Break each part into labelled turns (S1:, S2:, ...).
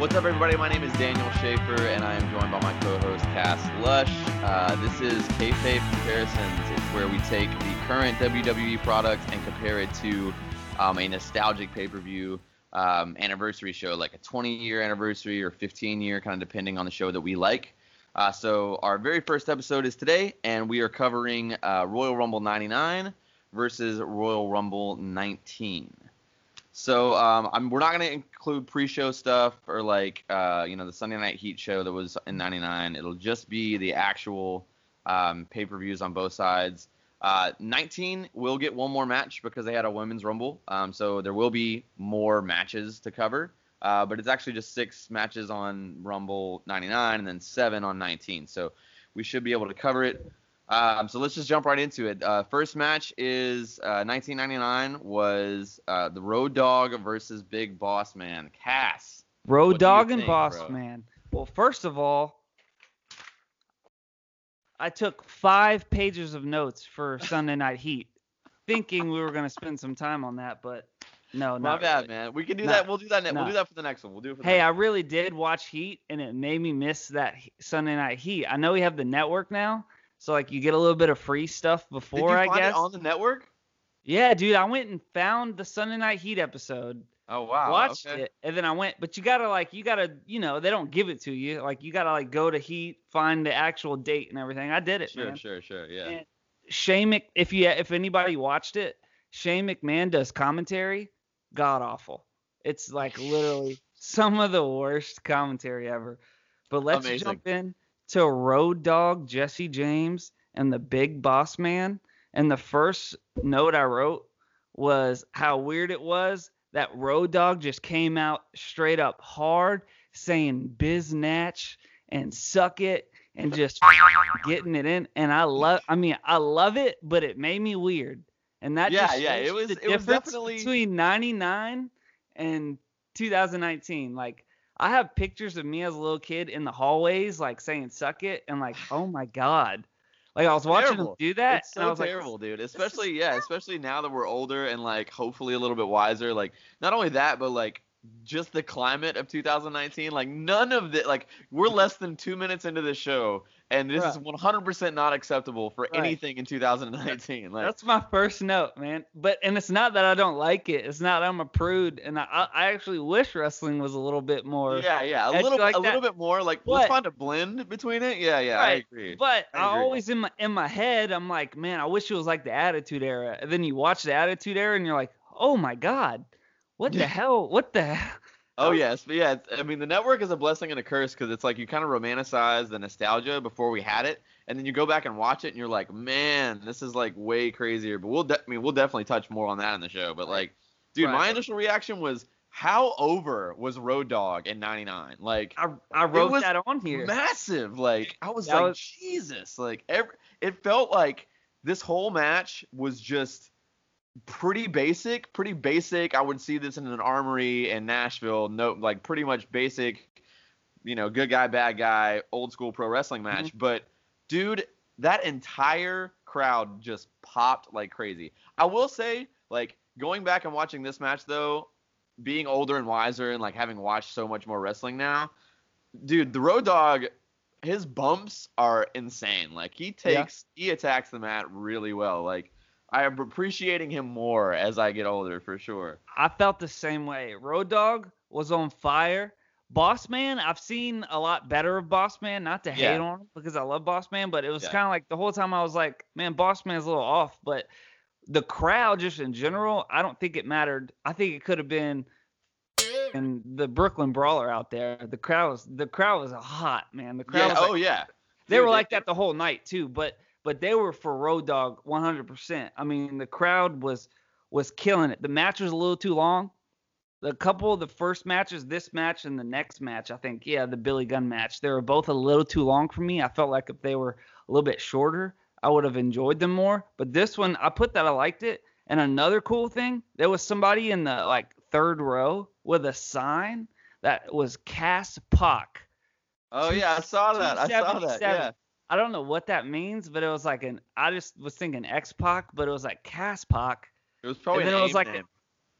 S1: What's up, everybody? My name is Daniel Schaefer, and I am joined by my co-host Cass Lush. Uh, this is Kayfabe Comparisons. It's where we take the current WWE product and compare it to um, a nostalgic pay-per-view um, anniversary show, like a 20-year anniversary or 15-year, kind of depending on the show that we like. Uh, so our very first episode is today, and we are covering uh, Royal Rumble 99 versus Royal Rumble 19. So um, we're not going to include pre-show stuff or like uh, you know the Sunday Night Heat show that was in '99. It'll just be the actual um, pay-per-views on both sides. Uh, 19 will get one more match because they had a women's rumble, um, so there will be more matches to cover. Uh, but it's actually just six matches on Rumble 99 and then seven on 19. So we should be able to cover it. Um, so let's just jump right into it. Uh, first match is uh, 1999 was uh, the Road Dog versus Big Boss Man. Cass.
S2: Road Dog and Boss
S1: bro?
S2: Man. Well, first of all, I took five pages of notes for Sunday Night Heat, thinking we were gonna spend some time on that, but no,
S1: My
S2: not
S1: bad,
S2: really.
S1: man. We can do
S2: Nah.
S1: that. We'll do that. Ne- We'll do that for the next one. We'll do it for
S2: Hey, I really did watch Heat, and it made me miss that Sunday Night Heat. I know we have the network now, so like you get a little bit of free stuff before.
S1: Did you
S2: I
S1: find
S2: guess.
S1: it on the network?
S2: Yeah, dude, I went and found the Sunday Night Heat episode,
S1: Oh wow.
S2: watched
S1: okay.
S2: it, and then I went. But you gotta like, you gotta, you know, they don't give it to you. Like you gotta like go to Heat, find the actual date and everything. I did it,
S1: Sure,
S2: man.
S1: sure, sure. Yeah.
S2: And Shane Mc, if you if anybody watched it, Shane McMahon does commentary, god awful. It's like literally some of the worst commentary ever. But let's
S1: Amazing.
S2: jump in to Road Dog Jesse James and the Big Boss Man. And the first note I wrote was how weird it was that Road Dog just came out straight up hard saying biznatch and suck it and just getting it in. And I love I mean I love it but it made me weird. And that
S1: Yeah,
S2: just
S1: yeah, it was-
S2: the
S1: it was definitely-
S2: between 99 and 2019 like I have pictures of me as a little kid in the hallways like saying suck it and like oh my god like I was watching
S1: Terrible.
S2: him do that
S1: It's
S2: and I
S1: so
S2: was like
S1: terrible, dude. Especially yeah, especially now that we're older and like hopefully a little bit wiser. Like not only that, but like just the climate of 2019. Like none of the like we're less than two minutes into the show, and this is 100% not acceptable for
S2: Right.
S1: anything in 2019. Like
S2: That's my first note, man. But and it's not that I don't like it. It's not I'm a prude, and I I I actually wish wrestling was a little bit more.
S1: yeah, yeah, a little
S2: like
S1: a little bit more. Like let's
S2: But-
S1: find a blend between it. Yeah, yeah, I agree.
S2: But
S1: I
S2: I,
S1: agree.
S2: always in my in my head, I'm like, man, I wish it was like the Attitude Era. And then you watch the Attitude Era, and you're like, oh my god, what the hell? What the? hell?
S1: Oh yes, but yeah, I mean the network is a blessing and a curse because it's like you kind of romanticize the nostalgia before we had it, and then you go back and watch it and you're like, man, this is like way crazier. But we'll, de- I mean, we'll definitely touch more on that in the show. But like, dude, my initial reaction was, how over was Road Dog in '99? Like,
S2: I I wrote that on here.
S1: massive. Like, I was
S2: That
S1: like,
S2: was-
S1: Jesus. Like, every it felt like this whole match was just pretty basic, pretty basic. I would see this in an armory in Nashville. No, like pretty much basic, you know, good guy, bad guy, old school pro wrestling match.
S2: Mm-hmm.
S1: But dude, that entire crowd just popped like crazy. I will say, like going back and watching this match though, being older and wiser and like having watched so much more wrestling now, dude, the Road Dog. His bumps are insane. Like he
S2: Yeah.
S1: takes, he attacks the mat really well. Like I am appreciating him more as I get older for sure.
S2: I felt the same way. Road Dog was on fire. Boss Man, I've seen a lot better of Boss Man, not to
S1: Yeah.
S2: hate on him because I love Boss Man, but it was
S1: Yeah.
S2: kind of like the whole time I was like, man, Boss Man's a little off. But the crowd, just in general, I don't think it mattered. I think it could have been and the Brooklyn Brawler out there. The crowd was the crowd was hot, man. The crowd
S1: Yeah.
S2: was
S1: Oh yeah.
S2: they
S1: Dude,
S2: were like that the whole night too, but but they were for Road Dog 100%. I mean, the crowd was was killing it. The match was a little too long. The couple of the first matches, this match and the next match, I think, yeah, the Billy Gunn match, they were both a little too long for me. I felt like if they were a little bit shorter, I would have enjoyed them more. But this one, I put that I liked it. And another cool thing, there was somebody in the like third row with a sign that was Cass Pac.
S1: Oh yeah, I saw that. I saw that. Yeah.
S2: I don't know what that means, but it was like an. I just was thinking X Pac, but it was like Cass Pac.
S1: It was probably
S2: And
S1: an
S2: then it was like-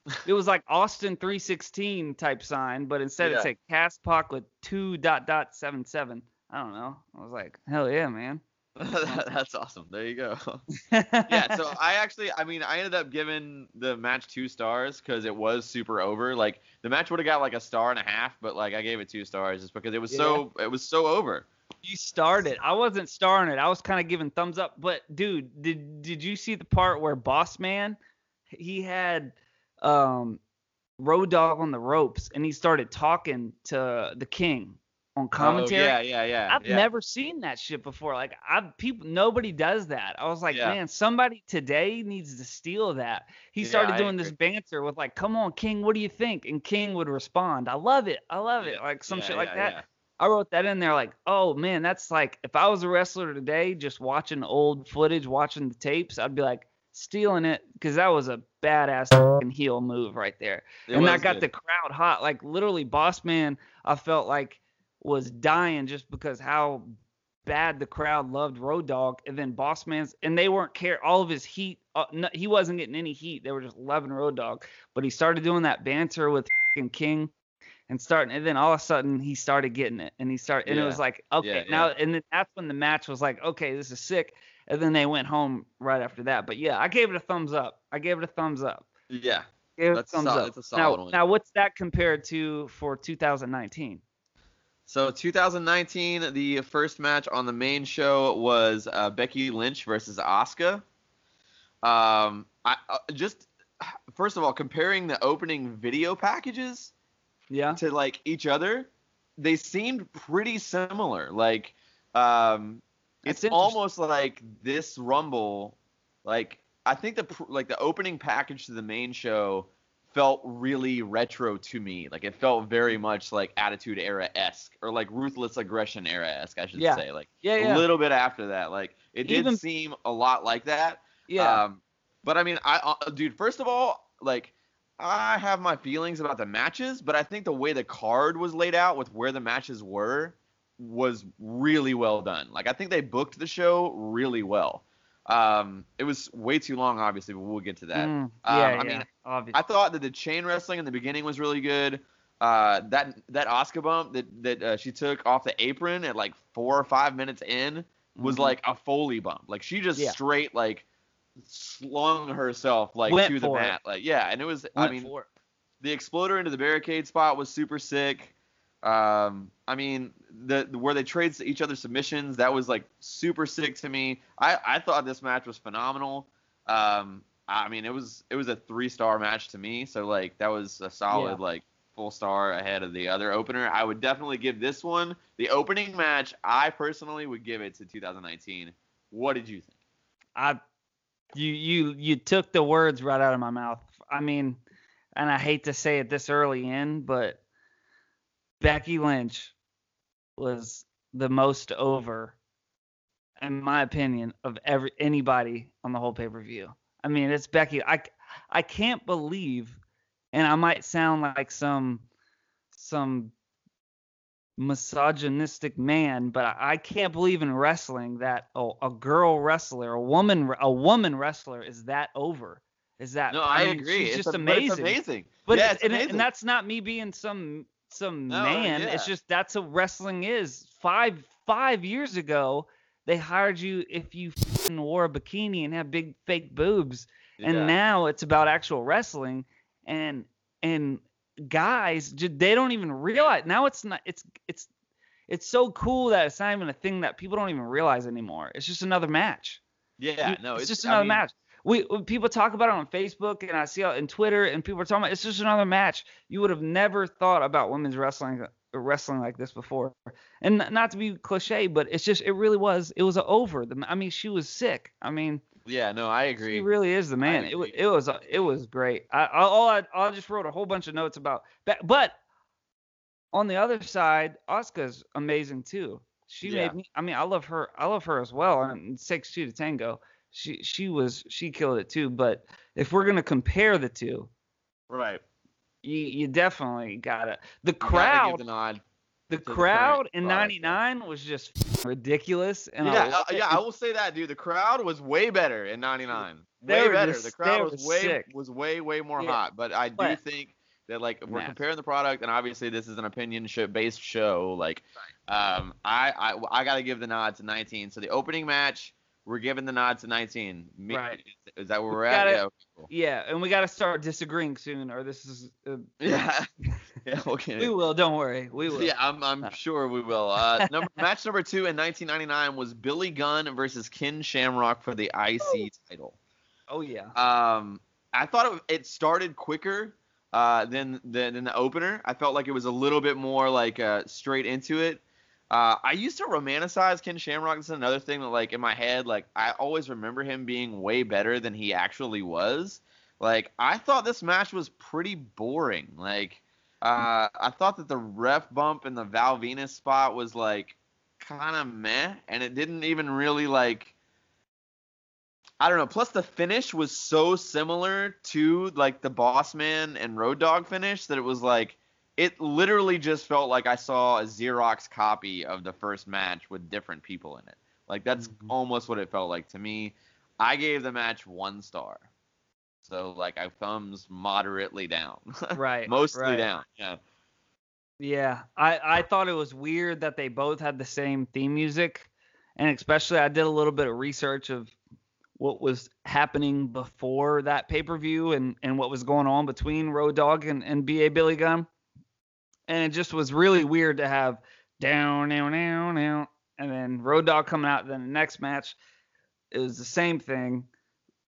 S2: it was like Austin 316 type sign, but instead
S1: Yeah.
S2: it said Cass Pac with two dot dot seven seven. I don't know. I was like, hell yeah, man.
S1: That's awesome. There you go. yeah, so I actually, I mean, I ended up giving the match two stars because it was super over. Like the match would have got like a star and a half, but like I gave it two stars just because it was so, it was so over.
S2: You started. I wasn't starring it. I was kind of giving thumbs up. But dude, did did you see the part where Boss Man he had um Road Dog on the ropes and he started talking to the King on commentary?
S1: Oh, yeah, yeah, yeah.
S2: I've
S1: yeah.
S2: never seen that shit before. Like I people nobody does that. I was like,
S1: Yeah.
S2: man, somebody today needs to steal that. He started
S1: I
S2: doing this banter with like, "Come on, King, what do you think?" And King would respond, "I love it. I love it." Like some
S1: yeah,
S2: shit like
S1: yeah,
S2: that. I wrote that in there like, "Oh man, that's like if I was a wrestler today just watching old footage, watching the tapes, I'd be like stealing it cuz that was a badass fucking heel move right there."
S1: It
S2: and that got
S1: good.
S2: the crowd hot. Like literally, Boss Man, I felt like was dying just because how bad the crowd loved Road Dog, and then Boss Man's, and they weren't care all of his heat. Uh, no, he wasn't getting any heat. They were just loving Road Dog. But he started doing that banter with fing King, and starting, and then all of a sudden he started getting it, and he started, and it was like, okay,
S1: Yeah,
S2: now,
S1: yeah.
S2: and then that's when the match was like, okay, this is sick. And then they went home right after that. But yeah, I gave it a thumbs up. I gave it a thumbs up.
S1: Yeah. That's
S2: a thumbs
S1: sol-
S2: up.
S1: that's solid
S2: now,
S1: one.
S2: now, what's that compared to for 2019?
S1: So 2019, the first match on the main show was uh, Becky Lynch versus Asuka. Um, I uh, just first of all comparing the opening video packages
S2: Yeah.
S1: to like each other, they seemed pretty similar. Like, um,
S2: That's
S1: it's almost like this Rumble. Like, I think the like the opening package to the main show felt really retro to me. Like, it felt very much like Attitude Era esque or like Ruthless Aggression Era esque. I should
S2: Yeah.
S1: say. Like
S2: Yeah, yeah.
S1: a little bit after that. Like, it did
S2: Even-
S1: seem a lot like that.
S2: yeah.
S1: Um, but I mean, I uh, dude, first of all, like I have my feelings about the matches, but I think the way the card was laid out with where the matches were was really well done. Like I think they booked the show really well. Um, it was way too long, obviously, but we'll get to that.
S2: Mm,
S1: Um,
S2: yeah,
S1: I
S2: yeah.
S1: mean,
S2: obviously.
S1: I thought that the chain wrestling in the beginning was really good. Uh, that that Asuka bump that that uh, she took off the apron at like four or five minutes in was
S2: Mhm.
S1: like a Foley bump. Like she just
S2: Yeah.
S1: straight like slung herself like
S2: Went
S1: to the
S2: for it.
S1: mat. Like yeah, and it was I mean the exploder into the barricade spot was super sick. Um, I mean the, the where they trade each other submissions that was like super sick to me. I I thought this match was phenomenal. Um, I mean it was it was a three star match to me. So like that was a solid
S2: Yeah.
S1: like full star ahead of the other opener. I would definitely give this one the opening match. I personally would give it to 2019. What did you think?
S2: I you you you took the words right out of my mouth. I mean, and I hate to say it this early in, but Becky Lynch was the most over, in my opinion, of every anybody on the whole pay per view. I mean, it's Becky. I I can't believe, and I might sound like some some misogynistic man, but I, I can't believe in wrestling that oh, a girl wrestler, a woman, a woman wrestler is that over. Is that?
S1: No, I,
S2: mean,
S1: agree.
S2: She's
S1: It's
S2: just
S1: a- but it's
S2: amazing.
S1: amazing.
S2: But
S1: yeah,
S2: it-
S1: it's
S2: and,
S1: amazing.
S2: and that's not me being some some
S1: No,
S2: man.
S1: yeah.
S2: It's just that's what wrestling is. Five five years ago, they hired you if you wore a bikini and had big fake boobs, and now it's about actual wrestling, and and guys, they don't even realize now. It's not. It's it's it's so cool that it's not even a thing that people don't even realize anymore. It's just another match.
S1: yeah, no,
S2: it's,
S1: it's,
S2: just
S1: I
S2: another
S1: mean,
S2: match. We people talk about it on Facebook and I see it on Twitter and people are talking about it's just another match. You would have never thought about women's wrestling wrestling like this before. And not to be cliche, but it's just it really was it was over. The I mean she was sick. I mean
S1: Yeah, no, I agree.
S2: she really is the man. It, it was it was great. I I, all I, I just wrote a whole bunch of notes about but, but on the other side, Asuka's amazing too. She
S1: Yeah.
S2: made me. I mean, I love her. I love her as well. And six two to tango. She she was she killed it too. But if we're gonna compare the two,
S1: right.
S2: you you definitely gotta. The
S1: gotta
S2: crowd,
S1: give the
S2: the
S1: the
S2: crowd
S1: current
S2: in '99 was just ridiculous. And
S1: yeah,
S2: love
S1: uh, yeah, I will say that, dude. The crowd was way better in '99. Way better.
S2: just-
S1: the crowd was way
S2: sick.
S1: was way way more
S2: Yeah.
S1: hot. But I do
S2: But-
S1: think that like if we're comparing the product, and obviously this is an opinion show based show. Like, um, I I I gotta give the nod to 19. So the opening match, we're giving the nod to 19. Me-
S2: Right.
S1: Is that where
S2: We
S1: we're at? Yeah. cool.
S2: Yeah, and we got to start disagreeing soon, or this is. Uh,
S1: Yeah. yeah. Okay.
S2: we will. Don't worry. We will.
S1: Yeah, I'm, I'm
S2: Uh.
S1: sure we will. Uh, number, match number two in 1999 was Billy Gunn versus Ken Shamrock for the IC title.
S2: Oh yeah.
S1: Um, I thought it, it started quicker uh, than, than than the opener. I felt like it was a little bit more like uh, straight into it. Uh, I used to romanticize Ken Shamrock. This is another thing that, like, in my head, like, I always remember him being way better than he actually was. Like, I thought this match was pretty boring. Like, uh, I thought that the ref bump in the Val Venis spot was like kind of meh, and it didn't even really like. I don't know. Plus, the finish was so similar to like the Boss Man and Road Dog finish that it was like it literally just felt like I saw a Xerox copy of the first match with different people in it. Like that's
S2: Mhm.
S1: almost what it felt like to me. I gave the match one star. So like I thumbs moderately down.
S2: Right.
S1: Mostly
S2: right.
S1: down. Yeah.
S2: Yeah, I I thought it was weird that they both had the same theme music, and especially I did a little bit of research of what was happening before that pay per view and and what was going on between Road Dogg and and BA Billy Gunn, and it just was really weird to have down down down down, and then Road Dogg coming out. Then the next match, it was the same thing,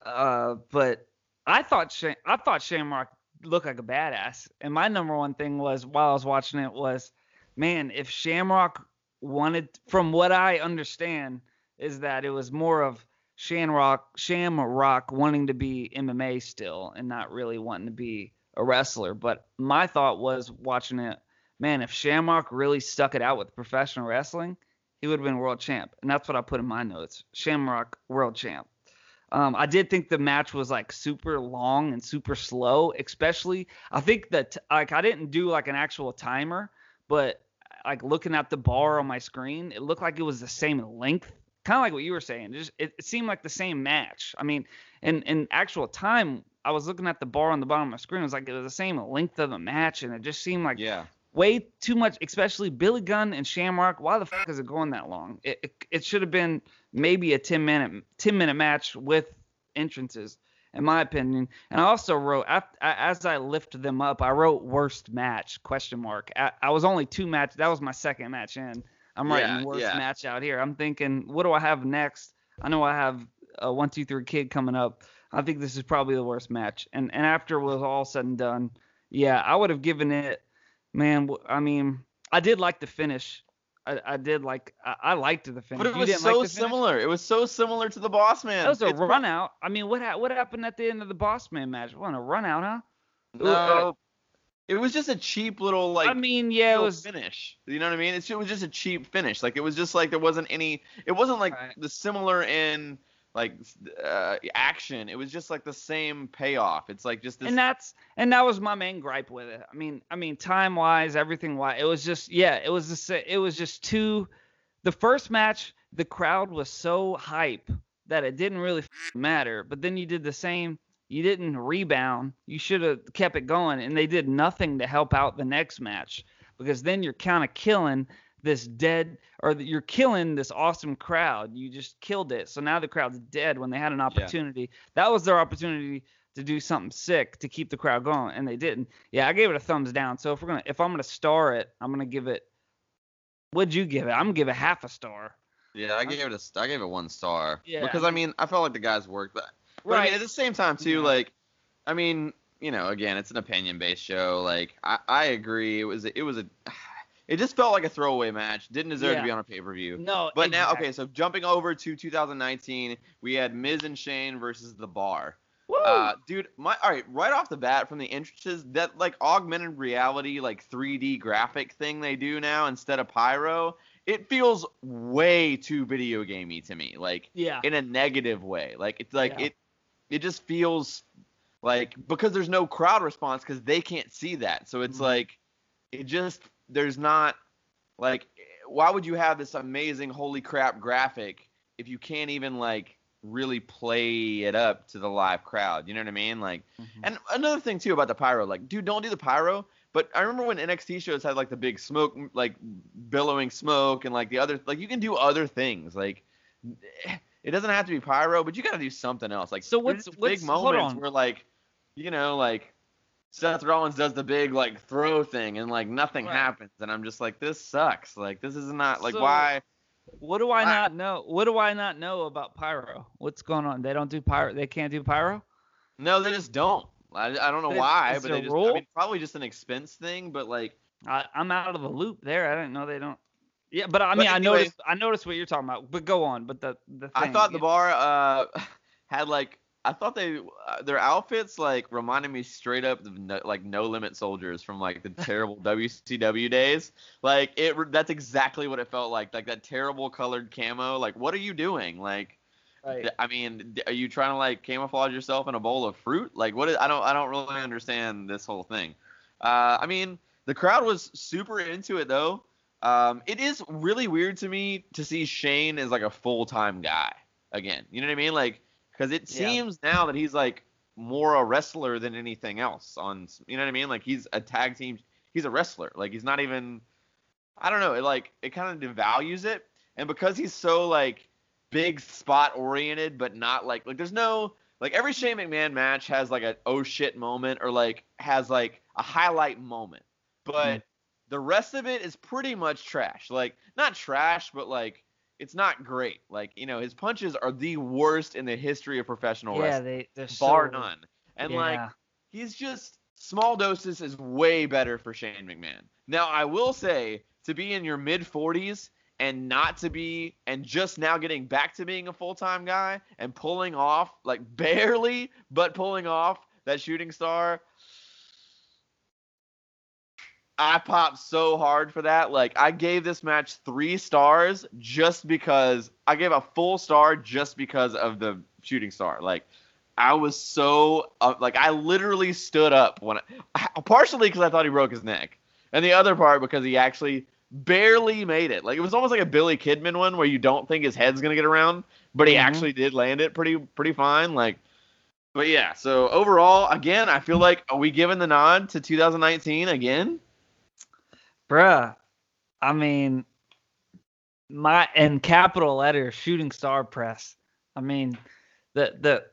S2: uh, but I thought I thought Shamrock looked like a badass. And my number one thing was while I was watching it was, man, if Shamrock wanted, from what I understand, is that it was more of Shamrock Shamrock wanting to be MMA still and not really wanting to be a wrestler. But my thought was watching it, man, if Shamrock really stuck it out with professional wrestling, he would have been world champ. And that's what I put in my notes. Shamrock world champ. Um, I did think the match was like super long and super slow, especially. I think that like I didn't do like an actual timer, but like looking at the bar on my screen, it looked like it was the same length, kind of like what you were saying. Just it, it seemed like the same match. I mean, in in actual time, I was looking at the bar on the bottom of my screen. It was like it was the same length of the match, and it just seemed like
S1: Yeah.
S2: Way too much, especially Billy Gunn and Shamrock. Why the fuck is it going that long? It it, it should have been maybe a 10 minute 10 minute match with entrances, in my opinion. And I also wrote as I lift them up, I wrote worst match question mark. I, I was only two match. That was my second match in. I'm writing
S1: Yeah,
S2: worst
S1: yeah.
S2: match out here. I'm thinking, what do I have next? I know I have a one two three kid coming up. I think this is probably the worst match. And and after it was all said and done, yeah, I would have given it. Man, I mean, I did like the finish. I, I did like. I, I liked the finish.
S1: But it was so
S2: like
S1: similar. It was so similar to the Boss Man.
S2: That was a
S1: It's-
S2: run out. I mean, what ha- what happened at the end of the Boss Man match? What a run out, huh?
S1: No. Uh, it was just a cheap little like
S2: I mean, yeah, it was.
S1: finish. You know what I mean? It's, it was just a cheap finish. Like it was just like there wasn't any. It wasn't like
S2: Right.
S1: the similar in like uh, action. It was just like the same payoff. It's like just this.
S2: and that's and that was my main gripe with it. I mean, I mean, time wise, everything wise, it was just yeah, it was just it was just too. The first match, the crowd was so hype that it didn't really matter. But then you did the same. You didn't rebound. You should have kept it going, and they did nothing to help out the next match because then you're kind of killing this dead or that you're killing this awesome crowd. You just killed it. So now the crowd's dead when they had an opportunity. That was their opportunity to do something sick to keep the crowd going, and they didn't. Yeah, I gave it a thumbs down. So if we're gonna if I'm gonna star it, I'm gonna give it. What'd you give it? I'm gonna give it half a star.
S1: yeah, I gave it a. I gave it one star.
S2: Yeah,
S1: Because
S2: I
S1: mean, I felt like the guys worked. But, but I mean, at the same time too,
S2: Yeah.
S1: like, I mean, you know, again, it's an opinion based show. Like, I, I agree. It was. It was a. It just felt like a throwaway match. Didn't deserve
S2: Yeah.
S1: to be on a pay per view.
S2: No.
S1: But now, okay, so jumping over to 2019, we had Miz and Shane versus The Bar.
S2: Woo!
S1: Uh, dude, my all right, right off the bat from the entrances, that like augmented reality, like 3D graphic thing they do now instead of pyro, it feels way too video gamey to me. Like
S2: yeah.
S1: in a negative way. Like it's like
S2: Yeah.
S1: it, it just feels like because there's no crowd response because they can't see that. So it's
S2: Mhm.
S1: like it just there's not like why would you have this amazing holy crap graphic if you can't even like really play it up to the live crowd? You know what I mean? Like,
S2: Mm-hmm.
S1: and another thing too about the pyro, like, dude, don't do the pyro. But I remember when NXT shows had like the big smoke, like billowing smoke, and like the other, like you can do other things. Like, it doesn't have to be pyro, but you got to do something else. Like,
S2: So what's- what's-
S1: big moments where like, you know, like Seth Rollins does the big like throw thing, and like nothing
S2: Right.
S1: happens, and I'm just like, this sucks. Like, this is not like
S2: So-
S1: why.
S2: What do I
S1: Why-
S2: not know? What do I not know about pyro? What's going on? They don't do pyro. They can't do pyro.
S1: No, they just don't. I, I don't know why, but they just.
S2: rule?
S1: I mean, probably just an expense thing, but like.
S2: I, I'm out of the loop there. I didn't know they don't. Yeah, but I
S1: But
S2: mean, I noticed. I noticed what you're talking about. But go on. But the the thing.
S1: I thought the bar uh had like I thought they uh, their outfits like reminded me straight up of no, like No Limit Soldiers from like the terrible WCW days. Like it that's exactly what it felt like. Like that terrible colored camo. Like what are you doing? Like
S2: Right.
S1: I mean, are you trying to like camouflage yourself in a bowl of fruit? Like what is I don't I don't really understand this whole thing. Uh I mean, the crowd was super into it though. Um, it is really weird to me to see Shane as like a full time guy again. You know what I mean? Like, because it
S2: Yeah.
S1: seems now that he's like more a wrestler than anything else. On you know what I mean? Like he's a tag team. He's a wrestler. Like he's not even. I don't know. It like it kind of devalues it, and because he's so like big spot oriented, but not like like there's no like every Shane McMahon match has like a oh shit moment or like has like a highlight moment, but
S2: Mm.
S1: the rest of it is pretty much trash. Like not trash, but like it's not great. Like you know his punches are the worst in the history of professional
S2: Yeah,
S1: wrestling,
S2: they they're
S1: bar
S2: so,
S1: none. And
S2: yeah.
S1: like he's just small doses is way better for Shane McMahon. Now I will say to be in your mid 40s and not to be and just now getting back to being a full-time guy and pulling off like barely but pulling off that shooting star I popped so hard for that. Like I gave this match 3 stars just because I gave a full star just because of the shooting star. Like I was so uh, like I literally stood up when I, partially because I thought he broke his neck, and the other part because he actually barely made it. Like it was almost like a Billy Kidman one where you don't think his head's gonna get around, but he
S2: Mhm.
S1: actually did land it pretty pretty fine. Like, but yeah. So overall, again, I feel like are we giving the nod to 2019 again?
S2: Bruh. I mean, my in capital letters, shooting star press. I mean, the the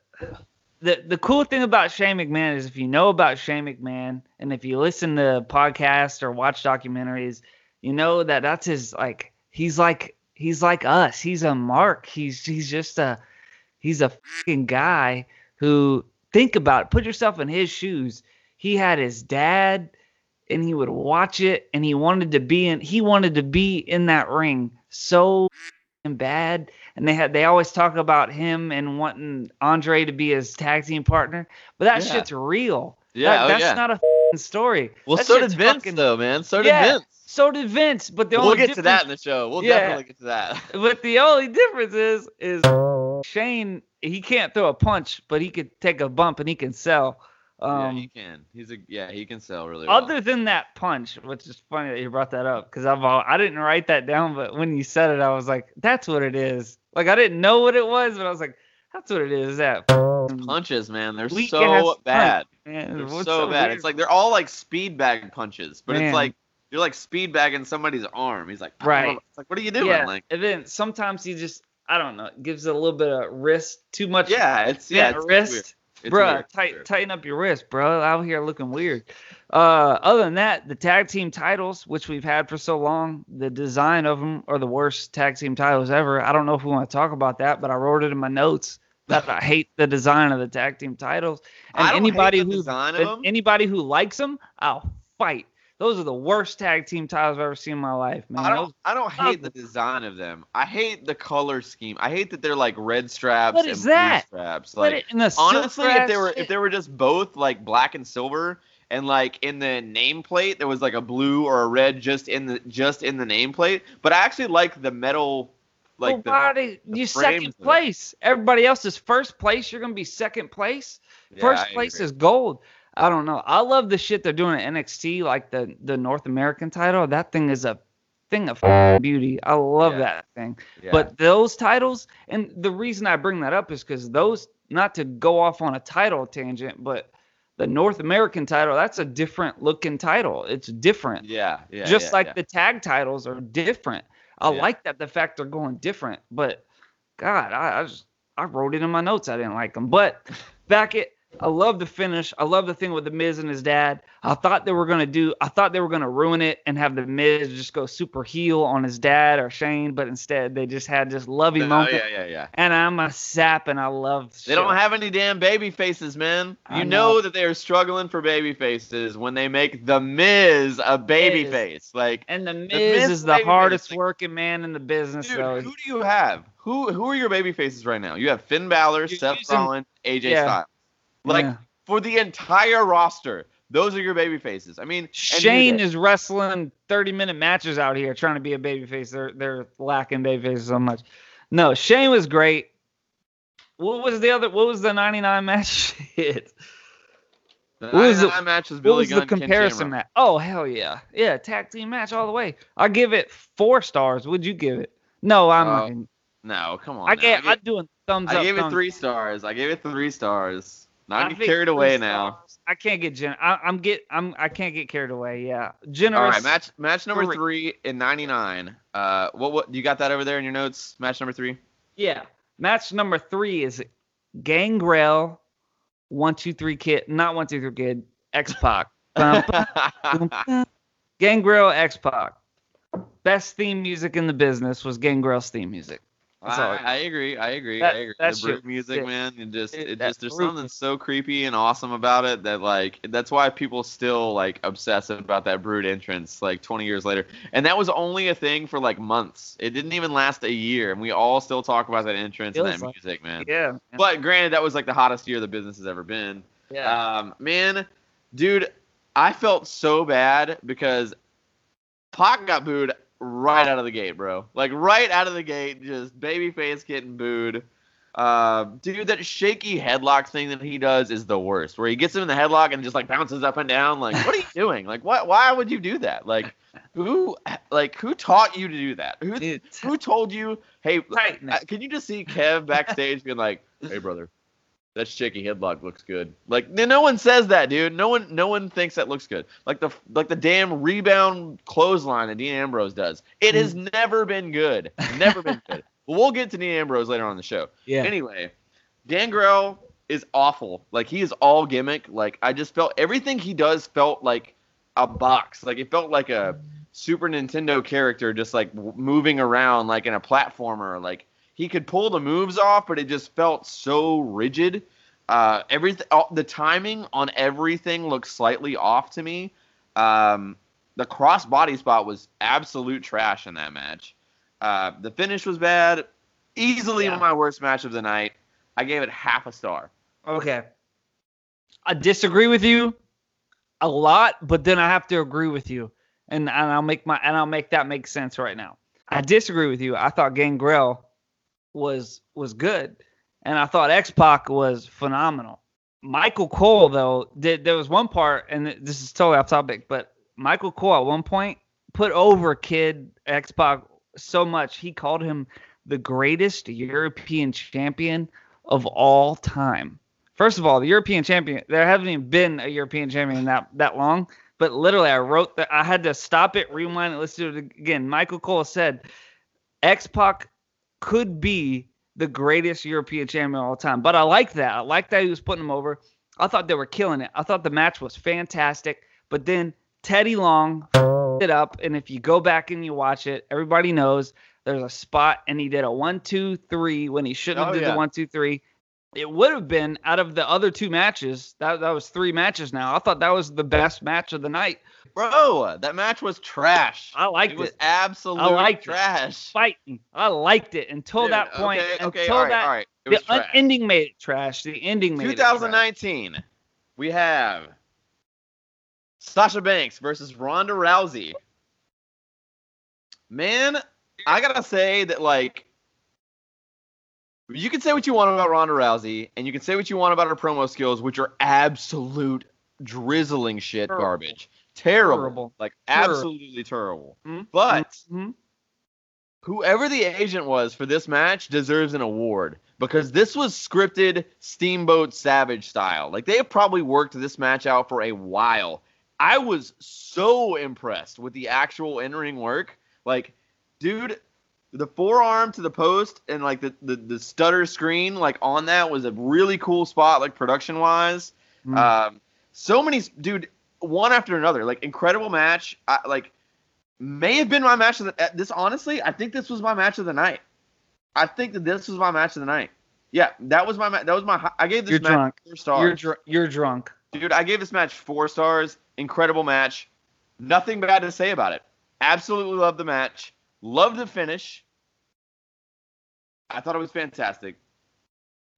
S2: the the cool thing about Shane McMahon is if you know about Shane McMahon and if you listen to podcasts or watch documentaries, you know that that's his like he's like he's like us. He's a mark. He's he's just a he's a fucking guy who think about it. Put yourself in his shoes. He had his dad and he would watch it and he wanted to be in he wanted to be in that ring so bad and they had they always talk about him and wanting Andre to be his tag team partner but that
S1: Yeah.
S2: shit's real
S1: Yeah,
S2: That-
S1: oh,
S2: that's
S1: yeah.
S2: not a f***ing story
S1: Well,
S2: That
S1: so did Vince
S2: fucking-
S1: though, man. So did
S2: Yeah.
S1: Vince.
S2: so did Vince but the
S1: We'll
S2: only
S1: get to that in the show. We'll definitely get to that.
S2: but the only difference is is Shane he can't throw a punch but he could take a bump and he can sell um
S1: yeah, he can. He's a yeah, he can sell really well.
S2: Other than that punch, which is funny that you brought that up because I've all, I didn't write that down, but when you said it, I was like, that's what it is. Like I didn't know what it was, but I was like, that's what it is. That
S1: punches, man, they're so
S2: ass punch,
S1: bad.
S2: man.
S1: They're
S2: What's
S1: so bad.
S2: weird?
S1: It's like they're all like speed bag punches, but
S2: Man.
S1: it's like you're like speed bagging somebody's arm. He's like,
S2: Right.
S1: It's like, what are you doing?
S2: yeah.
S1: Like,
S2: and then sometimes he just I don't know, it gives it a little bit of wrist, too much.
S1: yeah, it's yeah,
S2: bent
S1: it's
S2: wrist. Bruh, tight, tighten up your wrist, bro. Out here looking weird. Uh, other than that, the tag team titles, which we've had for so long, the design of them are the worst tag team titles ever. I don't know if we want to talk about that, but I wrote it in my notes that I hate the design of the tag team titles. And
S1: I don't hate
S2: anybody
S1: the
S2: who
S1: design of them.
S2: anybody who likes them, I'll fight. Those are the worst tag team titles I've ever seen in my life, man.
S1: I don't.
S2: Those-
S1: I don't hate the design of them. I hate the color scheme. I hate that they're like red straps
S2: What
S1: and
S2: is
S1: blue
S2: that?
S1: straps. Like
S2: it- in the
S1: honestly, if they were
S2: scratch
S1: if they were just both like black and silver, and like in the nameplate there was like a blue or a red just in the just in the nameplate. But I actually like the metal, like
S2: well,
S1: the,
S2: they,
S1: the
S2: you second place? Everybody else is first place. You're gonna be second place.
S1: Yeah,
S2: First place is gold. I don't know. I love the shit they're doing at NXT, like the the North American title. That thing is a thing of beauty. I love
S1: Yeah.
S2: that thing.
S1: Yeah.
S2: But those titles, and the reason I bring that up is because those, not to go off on a title tangent, but the North American title, that's a different looking title. It's different.
S1: yeah, yeah,
S2: Just
S1: yeah,
S2: like
S1: yeah.
S2: the tag titles are different. I
S1: Yeah.
S2: like that the fact they're going different. But God, I, I just I wrote it in my notes. I didn't like them. But back it. I love the finish. I love the thing with the Miz and his dad. I thought they were gonna do. I thought they were gonna ruin it and have the Miz just go super heel on his dad or Shane, but instead they just had this loving
S1: Oh
S2: moment.
S1: yeah, yeah, yeah.
S2: And I'm a sap, and I love.
S1: They don't have any damn baby faces, man. You know.
S2: know.
S1: that they are struggling for baby faces when they make the Miz a baby
S2: Miz.
S1: face. Like,
S2: And the Miz,
S1: Miz
S2: is the
S1: baby face,
S2: hardest working man in the business,
S1: dude,
S2: though.
S1: who do you have? Who who are your baby faces right now? You have Finn Balor,
S2: You're
S1: Seth
S2: using-
S1: Rollins, AJ
S2: Yeah.
S1: Styles. Like
S2: Yeah.
S1: for the entire roster, those are your baby faces. I mean,
S2: Shane is wrestling 30 minute matches out here trying to be a babyface. They're they're lacking babyfaces so much. No, Shane was great. What was the other? What was the 99 match? Shit.
S1: The
S2: what was
S1: 99 match was
S2: What
S1: Billy
S2: was the
S1: Gunn, Ken
S2: comparison match? Oh hell yeah, yeah, tag team match all the way. I give it four stars. Would you give it? No, I'm.
S1: Uh,
S2: not.
S1: No, come on.
S2: I gave.
S1: I gave,
S2: I'm doing thumbs
S1: I
S2: up.
S1: I gave it
S2: thumbs
S1: three stars. I gave it three stars. Not get carried
S2: three
S1: away now.
S2: I can't get gen. I, I'm get. I'm. I can't get carried away. Yeah, generous.
S1: right, match match number
S2: Three.
S1: three in '99. Uh, what what you got that over there in your notes? Match number three.
S2: Yeah. Match number three is Gangrel, one two three kid, not one two three kid, X Pac. Gangrel X Pac. Best theme music in the business was Gangrel's theme music.
S1: I, I agree. I agree.
S2: That-
S1: I agree. The
S2: Brood
S1: music, man, it just
S2: It-
S1: it just there's something so creepy and awesome about it that like that's why people still like obsess about that Brood entrance like 20 years later. And that was only a thing for like months. It didn't even last a year, and we all still talk about that entrance and that
S2: like-
S1: music, man.
S2: Yeah.
S1: But granted, that was like the hottest year the business has ever been.
S2: yeah.
S1: Um, man, dude, I felt so bad because Pac got booed right out of the gate, bro. Like right out of the gate, just babyface getting booed. Uh, dude, that shaky headlock thing that he does is the worst. Where he gets him in the headlock and just like bounces up and down. Like, what are you doing? Like, what? Why would you do that? Like, who? Like, who taught you to do that? Who?
S2: Dude,
S1: Who told you? Hey, uh, can you just see Kev backstage being like, "Hey, brother, that shaky headlock looks good." Like, no one says that, dude. No one, no one thinks that looks good. Like the, like the damn rebound clothesline that Dean Ambrose does. It has
S2: Hmm.
S1: never been good. Never been good. We'll get to Dean Ambrose later on in the show.
S2: yeah.
S1: Anyway, Gangrel is awful. Like he is all gimmick. Like I just felt everything he does felt like a box. Like it felt like a Super Nintendo character just like w- moving around like in a platformer. Like he could pull the moves off, but it just felt so rigid. Uh, everything, all, the timing on everything looked slightly off to me. Um, the cross body spot was absolute trash in that match. Uh, the finish was bad. Easily
S2: Yeah.
S1: my worst match of the night. I gave it half a star.
S2: Okay. I disagree with you a lot, but then I have to agree with you. And, and I'll make my and I'll make that make sense right now. I disagree with you. I thought Gangrel was was good. And I thought X Pac was phenomenal. Michael Cole though, did there was one part, and this is totally off topic, but Michael Cole at one point put over Kid X Pac so much he called him the greatest European champion of all time. First of all, the European champion, there haven't even been a European champion that that long. But literally, I wrote that I had to stop it, rewind it, listen to it again. Michael Cole said, X Pac could be the greatest European champion of all time. But I like that. I like that he was putting him over. I thought they were killing it. I thought the match was fantastic. But then Teddy Long it up, and if you go back and you watch it, everybody knows there's a spot, and he did a one, two, three when he shouldn't have
S1: Oh,
S2: did
S1: yeah.
S2: the one, two, three. It would have been out of the other two matches. That that was three matches now. I thought that was the best match of the night.
S1: Bro, that match was trash.
S2: I liked
S1: it was
S2: it.
S1: absolute
S2: I liked it.
S1: trash.
S2: Fighting. I liked it until
S1: Dude,
S2: that point.
S1: Okay, okay,
S2: until
S1: all right,
S2: that
S1: all right. It
S2: the
S1: was trash.
S2: ending made it trash. The ending made it
S1: 2019, we have Sasha Banks versus Ronda Rousey. Man, I gotta say that like you can say what you want about Ronda Rousey, and you can say what you want about her promo skills, which are absolute drizzling shit garbage. Terrible.
S2: Terrible.
S1: Like
S2: Terrible.
S1: absolutely terrible.
S2: Mhm.
S1: But
S2: Mhm.
S1: whoever the agent was for this match deserves an award because this was scripted Steamboat Savage style. Like they have probably worked this match out for a while. I was so impressed with the actual in-ring work. Like, dude, the forearm to the post and like the, the, the stutter screen like on that was a really cool spot, like production wise.
S2: Mm.
S1: Um, so many, dude, one after another, like incredible match. I, like may have been my match of the. This honestly, I think this was my match of the night. I think that this was my match of the night. Yeah, that was my that was my. I gave this
S2: You're
S1: match
S2: drunk.
S1: four stars.
S2: You're dr- you're drunk.
S1: Dude, I gave this match four stars. Incredible match. Nothing bad to say about it. Absolutely love the match. Love the finish. I thought it was fantastic.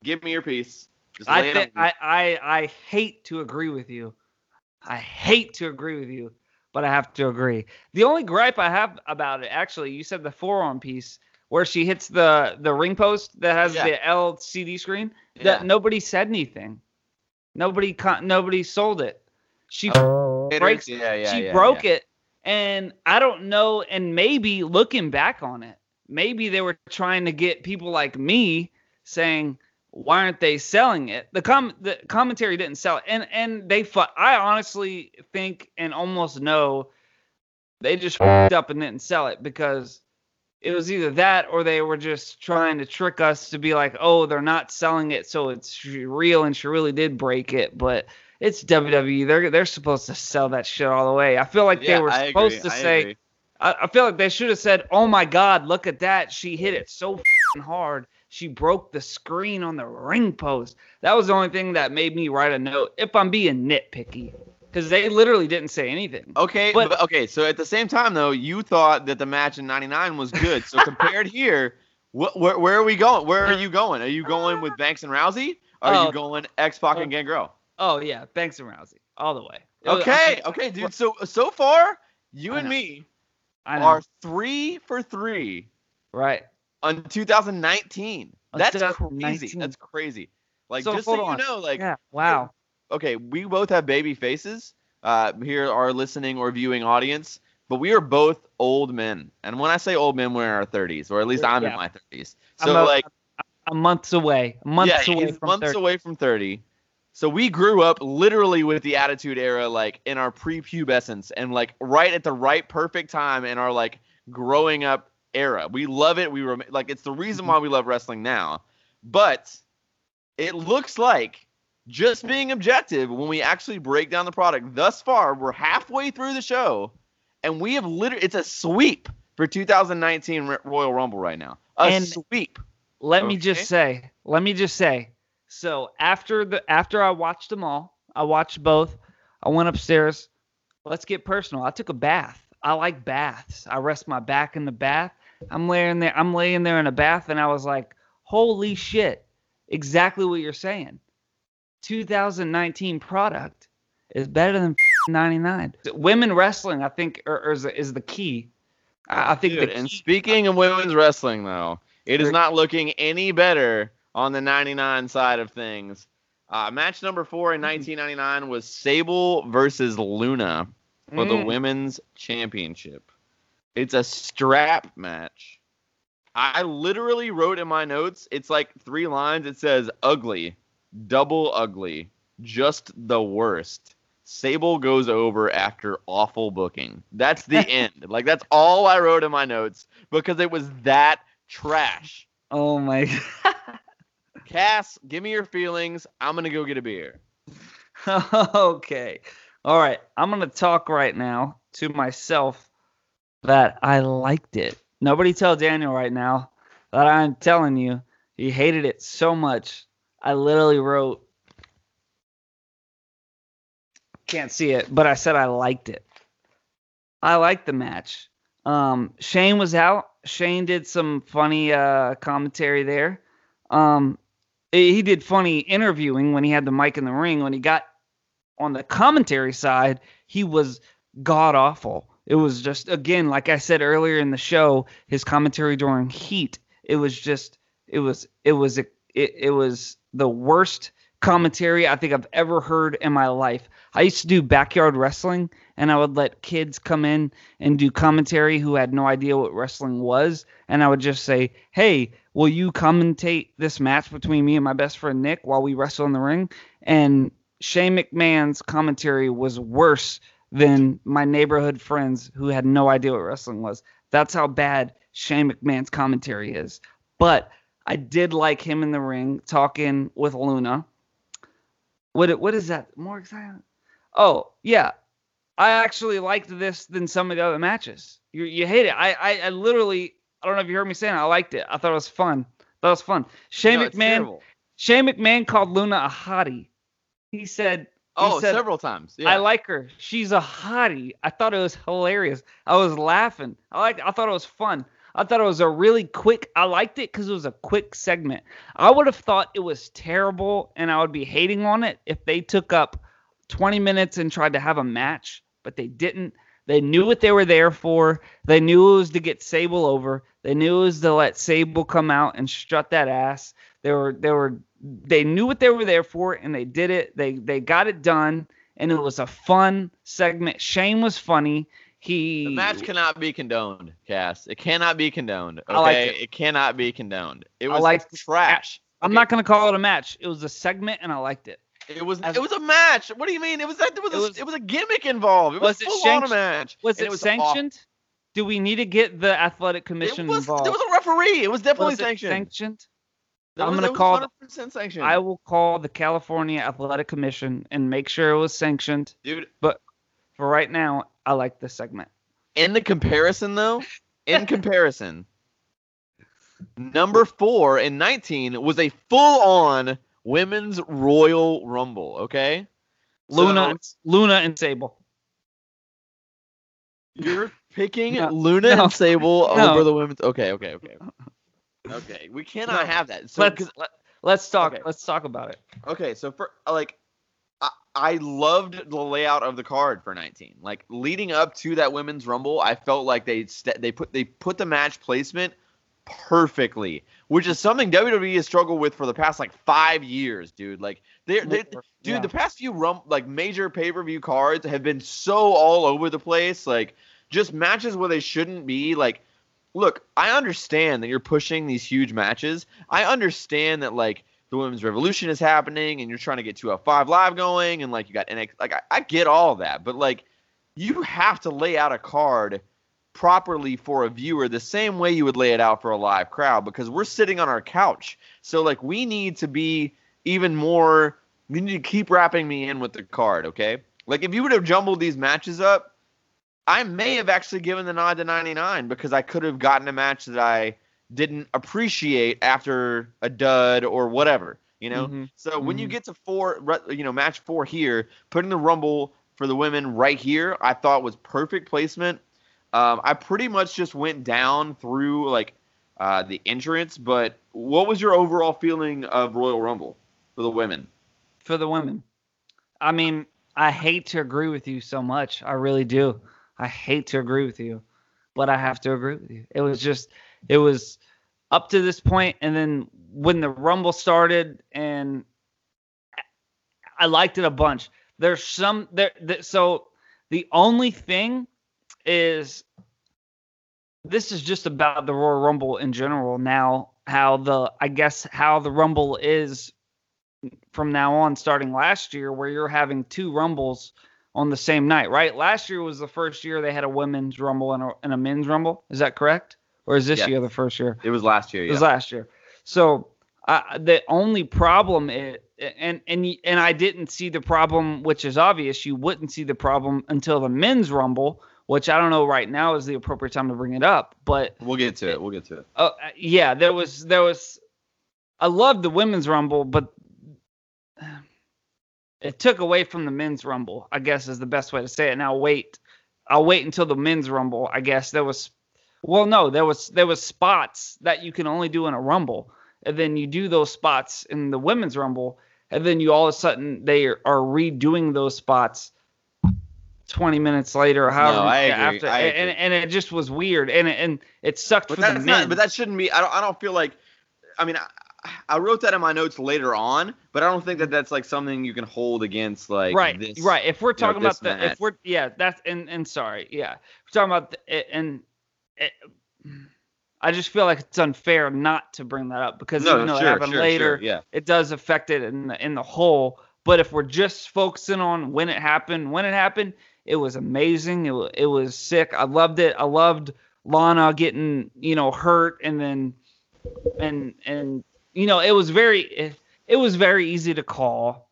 S1: Give me your piece.
S2: I,
S1: it
S2: thi-
S1: on me.
S2: I I I hate to agree with you. I hate to agree with you, but I have to agree. The only gripe I have about it, actually, you said the forearm piece where she hits the the ring post that has
S1: Yeah.
S2: the LCD screen.
S1: Yeah.
S2: That nobody said anything. Nobody con- nobody sold it. She oh.
S1: It
S2: breaks.
S1: is- yeah, yeah,
S2: she
S1: yeah,
S2: broke
S1: yeah.
S2: it, and I don't know. And maybe looking back on it, maybe they were trying to get people like me saying, "Why aren't they selling it?" The com the commentary didn't sell it, and and they. Fu- I honestly think and almost know they just fucked up and didn't sell it because it was either that or they were just trying to trick us to be like, "Oh, they're not selling it, so it's real," and she really did break it, but. It's WWE. They're they're supposed to sell that shit all the way. I feel like
S1: Yeah,
S2: they were
S1: I
S2: supposed
S1: agree,
S2: to
S1: I
S2: say. I, I feel like they should have said, "Oh my God, look at that! She hit it so hard. She broke the screen on the ring post." That was the only thing that made me write a note. If I'm being nitpicky, because they literally didn't say anything.
S1: Okay,
S2: But-
S1: but, okay. So at the same time, though, you thought that the match in '99 was good. So compared here, wh- where, where are we going? Where are you going? Are you going with Banks and Rousey? Are
S2: Oh.
S1: you going X Pac oh. and Gangrel?
S2: Oh yeah, Banks and Rousey, all the way.
S1: Okay, okay, dude. So so far, you and me are three for three
S2: right.
S1: On 2019.
S2: On
S1: That's
S2: 2019.
S1: crazy. That's crazy. Like
S2: So,
S1: just so
S2: hold
S1: you know, like
S2: yeah. Wow.
S1: okay, we both have baby faces. Uh, here, our listening or viewing audience, but we are both old men. And when I say old men, we're in our 30s, or at least I'm in my 30s.
S2: I'm
S1: So
S2: a-
S1: like,
S2: A months away. Months
S1: yeah,
S2: away from
S1: months
S2: 30.
S1: away from 30. So we grew up literally with the Attitude Era, like in our prepubescence, and like right at the right perfect time in our like growing up era. We love it. We rem- like it's the reason
S2: Mm-hmm.
S1: why we love wrestling now. But it looks like just being objective when we actually break down the product. Thus far, we're halfway through the show, and we have literally it's a sweep for 2019 Ro- Royal Rumble right now. A
S2: And-
S1: sweep.
S2: let me just say let me just say so after the after i watched them all i watched both i went upstairs let's get personal i took a bath i like baths i rest my back in the bath i'm laying there i'm laying there in a bath and i was like holy shit exactly what you're saying 2019 product is better than 99 women wrestling i think is, is the key i, I think
S1: Dude,
S2: the
S1: and
S2: key,
S1: speaking of women's wrestling, though, it is not looking any better on the 99 side of things. Uh, match number four in 1999 was Sable versus Luna for the
S2: Mm.
S1: women's championship. It's a strap match. I literally wrote in my notes, it's like three lines. It says ugly, double ugly, just the worst. Sable goes over after awful booking. That's the end. Like that's all I wrote in my notes because it was that trash.
S2: oh my god
S1: Cass, give me your feelings. I'm gonna go get a beer.
S2: okay. All right. I'm going to talk right now to myself that I liked it. Nobody tell Daniel right now that I'm telling you he hated it so much. I literally wrote can't see it, but I said I liked it. I liked the match. Um, Shane was out. Shane did some funny uh, commentary there. Um, he he did funny interviewing when he had the mic in the ring. When he got on the commentary side, he was god awful. It was just again, like I said earlier in the show, his commentary during Heat. It was just, it was, it was, it, it was the worst commentary I think I've ever heard in my life. I used to do backyard wrestling and I would let kids come in and do commentary who had no idea what wrestling was and I would just say, "Hey, will you commentate this match between me and my best friend Nick while we wrestle in the ring?" And Shane McMahon's commentary was worse than my neighborhood friends who had no idea what wrestling was. That's how bad Shane McMahon's commentary is. But I did like him in the ring talking with Luna. What what is that? More exciting? Oh yeah, I actually liked this than some of the other matches. You you hate it. I I, I literally I don't know if you heard me saying it. I liked it. I thought it was fun. That was fun. Shane
S1: No,
S2: McMahon. Shane McMahon called Luna a hottie. He said.
S1: Oh,
S2: said,
S1: several times. Yeah.
S2: I like her. She's a hottie. I thought it was hilarious. I was laughing. I liked. I thought it was fun. I thought it was a really quick. I liked it because it was a quick segment. I would have thought it was terrible, and I would be hating on it if they took up 20 minutes and tried to have a match, but they didn't. They knew what they were there for. They knew it was to get Sable over. They knew it was to let Sable come out and strut that ass. They were they were they knew what they were there for and they did it. They they got it done and it was a fun segment. Shane was funny. He
S1: The match cannot be condoned, Cass. It cannot be condoned. Okay,
S2: I liked
S1: it. cannot be condoned. It was
S2: like
S1: trash.
S2: I'm
S1: Okay,
S2: not gonna call it a match. It was a segment and I liked it.
S1: It was.
S2: as-
S1: It was a match. What do you mean? It was. That. It was.
S2: It
S1: a,
S2: was-
S1: it was a gimmick involved. It was,
S2: Was it
S1: full on a match.
S2: Was
S1: And
S2: it,
S1: was
S2: sanctioned? Do we need to get the athletic commission
S1: It was.
S2: involved?
S1: There was a referee. It was definitely
S2: Was it
S1: sanctioned.
S2: sanctioned? I'm gonna call-
S1: 100% sanctioned.
S2: I will call the California Athletic Commission and make sure it was sanctioned.
S1: Dude, but
S2: For right now, I like this segment.
S1: in the comparison though, in comparison, number four in 19 was a full-on women's Royal Rumble. Okay.
S2: Luna,
S1: So-
S2: Luna and Sable.
S1: You're picking
S2: No,
S1: Luna
S2: no,
S1: and Sable
S2: no.
S1: over the women's. Okay, okay, okay. Okay, we cannot
S2: No.
S1: have that. So,
S2: let's
S1: 'cause-
S2: let, let's talk.
S1: Okay.
S2: Let's talk about it.
S1: okay, so for like, I, I loved the layout of the card for 19. Like leading up to that women's rumble, I felt like they st- they put they put the match placement perfectly, which is something WWE has struggled with for the past like five years, dude. Like they they dude,
S2: Yeah.
S1: the past few rum like major pay per view cards have been so all over the place. Like just matches where they shouldn't be. Like, look, I understand that you're pushing these huge matches. I understand that like the women's revolution is happening and you're trying to get 205 live going and like you got NX. Like I, I get all that, but like you have to lay out a card properly for a viewer the same way you would lay it out for a live crowd because we're sitting on our couch. So like we need to be even more you need to keep wrapping me in with the card, okay? Like if you would have jumbled these matches up, I may have actually given the nod to 99 because I could have gotten a match that I didn't appreciate after a dud or whatever, you know?
S2: Mhm.
S1: So when you
S2: Mhm.
S1: get to four, you know, match four here, putting the Rumble for the women right here, I thought was perfect placement. Um, I pretty much just went down through like uh, the entrance, but what was your overall feeling of Royal Rumble for the women?
S2: for the women. I mean, I hate to agree with you so much. I really do. I hate to agree with you, but I have to agree with you. It was just, it was up to this point, and then when the Rumble started, and I liked it a bunch. There's some there. th- so the only thing is, this is just about the Royal Rumble in general. Now, how the I guess how the Rumble is from now on, starting last year, where you're having two rumbles on the same night, right? Last year was the first year they had a women's rumble and a, and a men's rumble. Is that correct? Or is this
S1: Yes.
S2: year the first year?
S1: It was last year,
S2: It was last year. So uh, the only problem is, and and and I didn't see the problem, which is obvious. You wouldn't see the problem until the men's rumble, which I don't know right now is the appropriate time to bring it up. But
S1: we'll get to it. We'll get to it.
S2: uh, yeah, there was there was. I loved the women's rumble, but it took away from the men's rumble. I guess is the best way to say it. Now wait, I'll wait until the men's rumble. I guess there was, well, no, there was there was spots that you can only do in a rumble, and then you do those spots in the women's rumble, and then you all of a sudden they are, are redoing those spots. 20 minutes later or however
S1: I agree,
S2: after
S1: I
S2: and,
S1: agree.
S2: and it just was weird and it, and it sucked
S1: But
S2: for the men
S1: not. But that shouldn't be. I don't. I don't feel like. I mean, I, wrote that in my notes later on, but I don't think that mm-hmm. that's like something you can hold against like
S2: right,
S1: this.
S2: right. If we're
S1: you know,
S2: talking about the,
S1: match.
S2: if we're yeah, that's and and sorry, yeah, we're talking about the, and. It, I just feel like it's unfair not to bring that up because
S1: No,
S2: even though
S1: sure,
S2: it happened
S1: sure,
S2: later,
S1: sure, yeah.
S2: it does affect it in the in the whole. But if we're just focusing on when it happened, when it happened, it was amazing. It was, it was sick. I loved it. I loved Lana getting you know hurt and then and and you know it was very it, it was very easy to call.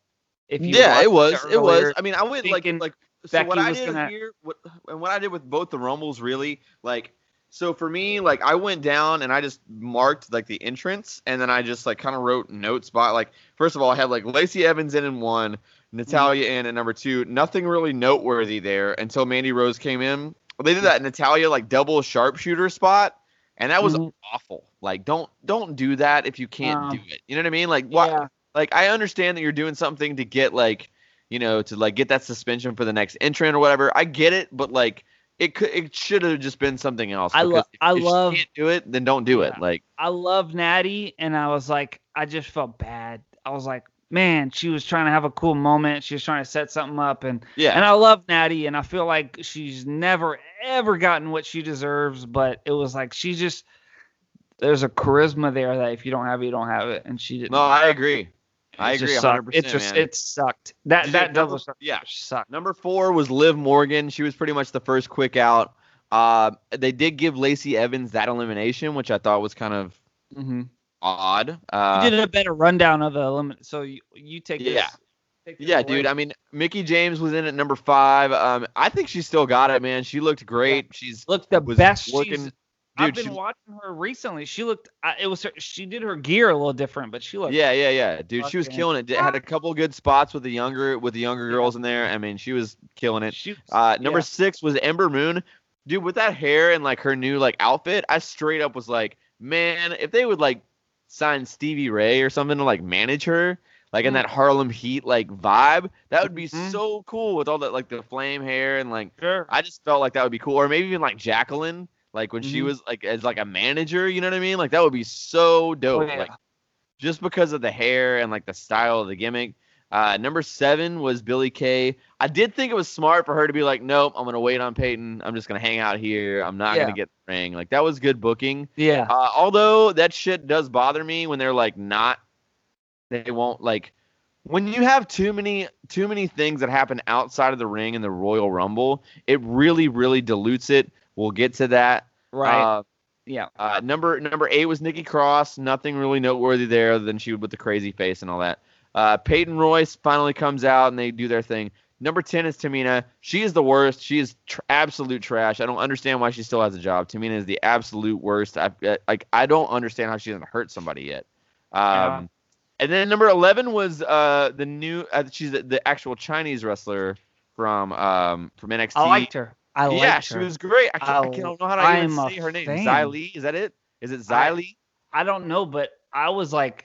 S2: If you
S1: yeah, it was. It was. I mean, I went like like so
S2: Becky
S1: what I did
S2: gonna-
S1: here, what and what I did with both the rumbles really like. So for me, like I went down and I just marked like the entrance, and then I just like kind of wrote notes by like first of all I had like Lacey Evans in in one, Natalya
S2: Mm-hmm.
S1: in at number two. Nothing really noteworthy there until Mandy Rose came in. Well, They did that Natalya like double sharpshooter spot, and that was
S2: Mhm.
S1: awful. Like don't don't do that if you can't
S2: Um,
S1: do it. You know what I mean? Like why?
S2: Yeah.
S1: like I understand that you're doing something to get like you know to like get that suspension for the next entrant or whatever. I get it, but like it could it should have just been something else.
S2: I lo-
S1: if-
S2: I
S1: if
S2: love-
S1: can't do it, then don't do it. Like
S2: I love Natty, and I was like, I just felt bad. I was like, man, she was trying to have a cool moment. She was trying to set something up, and
S1: yeah,
S2: and I love Natty, and I feel like she's never ever gotten what she deserves. But it was like she just there's a charisma there that if you don't have it, you don't have it, and she didn't.
S1: no, I agree. I agree
S2: sucked.
S1: 100%.
S2: It just
S1: man.
S2: it sucked. That that double
S1: yeah.
S2: sucked.
S1: Number four was Liv Morgan. She was pretty much the first quick out. Uh, they did give Lacey Evans that elimination, which I thought was kind of
S2: Mm-hmm.
S1: Odd. Uh,
S2: you did a better rundown of the limit, so you you take this.
S1: Yeah.
S2: take this
S1: Yeah,
S2: away.
S1: dude. I mean, Mickie James was in at number five. Um, I think she still got it, man. She looked great. She's
S2: looked the best she's
S1: Dude,
S2: I've been
S1: she-
S2: watching her recently. She looked. It was her. She did her gear a little different, but she looked.
S1: yeah, yeah, yeah, dude. She was killing it. Had a couple good spots with the younger with the younger girls in there. I mean, she was killing it.
S2: She,
S1: Uh, number
S2: yeah.
S1: six was Ember Moon. Dude, with that hair and like her new like outfit, I straight up was like, man, if they would like sign Stevie Ray or something to like manage her, like in
S2: Mm.
S1: that Harlem Heat like vibe, that would be
S2: Mhm.
S1: so cool with all that like the flame hair and like
S2: Sure.
S1: I just felt like that would be cool, or maybe even like Jacqueline, like when she
S2: Mhm.
S1: was like as like a manager, you know what I mean? Like that would be so dope.
S2: Oh, yeah.
S1: Like just because of the hair and like the style of the gimmick. Uh, number seven was Billie Kay. I did think it was smart for her to be like, nope, I'm gonna wait on Peyton. I'm just gonna hang out here. I'm not
S2: Yeah.
S1: gonna get the ring. Like that was good booking.
S2: Yeah.
S1: Uh, although that shit does bother me when they're like not, they won't like when you have too many too many things that happen outside of the ring in the Royal Rumble. It really really dilutes it. We'll get to that.
S2: right.
S1: Uh,
S2: yeah.
S1: uh, number number eight was Nikki Cross. Nothing really noteworthy there other than she with the crazy face and all that. Uh, Peyton Royce finally comes out and they do their thing. Number ten is Tamina. She is the worst. She is tr- absolute trash. I don't understand why she still has a job. Tamina is the absolute worst. I like I don't understand how she hasn't hurt somebody yet. Um,
S2: Yeah.
S1: And then number eleven was uh the new. Uh, she's the, the actual Chinese wrestler from um from NXT.
S2: I liked her. I liked her.
S1: yeah,
S2: her.
S1: she was great. I, can't, I,
S2: I-
S1: can't know how to
S2: I
S1: even say her name.
S2: Xia
S1: Li, is that it? Is it
S2: I-
S1: Xia Li?
S2: I don't know, but I was like,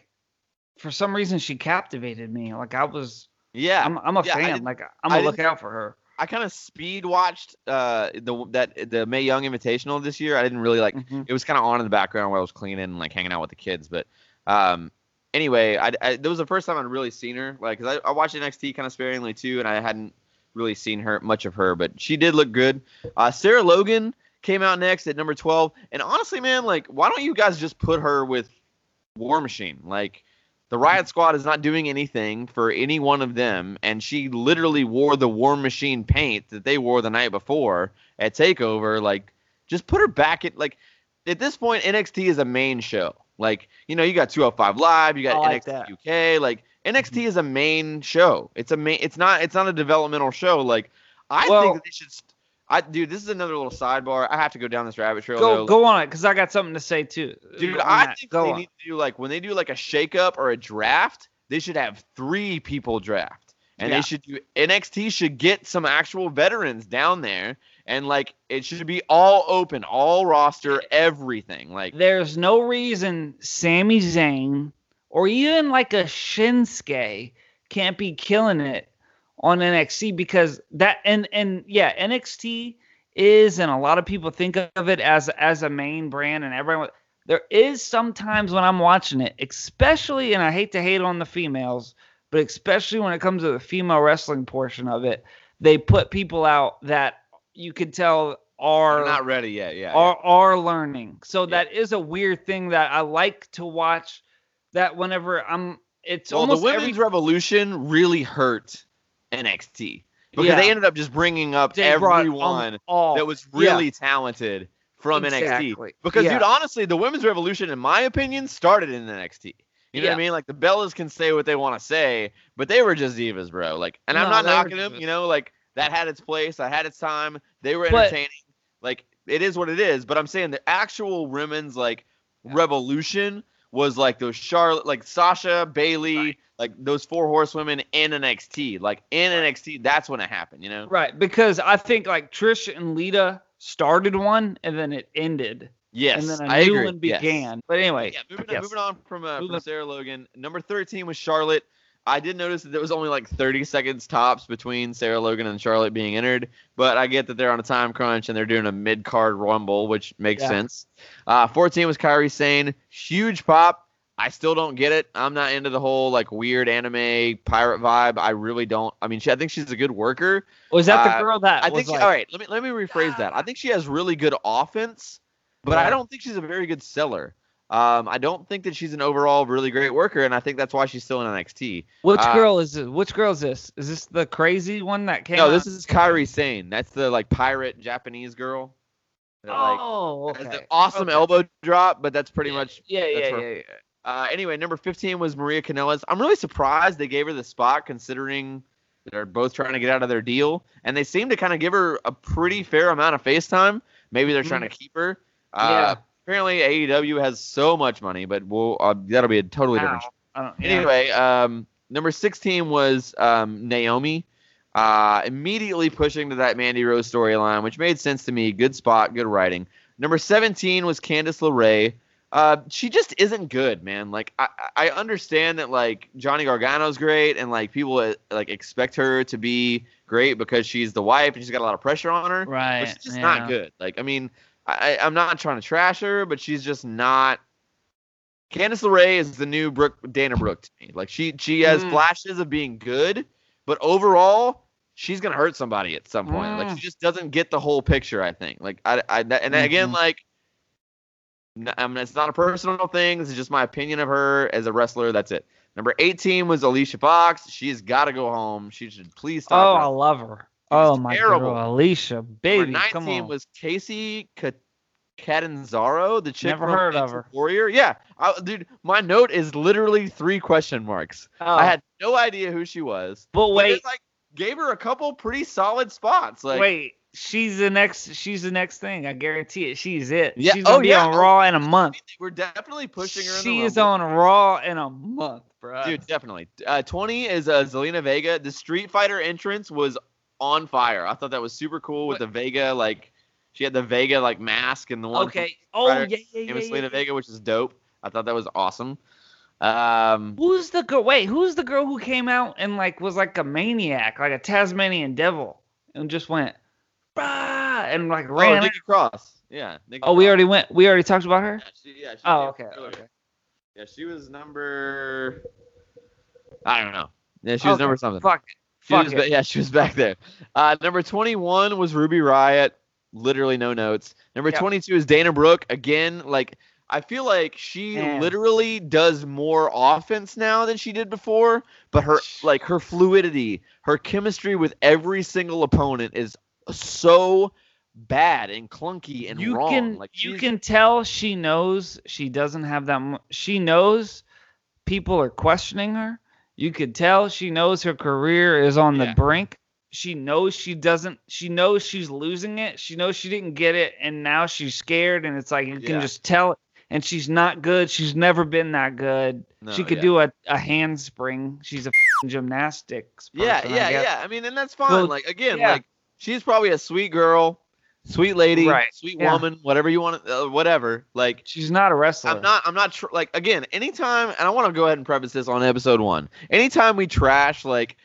S2: for some reason, she captivated me. Like I was.
S1: Yeah,
S2: I'm. I'm a
S1: Yeah,
S2: fan. like I'm gonna look out for her.
S1: I kind of speed watched uh the that the Mae Young Invitational this year. I didn't really like.
S2: Mhm.
S1: It was kind of on in the background while I was cleaning and like hanging out with the kids. But um, anyway, I, I that was the first time I'd really seen her. Like, 'cause I, I watched NXT kind of sparingly too, and I hadn't really seen her much of her, but she did look good. Uh, Sarah Logan came out next at number twelve, and honestly, man, like, why don't you guys just put her with War Machine? Like. The Riot Squad is not doing anything for any one of them, and she literally wore the War Machine paint that they wore the night before at Takeover. Like, just put her back at like at this point NXT is a main show. Like, you know, you got 205 Live, you got
S2: like
S1: NXT
S2: that.
S1: UK. Like NXT mm-hmm. is a main show. It's a main. It's not. It's not a developmental show. Like, I
S2: Well-
S1: think that they should. I dude, this is another little sidebar. I have to go down this rabbit trail.
S2: Go
S1: though.
S2: go on it, cause I got something to say too.
S1: Dude, I
S2: that.
S1: think
S2: go
S1: they
S2: on.
S1: need to do like when they do like a shakeup or a draft, they should have three people draft. And
S2: Yeah.
S1: they should do NXT should get some actual veterans down there and like it should be all open, all roster, everything. Like
S2: There's no reason Sami Zayn or even like a Shinsuke can't be killing it on NXT because that and and yeah, NXT is and a lot of people think of it as as a main brand and everyone there is sometimes when I'm watching it, especially, and I hate to hate on the females, but especially when it comes to the female wrestling portion of it, they put people out that you could tell are
S1: They're not ready yet. Yeah.
S2: are are learning. So
S1: Yeah.
S2: that is a weird thing that I like to watch. That whenever I'm, it's
S1: well, the women's
S2: every,
S1: revolution really hurt NXT because
S2: Yeah.
S1: they ended up just bringing up
S2: they
S1: everyone that was
S2: yeah.
S1: really talented from NXT. Because,
S2: Yeah.
S1: dude, honestly, the women's revolution, in my opinion, started in NXT. You know what I mean? Like the Bellas can say what they want to say, but they were just divas, bro. Like, and I'm not knocking them. You know, like that had its place. I had its time. They were
S2: But-
S1: entertaining. like it is what it is. But I'm saying the actual women's like
S2: Yeah.
S1: revolution was like those Charlotte, like Sasha, Bayley,
S2: Right.
S1: Like those four horsewomen in NXT. Like in NXT, that's when it happened. You know?
S2: right because I think like Trish and Lita started one and then it ended
S1: Yes,
S2: and then a
S1: I
S2: new
S1: agree.
S2: one
S1: yes.
S2: began. But anyway,
S1: Yeah, moving,
S2: yes.
S1: on, moving on from, uh, from Sarah Logan. Number 13 was Charlotte. I did notice that there was only like 30 seconds tops between Sarah Logan and Charlotte being entered, but I get that they're on a time crunch and they're doing a mid card rumble, which makes
S2: Yeah.
S1: sense. Uh, 14 was Kairi Sane. Huge pop. I still don't get it. I'm not into the whole like weird anime pirate vibe. I really don't. I mean, she, I think she's a good worker.
S2: was that the
S1: uh,
S2: girl that
S1: I
S2: was
S1: think. She, all right, let me let me rephrase that. I think she has really good offense, but I don't think she's a very good seller. Um, I don't think that she's an overall really great worker, and I think that's why she's still in NXT.
S2: which
S1: uh,
S2: girl is this? Which girl is this? Is this the crazy one that came?
S1: No,
S2: out?
S1: this is Kairi Sane. That's the like pirate Japanese girl. That, like,
S2: Oh,
S1: has
S2: okay.
S1: the awesome
S2: Okay.
S1: elbow drop, but that's pretty
S2: Yeah,
S1: much
S2: Yeah,
S1: that's
S2: yeah, yeah, yeah.
S1: Uh, anyway, number 15 was Maria Kanellis. I'm really surprised they gave her the spot considering they're both trying to get out of their deal. And they seem to kind of give her a pretty fair amount of face time. Maybe they're trying to keep her. Uh,
S2: Yeah.
S1: Apparently, AEW has so much money, but we'll, uh, that'll be a totally different.
S2: Yeah.
S1: Anyway, um, number 16 was um, Naomi. Uh, immediately pushing to that Mandy Rose storyline, which made sense to me. Good spot, good writing. Number 17 was Candice LeRae. Uh, she just isn't good, man. Like I, I understand that like Johnny Gargano's great, and like people uh, like expect her to be great because she's the wife and she's got a lot of pressure on her.
S2: right.
S1: But she's just
S2: yeah.
S1: not good. Like, I mean, I, I'm not trying to trash her, but she's just not. Candice LeRae is the new Brooke, Dana Brooke to me. Like, she she has
S2: Mm.
S1: flashes of being good, but overall, she's gonna hurt somebody at some point. Like,
S2: Mm.
S1: she just doesn't get the whole picture. I think. Like, I, I and again,
S2: Mhm.
S1: like. I mean, it's not a personal thing. This is just my opinion of her as a wrestler. That's it. Number 18 was Alicia Fox. She's got to go home. She should please stop.
S2: Oh, I love her. Oh my
S1: terrible.
S2: girl, Alicia,
S1: Number
S2: baby,
S1: 19
S2: come on.
S1: was Kacy Ca- Catanzaro, the chick
S2: Never
S1: from
S2: heard of her.
S1: Warrior. Yeah, I, dude, my note is literally three question marks.
S2: oh,
S1: I had no idea who she was.
S2: but
S1: But
S2: wait,
S1: it, like gave her a couple pretty solid spots. Like,
S2: wait, she's the next. She's the next thing. I guarantee it. She's it.
S1: Yeah,
S2: She's gonna
S1: oh,
S2: be
S1: yeah,
S2: on Raw in a month.
S1: we're definitely pushing her. In
S2: She is on Raw in a month, bro.
S1: Dude, definitely. Uh, 20 is uh, Zelina Vega. The Street Fighter entrance was on fire. I thought that was super cool with
S2: What-
S1: the Vega like. She had the Vega like mask and the one
S2: Okay. Oh yeah, yeah, yeah.
S1: Famous
S2: yeah,
S1: Selena
S2: yeah.
S1: Vega, which is dope. I thought that was awesome. Um,
S2: Who's the girl? Wait, who's the girl who came out and like was like a maniac, like a Tasmanian devil, and just went, bah, and like
S1: oh,
S2: ran.
S1: Nikki Cross. Yeah. Nikki
S2: oh, we already went. We already talked about her.
S1: Yeah, she, yeah, she
S2: Oh, okay. Okay.
S1: Yeah, she was number. I don't know. Yeah, she was
S2: Okay,
S1: number something.
S2: Fuck it.
S1: She
S2: Fuck
S1: was
S2: it.
S1: yeah, she was back there. Uh, number 21 was Ruby Riott. Literally no notes. Number
S2: Yep.
S1: 22 is Dana Brooke. Again, like I feel like she
S2: Man.
S1: literally does more offense now than she did before, but her like her fluidity, her chemistry with every single opponent is so bad and clunky and
S2: you
S1: wrong.
S2: can
S1: like
S2: you can tell she knows she doesn't have that mu- she knows people are questioning her you could tell she knows her career is on the brink she knows she doesn't she knows she's losing it she knows she didn't get it and now she's scared and it's like you
S1: Yeah.
S2: can just tell and she's not good she's never been that good
S1: No,
S2: she could
S1: yeah.
S2: do a, a handspring she's a f***ing gymnastics
S1: Yeah,
S2: person, I
S1: yeah,
S2: guess.
S1: yeah. I mean, and that's fine.
S2: Well,
S1: like again,
S2: yeah.
S1: like she's probably a sweet girl, sweet lady,
S2: Right,
S1: sweet
S2: yeah.
S1: woman, whatever you want, uh, whatever. Like
S2: she's not a wrestler
S1: I'm not, I'm not tr- like again. Anytime, and I want to go ahead and preface this on episode one. Anytime we trash like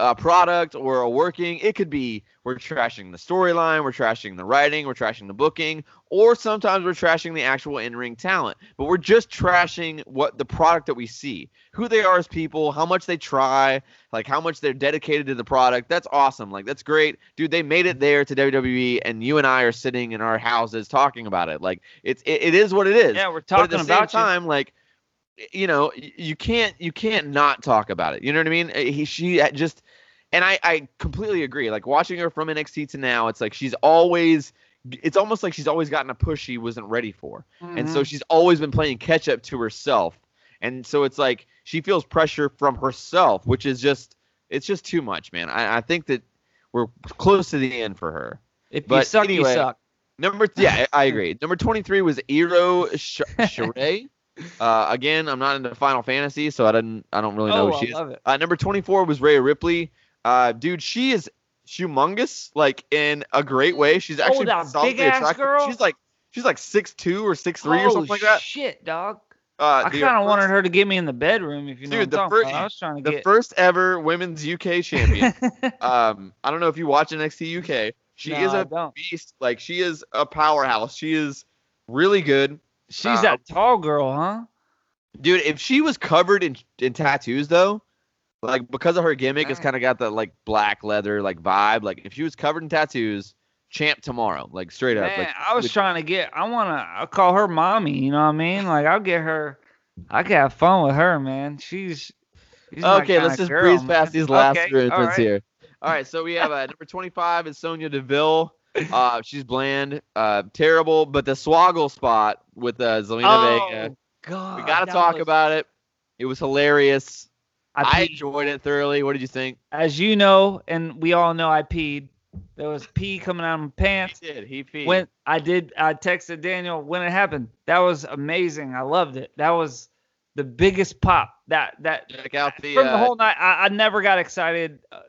S1: a product or a working. It could be we're trashing the storyline, we're trashing the writing, we're trashing the booking, or sometimes we're trashing the actual in-ring talent. But we're just trashing what the product that we see, who they are as people, how much they try, like how much they're dedicated to the product. That's awesome. Like that's great, dude. They made it there to WWE, and you and I are sitting in our houses talking about it. Like it's it, it is what it is.
S2: Yeah, we're
S1: But
S2: talking
S1: at the
S2: about
S1: same time, like you know, you can't you can't not talk about it. You know what I mean? Uh, He she just and I I completely agree. Like watching her from NXT to now, it's like she's always it's almost like she's always gotten a push she wasn't ready for.
S2: you.
S1: And so she's always been playing catch up to herself. And so it's like she feels pressure from herself, which is just it's just too much, man. I, I think that we're close to the end for her.
S2: if you suck,
S1: anyway,
S2: you suck.
S1: Number yeah, I agree. Number 23 was Io Sh- Shirai. Uh, again, I'm not into Final Fantasy, so I didn't I don't really know
S2: oh,
S1: who she
S2: I
S1: is.
S2: it.
S1: Uh, number 24 was Rhea Ripley. Uh, dude, she is humongous, like in a great way. She's actually
S2: that
S1: solidly
S2: big-ass
S1: attractive.
S2: girl?
S1: She's like she's like six two or six three or
S2: oh,
S1: something like that.
S2: Shit, dog.
S1: Uh,
S2: I kind of wanted her to get me in the bedroom, if you know
S1: Dude,
S2: what I'm
S1: the
S2: talking
S1: fir-
S2: about. I was trying to
S1: the
S2: get.
S1: first ever women's UK champion. um, I don't know if you watch NXT UK. She
S2: No,
S1: is
S2: I
S1: a
S2: don't.
S1: beast. Like she is a powerhouse. She is really good.
S2: She's
S1: uh,
S2: that tall girl, huh?
S1: Dude, if she was covered in in tattoos though, like because of her gimmick, it's kind of got that like black leather like vibe. Like if she was covered in tattoos, champ tomorrow, like straight up.
S2: Man,
S1: Like
S2: I was trying to get. I wanna. I'll call her mommy. You know what I mean? Like I'll get her. I can have fun with her, man. She's. she's
S1: okay, let's just
S2: girl,
S1: breeze
S2: man.
S1: past these last
S2: Okay,
S1: three entrants
S2: right.
S1: here. All right, so we have uh, number 25 is Sonya Deville. Uh, she's bland, uh, terrible, but the swoggle spot with uh, Zelina
S2: Oh
S1: Vega,
S2: God.
S1: we gotta talk
S2: was-
S1: about it. It was hilarious.
S2: I,
S1: I enjoyed it thoroughly. What did you think?
S2: As you know, and we all know, I peed. There was pee coming out of my pants.
S1: He did. He peed.
S2: When I did, I texted Daniel when it happened. That was amazing. I loved it. That was the biggest pop. That that
S1: Check out the.
S2: from the
S1: uh,
S2: whole night. I, I never got excited. Uh,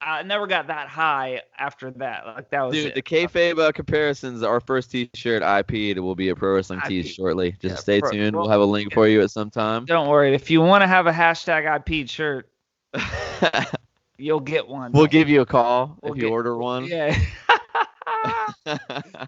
S2: I never got that high after that. Like that was
S1: Dude,
S2: it.
S1: the kayfabe uh, comparisons. Our first T-shirt IP'd will be a pro wrestling
S2: I
S1: tee shortly. Just
S2: Yeah,
S1: stay
S2: pro-
S1: tuned.
S2: well,
S1: we'll have a link
S2: yeah.
S1: for you at some time.
S2: Don't worry. If you want to have a hashtag IP shirt, you'll get one.
S1: we'll give you a call
S2: We'll
S1: if you order one.
S2: Yeah.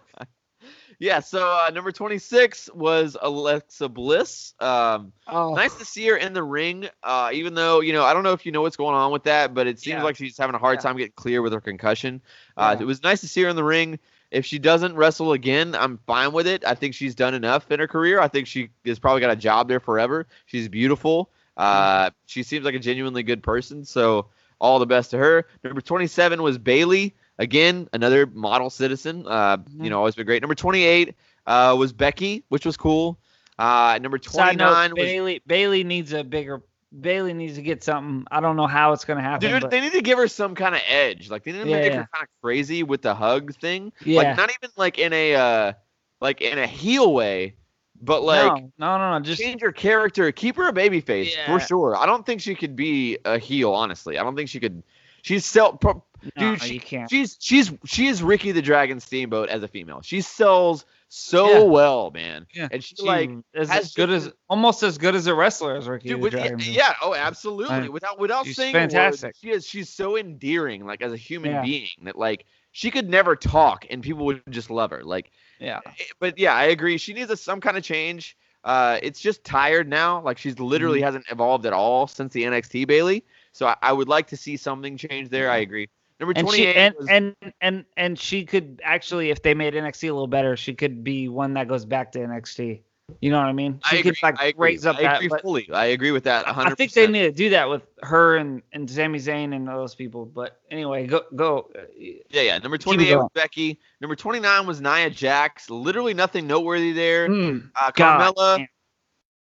S1: yeah. So uh, number 26 was Alexa Bliss. Um,
S2: oh,
S1: nice to see her in the ring. Uh, even though you know, I don't know if you know what's going on with that, but it seems
S2: Yeah.
S1: like she's having a hard
S2: Yeah.
S1: time getting clear with her concussion. Uh,
S2: Yeah.
S1: It was nice to see her in the ring. If she doesn't wrestle again, I'm fine with it. I think she's done enough in her career. I think she has probably got a job there forever. She's beautiful. Uh, she seems like a genuinely good person. So all the best to her. Number 27 was Bayley. Again, another model citizen. Uh,
S2: Mhm.
S1: You know, always been great. Number 28 uh, was Becky, which was cool. Uh, number 29
S2: note,
S1: was
S2: Bayley. Bayley needs a bigger. Bayley needs to get something. I don't know how it's gonna happen.
S1: Dude,
S2: but
S1: they need to give her some kind of edge. Like they need to
S2: Yeah,
S1: make
S2: yeah.
S1: her kind of crazy with the hug thing.
S2: yeah.
S1: Like not even like in a uh like in a heel way, but like
S2: no, no, no, no. Just
S1: change her character, keep her a baby face
S2: Yeah.
S1: for sure. I don't think she could be a heel, honestly. I don't think she could. She's sell, pro,
S2: no,
S1: dude, she-
S2: you can't.
S1: she's she's she is Ricky the Dragon Steamboat as a female. She sells so
S2: Yeah.
S1: well, man.
S2: Yeah.
S1: And she
S2: She
S1: like
S2: is as good as almost as good as a wrestler as Ricky
S1: Dude, with,
S2: Dragon.
S1: yeah, yeah, oh, absolutely.
S2: Right.
S1: Without without saying
S2: fantastic.
S1: she is she's so endearing, like as a human
S2: Yeah.
S1: being, that like she could never talk and people would just love her. Like,
S2: yeah.
S1: eh, but yeah, I agree. She needs a, some kind of change. Uh, it's just tired now. Like she's
S2: Mm-hmm.
S1: literally hasn't evolved at all since the NXT Bayley. So I, I would like to see something change there. I agree. Number
S2: And
S1: twenty
S2: she and,
S1: was,
S2: and and and she could actually, if they made NXT a little better, she could be one that goes back to NXT. You know what I mean? She
S1: I agree.
S2: could like
S1: I agree.
S2: raise up
S1: I
S2: that.
S1: agree fully. I agree with that. 100%.
S2: I think they need to do that with her and and Sami Zayn and those people. But anyway, go go. uh,
S1: Yeah, yeah. Number 28 was. Becky. Number 29 was Nia Jax. Literally nothing noteworthy there.
S2: Mm,
S1: Uh, Carmella.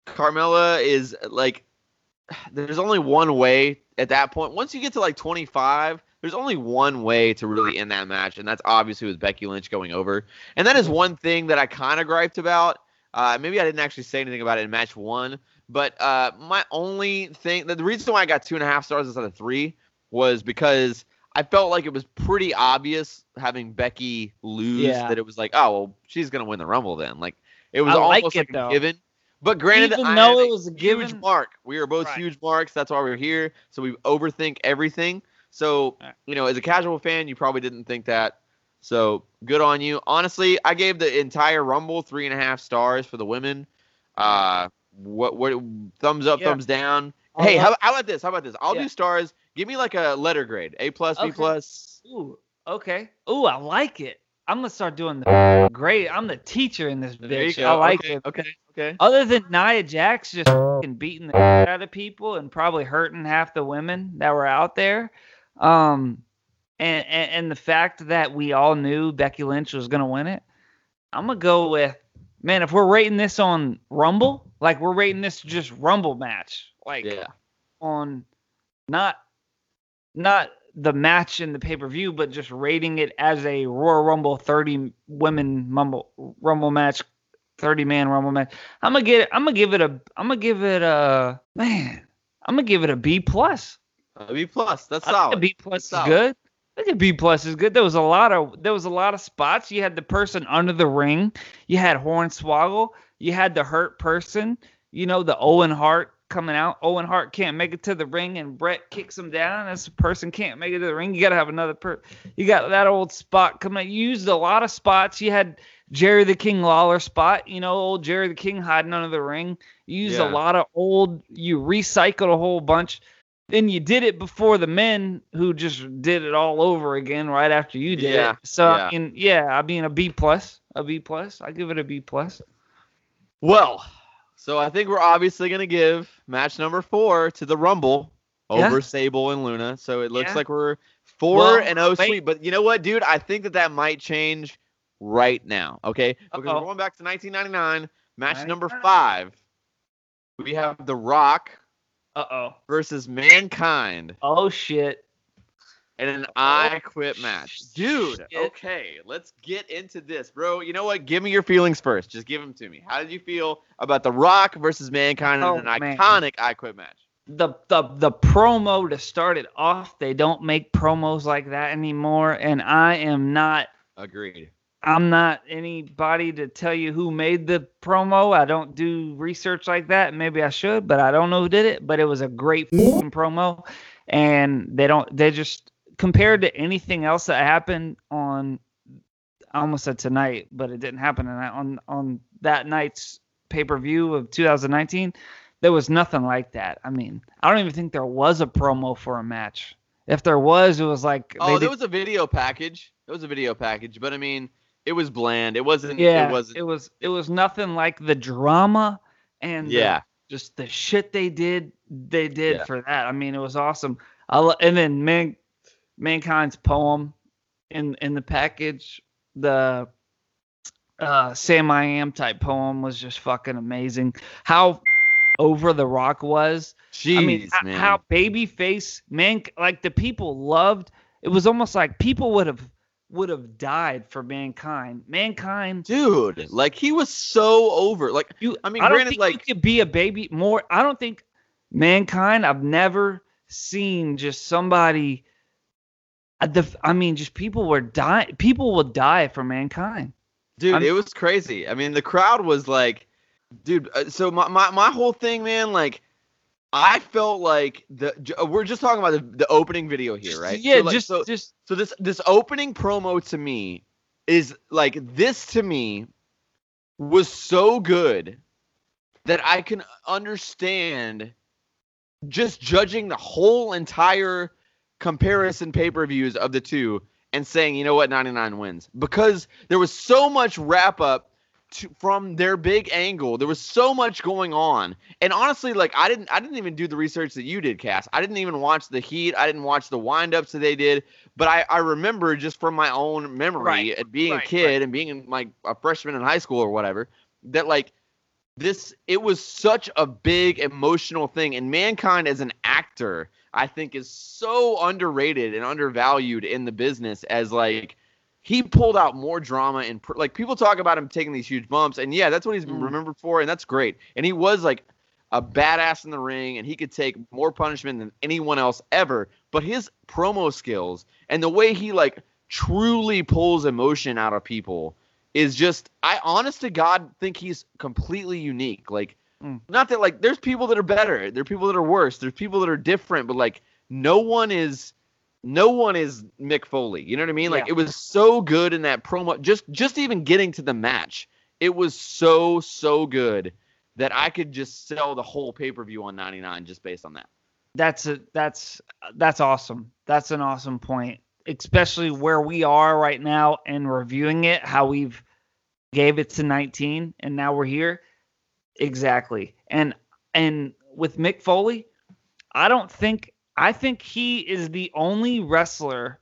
S1: Carmella is like, there's only one way at that point. Once you get to like 25, there's only one way to really end that match, and that's obviously with Becky Lynch going over. And that is one thing that I kind of griped about. Uh, maybe I didn't actually say anything about it in match one, but uh, my only thing, the reason why I got two and a half stars instead of three was because I felt like it was pretty obvious having Becky lose
S2: Yeah.
S1: that it was like, oh well, she's gonna win the Rumble then. Like it was
S2: I like it,
S1: like given. But granted,
S2: Even though it was a
S1: huge
S2: given-
S1: mark. We are both
S2: Right.
S1: huge marks. That's why we're here. So we overthink everything. So, you know, as a casual fan, you probably didn't think that. So good on you. Honestly, I gave the entire Rumble three and a half stars for the women. Uh, what what thumbs up,
S2: Yeah.
S1: thumbs down.
S2: I'll
S1: hey, how, how about this? How about this? I'll
S2: Yeah.
S1: do stars. Give me like a letter grade, A plus, B plus.
S2: Ooh, okay. Ooh, I like it. I'm gonna start doing the great. I'm the teacher in this
S1: There
S2: bitch. I like
S1: okay,
S2: it.
S1: Okay, okay.
S2: Other than Nia Jax just beating the out of people and probably hurting half the women that were out there, um, and, and and the fact that we all knew Becky Lynch was gonna win it, I'm gonna go with man. If we're rating this on Rumble, like we're rating this just Rumble match, like
S1: Yeah.
S2: on not not the match in the pay per view, but just rating it as a Royal Rumble 30 women Mumble Rumble match, 30 man Rumble match. I'm gonna get it. I'm gonna give it a I'm gonna give it a man. I'm gonna give it a B plus.
S1: A B plus. That's solid.
S2: a B plus is good. I think a B plus is good. There was a lot of there was a lot of spots. You had the person under the ring. You had Hornswoggle. You had the hurt person. You know the Owen Hart coming out. Owen Hart can't make it to the ring, and Bret kicks him down. This person can't make it to the ring. You gotta have another per. You got that old spot coming. You used a lot of spots. You had Jerry the King Lawler spot. You know, old Jerry the King hiding under the ring. You used
S1: Yeah.
S2: a lot of old. You recycled a whole bunch then you did it before the men who just did it all over again right after you did
S1: Yeah,
S2: it. So
S1: yeah.
S2: I mean, yeah, I mean a B plus, a B plus. I give it a B plus.
S1: Well, so I think we're obviously gonna give match number four to the Rumble
S2: Yeah.
S1: over Sable and Luna. So it looks
S2: Yeah.
S1: like we're four
S2: Well,
S1: and oh sweet. But you know what, dude? I think that that might change right now. Okay, because
S2: Uh-oh.
S1: we're going back to 1999, match number five. We have The Rock
S2: Uh oh.
S1: versus Mankind
S2: Oh shit.
S1: And an I Quit match. Dude,
S2: Shit.
S1: okay, let's get into this, bro. You know what? Give me your feelings first. Just give them to me. How did you feel about The Rock versus Mankind
S2: Oh,
S1: in an
S2: man.
S1: iconic I Quit match?
S2: The the the promo to start it off. They don't make promos like that anymore, and I am not.
S1: Agreed.
S2: I'm not anybody to tell you who made the promo. I don't do research like that. Maybe I should, but I don't know who did it. But it was a great promo, and they don't. They just compared to anything else that happened on. I almost said tonight, but it didn't happen tonight. On on that night's pay per view of 2019, there was nothing like that. I mean, I don't even think there was a promo for a match. If there was, it was like
S1: Oh, there
S2: did-
S1: was a video package. There was a video package, but I mean, it was bland. It wasn't.
S2: yeah,
S1: It wasn't.
S2: it was it was nothing like the drama and the-
S1: yeah.
S2: just the shit they did they did
S1: Yeah.
S2: for that. I mean, it was awesome. I and then man, mankind's poem in in the package, the uh Sam I Am type poem was just fucking amazing. How over the rock was.
S1: Jeez,
S2: I mean,
S1: man.
S2: how babyface man like the people loved. It was almost like people would have would have died for mankind. Mankind
S1: Dude, like he was so over. Like
S2: you,
S1: I mean,
S2: I don't
S1: granted,
S2: think
S1: like-
S2: you could be a baby more. I don't think mankind. I've never seen just somebody. uh, The, I mean, just people were dying. People will die for mankind.
S1: Dude,
S2: I'm-
S1: it was crazy. I mean, the crowd was like, dude. Uh, so my, my my whole thing, man, like, I felt like the uh, we're just talking about the, the opening video here, right?
S2: Yeah,
S1: So, like,
S2: just
S1: so,
S2: just
S1: so this this opening promo to me is like this to me was so good that I can understand just judging the whole entire comparison pay-per-views of the two and saying, you know what, 99 wins because there was so much wrap up to, from their big angle. There was so much going on, and honestly, like I didn't, I didn't even do the research that you did, Cass. I didn't even watch the heat. I didn't watch the windups that they did, but I, I remember just from my own memory,
S2: Right,
S1: at being
S2: right,
S1: a kid and being in, like a freshman in high school or whatever, that like this it was such a big emotional thing and mankind as an actor i think is so underrated and undervalued in the business as like he pulled out more drama and pr- like people talk about him taking these huge bumps and yeah that's what he's been
S2: Mm.
S1: remembered for and that's great and he was like a badass in the ring and he could take more punishment than anyone else ever but his promo skills and the way he like truly pulls emotion out of people is just I honest to God think he's completely unique. Like
S2: Mm.
S1: not that like there's people that are better, there are people that are worse, there's people that are different, but like no one is no one is Mick Foley. You know what I mean? Like
S2: Yeah.
S1: it was so good in that promo. Just just even getting to the match, it was so so good that I could just sell the whole pay per view on 99 just based on that.
S2: That's a that's that's awesome. That's an awesome point, especially where we are right now and reviewing it. How we've gave it to 19, and now we're here. Exactly, and and with Mick Foley, I don't think I think he is the only wrestler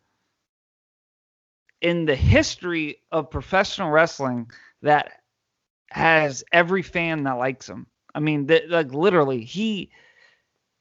S2: in the history of professional wrestling that has every fan that likes him. I mean, th- like literally, he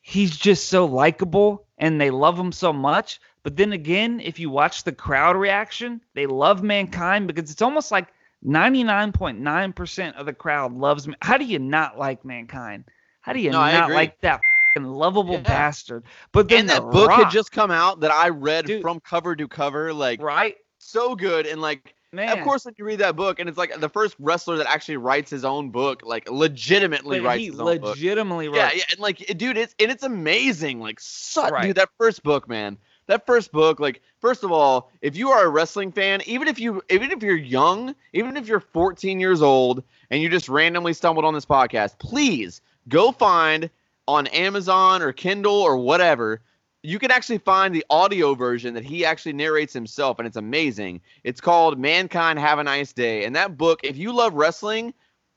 S2: he's just so likable and they love him so much. But then again, if you watch the crowd reaction, they love mankind because it's almost like 99.9% of the crowd loves me. How do you not like mankind? How do you
S1: No,
S2: not like that lovable
S1: Yeah.
S2: bastard? But then
S1: And that
S2: The
S1: book
S2: Rock,
S1: had just come out that I read
S2: Dude.
S1: from cover to cover, like
S2: right,
S1: so good. And like,
S2: man.
S1: of course, when you read that book, and it's like the first wrestler that actually writes his own book, like legitimately
S2: but
S1: writes
S2: he
S1: his own book.
S2: legitimately.
S1: Yeah, yeah, and like, dude, it's and it's amazing. Like, such,
S2: Right.
S1: dude, that first book, man. That first book, like, first of all, if you are a wrestling fan, even if you, even if you're young, even if you're 14 years old, and you just randomly stumbled on this podcast, please go find on Amazon or Kindle or whatever. You can actually find the audio version that he actually narrates himself, and it's amazing. It's called "Mankind Have a Nice Day," and that book, if you love wrestling,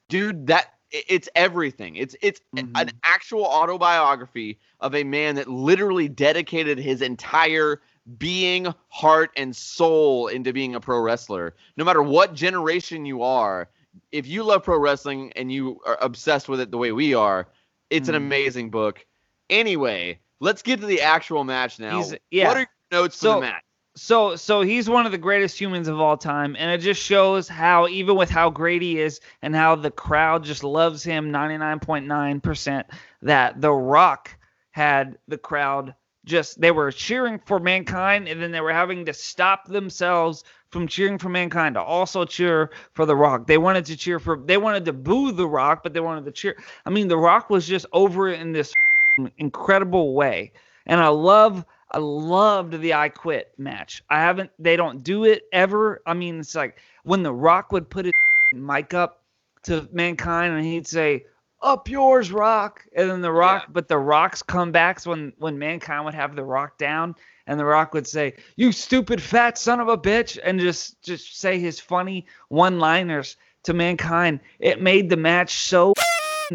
S1: dude, that it's everything. It's it's an
S2: Mhm.
S1: actual autobiography of a man that literally dedicated his entire being, heart, and soul into being a pro wrestler. No matter what generation you are, if you love pro wrestling and you are obsessed with it the way we are, it's an
S2: Mhm.
S1: amazing book. Anyway, let's get to the actual match now.
S2: He's- yeah.
S1: What are your notes for the match?
S2: so so he's one of the greatest humans of all time and it just shows how even with how great he is and how the crowd just loves him 99.9% that the rock had the crowd just they were cheering for mankind and then they were having to stop themselves from cheering for mankind to also cheer for the rock they wanted to cheer for they wanted to boo the rock but they wanted to cheer i mean the rock was just over it in this incredible way and i love I loved the I Quit match. I haven't. They don't do it ever. I mean, it's like when The Rock would put his mic up to mankind and he'd say, "Up yours, Rock," and then The Rock.
S1: Yeah.
S2: But The Rock's comebacks when when mankind would have The Rock down and The Rock would say, "You stupid fat son of a bitch," and just just say his funny one-liners to mankind. It made the match so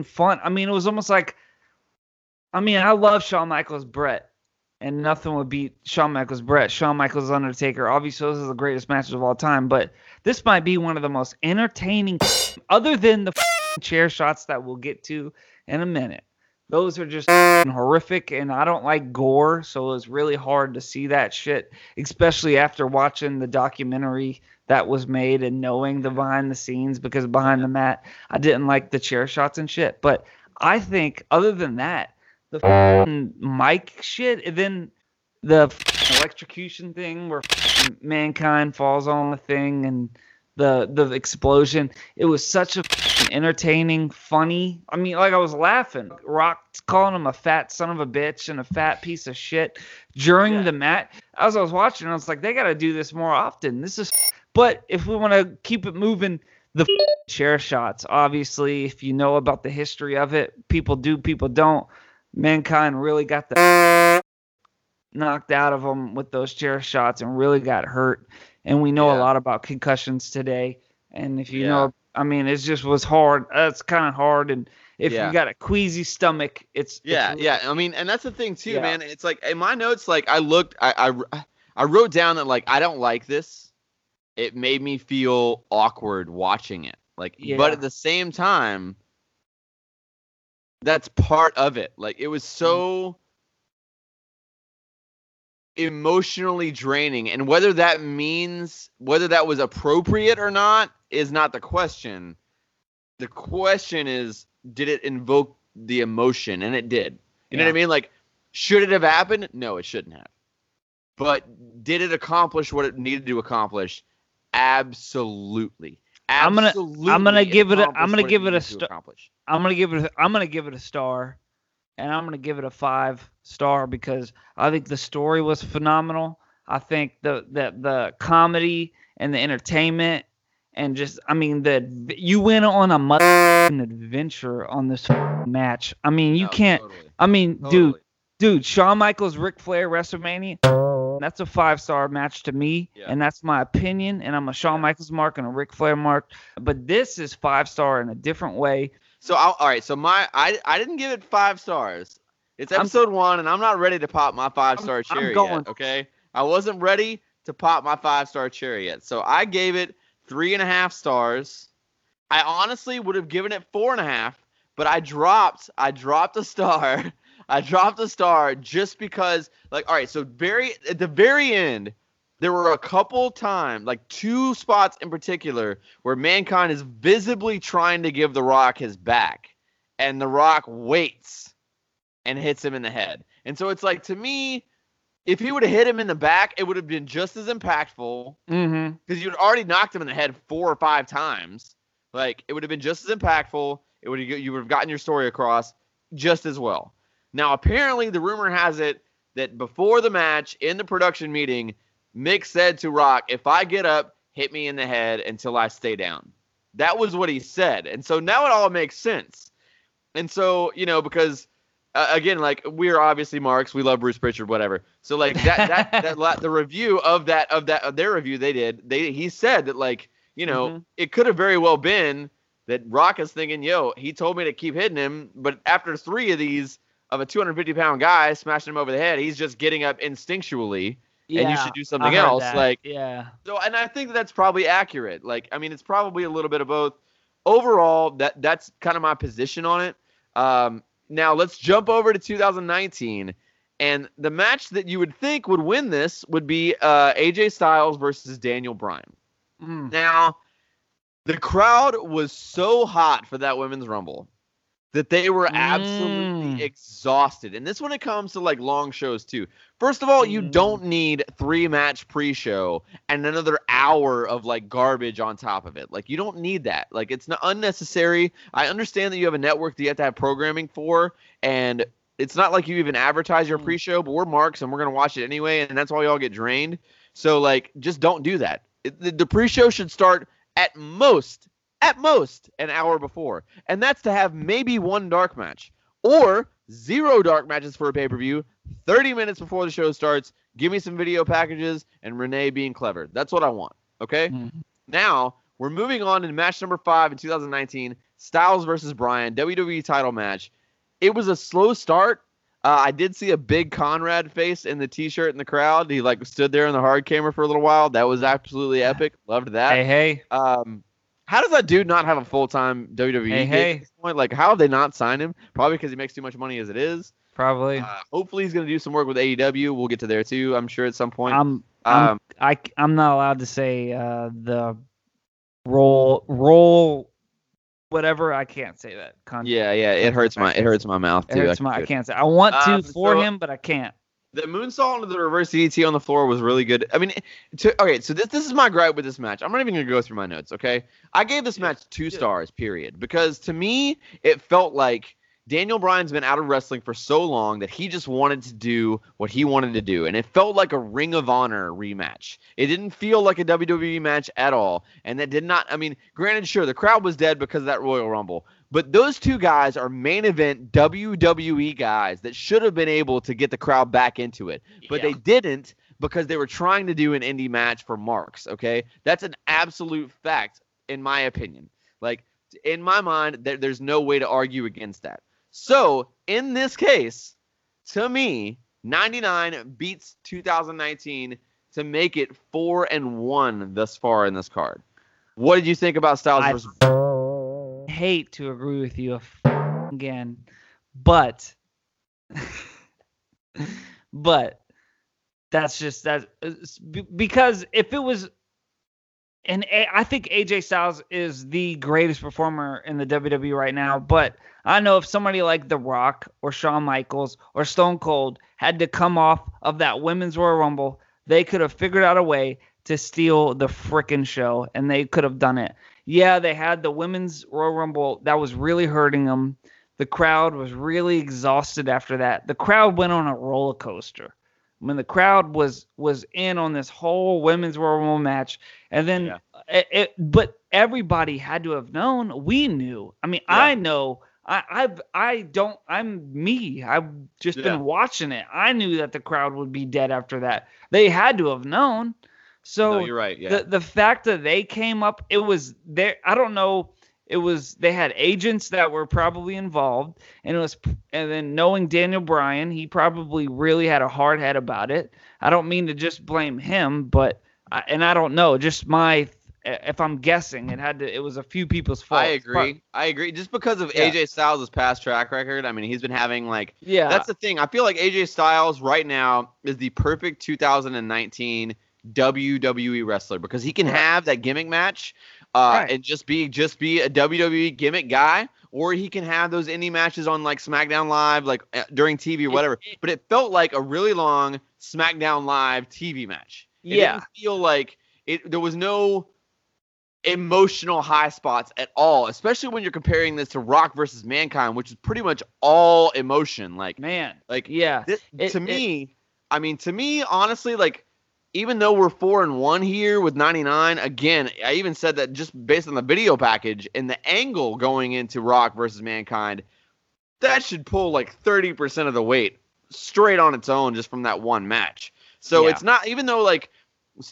S2: fun. I mean, it was almost like. I mean, I love Shawn Michaels, Bret and nothing would beat Shawn Michaels Bret, Shawn Michaels Undertaker. Obviously, those are the greatest matches of all time, but this might be one of the most entertaining, other than the chair shots that we'll get to in a minute. Those are just horrific, and I don't like gore, so it was really hard to see that shit, especially after watching the documentary that was made and knowing the behind the scenes. Because behind the mat, I didn't like the chair shots and shit. But I think, other than that, the mic shit, and then the electrocution thing where mankind falls on the thing and the the explosion. It was such a entertaining, funny. I mean, like I was laughing. Rock calling him a fat son of a bitch and a fat piece of shit during
S1: Yeah.
S2: the match. As I was watching, I was like, they got to do this more often. This is. But if we want to keep it moving, the chair shots. Obviously, if you know about the history of it, people do, people don't. Mankind really got the knocked out of them with those chair shots and really got hurt. And we know a lot about concussions today. And if you
S1: Yeah.
S2: know, I mean, it just was hard. Uh, that's kind of hard. And if
S1: Yeah.
S2: you got a queasy stomach, it's
S1: Yeah,
S2: it's,
S1: yeah. I mean, and that's the thing too,
S2: Yeah.
S1: man. It's like in my notes, like I looked, I, I, I wrote down that like I don't like this. It made me feel awkward watching it. Like,
S2: Yeah.
S1: but at the same time, that's part of it. Like, it was mm. so emotionally draining, and whether that means whether that was appropriate or not is not the question. The question is, did it invoke the emotion? And it did. You know what I mean? Like, should it have happened? No, it shouldn't have. But did it accomplish what it needed to accomplish? Absolutely.
S2: I'm gonna-
S1: Absolutely
S2: I'm gonna give it a- I'm gonna give it a
S1: star.
S2: I'm gonna give it. A, I'm gonna give it a star and I'm gonna give it a five star because I think the story was phenomenal. I think the the the comedy and the entertainment and just I mean the you went on a mother adventure on this match. I mean you
S1: No,
S2: can't.
S1: totally.
S2: I mean dude
S1: Totally.
S2: dude Shawn Michaels Ric Flair WrestleMania. That's a five star match to me,
S1: Yeah.
S2: and that's my opinion. And I'm a Shawn. Michaels mark and a Ric Flair mark, but this is five star in a different way.
S1: So I'll, all right, so my I I didn't give it five stars. It's
S2: I'm-
S1: episode one, and I'm not ready to pop my five star
S2: I'm- I'm
S1: cherry
S2: going-
S1: yet. Okay, I wasn't ready to pop my five star cherry yet, so I gave it three and a half stars. I honestly would have given it four and a half, but I dropped I dropped a star. I dropped a star just because, like, all right, so very at the very end, there were a couple times, like two spots in particular, where mankind is visibly trying to give The Rock his back, and The Rock waits and hits him in the head. And so it's like to me, if he would have hit him in the back, it would have been just as impactful
S2: Mm-hmm.
S1: because you'd already knocked him in the head four or five times. Like it would have been just as impactful. It would you would have gotten your story across just as well. Now apparently the rumor has it that before the match in the production meeting, Mick said to Rock, "If I get up, hit me in the head until I stay down." That was what he said, and so now it all makes sense. And so you know because uh, again, like we're obviously marks, we love Bruce Prichard, whatever. So like that that that the review of that of that of their review they did, they he said that like you know
S2: Mhm.
S1: it could have very well been that Rock is thinking, yo, he told me to keep hitting him, but after three of these of a 250 pound guy smashing him over the head, he's just getting up instinctually.
S2: Yeah,
S1: and you should do something else.
S2: that.
S1: Like
S2: yeah,
S1: so, and I think that's probably accurate. Like, I mean, it's probably a little bit of both. Overall, that that's kind of my position on it. Um, now let's jump over to 2019, and the match that you would think would win this would be uh, AJ Styles versus Daniel Bryan.
S2: Mm.
S1: Now, the crowd was so hot for that women's rumble that they were absolutely
S2: Mm.
S1: exhausted. And this when it comes to like long shows too. First of all, you
S2: Mm.
S1: don't need three match pre-show and another hour of like garbage on top of it. Like you don't need that. Like it's not unnecessary. I understand that you have a network that you have to have programming for and it's not like you even advertise your
S2: Mm.
S1: pre-show, but we're marks and we're gonna watch it anyway, and that's why y'all get drained. So like, just don't do that. It, the, the pre-show should start at most, at most, an hour before, and that's to have maybe one dark match or zero dark matches for a pay-per-view. 30 minutes before the show starts, give me some video packages and Renee being clever. That's what I want. Okay.
S2: Mhm.
S1: Now we're moving on to match number five in 2019, Styles versus Bryan, WWE title match. It was a slow start. Uh, I did see a big Conrad face in the T-shirt in the crowd. He like stood there in the hard camera for a little while. That was absolutely epic. Loved that.
S2: Hey, hey,
S1: Um, how does that dude not have a full time WWE
S2: Hey, hey.
S1: at this point? Like, how have they not signed him? Probably because he makes too much money as it is.
S2: probably.
S1: Uh, hopefully, he's gonna do some work with AEW. We'll get to there too. I'm sure at some point.
S2: I'm I'm
S1: Um,
S2: I I'm not allowed to say uh, the roll roll whatever. I can't say that. Con-
S1: yeah, yeah. It hurts my it hurts my mouth
S2: it
S1: too.
S2: hurts
S1: I
S2: my. I can't say. I want to
S1: Um,
S2: for
S1: so-
S2: him, but I can't.
S1: The moonsault into the reverse DDT on the floor was really good. I mean, to, okay, so this this is my gripe with this match. I'm not even gonna go through my notes. Okay, I gave this match two stars. Period. Because to me, it felt like Daniel Bryan's been out of wrestling for so long that he just wanted to do what he wanted to do, and it felt like a Ring of Honor rematch. It didn't feel like a WWE match at all, and that did not. I mean, granted, sure, the crowd was dead because of that Royal Rumble, but those two guys are main event WWE guys that should have been able to get the crowd back into it, but they didn't because they were trying to do an indie match for marks. Okay, that's an absolute fact in my opinion. Like in my mind, there, there's no way to argue against that. So in this case, to me, 99 beats 2019 to make it four and one thus far in this card. What did you think about Styles
S2: I
S1: versus?
S2: Hate to agree with you again, but but that's just that because if it was and I think AJ Styles is the greatest performer in the WWE right now, but I know if somebody like The Rock or Shawn Michaels or Stone Cold had to come off of that women's Royal Rumble, they could have figured out a way to steal the frickin' show, and they could have done it. Yeah, they had the women's Royal Rumble that was really hurting them. the crowd was really exhausted after that. The crowd went on a roller coaster. When the crowd was was in on this whole women's Royal Rumble match, and then
S1: Yeah.
S2: it, it, but everybody had to have known. We knew. I mean,
S1: Yeah.
S2: I know. I I've I don't. I'm me. I've just
S1: Yeah.
S2: been watching it. I knew that the crowd would be dead after that. They had to have known. So
S1: no, you're right. Yeah.
S2: the the fact that they came up, it was there. I don't know. It was they had agents that were probably involved, and it was and then knowing Daniel Bryan, he probably really had a hard head about it. I don't mean to just blame him, but I, and I don't know, just my if I'm guessing, it had to. It was a few people's fault.
S1: I agree. I agree. Just because of
S2: Yeah.
S1: AJ Styles' past track record, I mean, he's been having like
S2: Yeah,
S1: That's the thing. I feel like AJ Styles right now is the perfect 2019 WWE wrestler because he can have that gimmick match uh,
S2: Right.
S1: and just be just be a WWE gimmick guy, or he can have those indie matches on like SmackDown Live, like uh, during TV or whatever. but it felt like a really long SmackDown Live TV match. It
S2: Yeah.
S1: didn't feel like it. There was no emotional high spots at all, especially when you're comparing this to Rock versus Mankind, which is pretty much all emotion. Like
S2: man.
S1: like
S2: Yeah,
S1: this,
S2: It-
S1: to
S2: it-
S1: me, I mean, to me, honestly, like even though we're four and one here with 99, again, I even said that just based on the video package and the angle going into Rock versus Mankind, that should pull like 30% of the weight straight on its own just from that one match. So
S2: Yeah.
S1: it's not even though like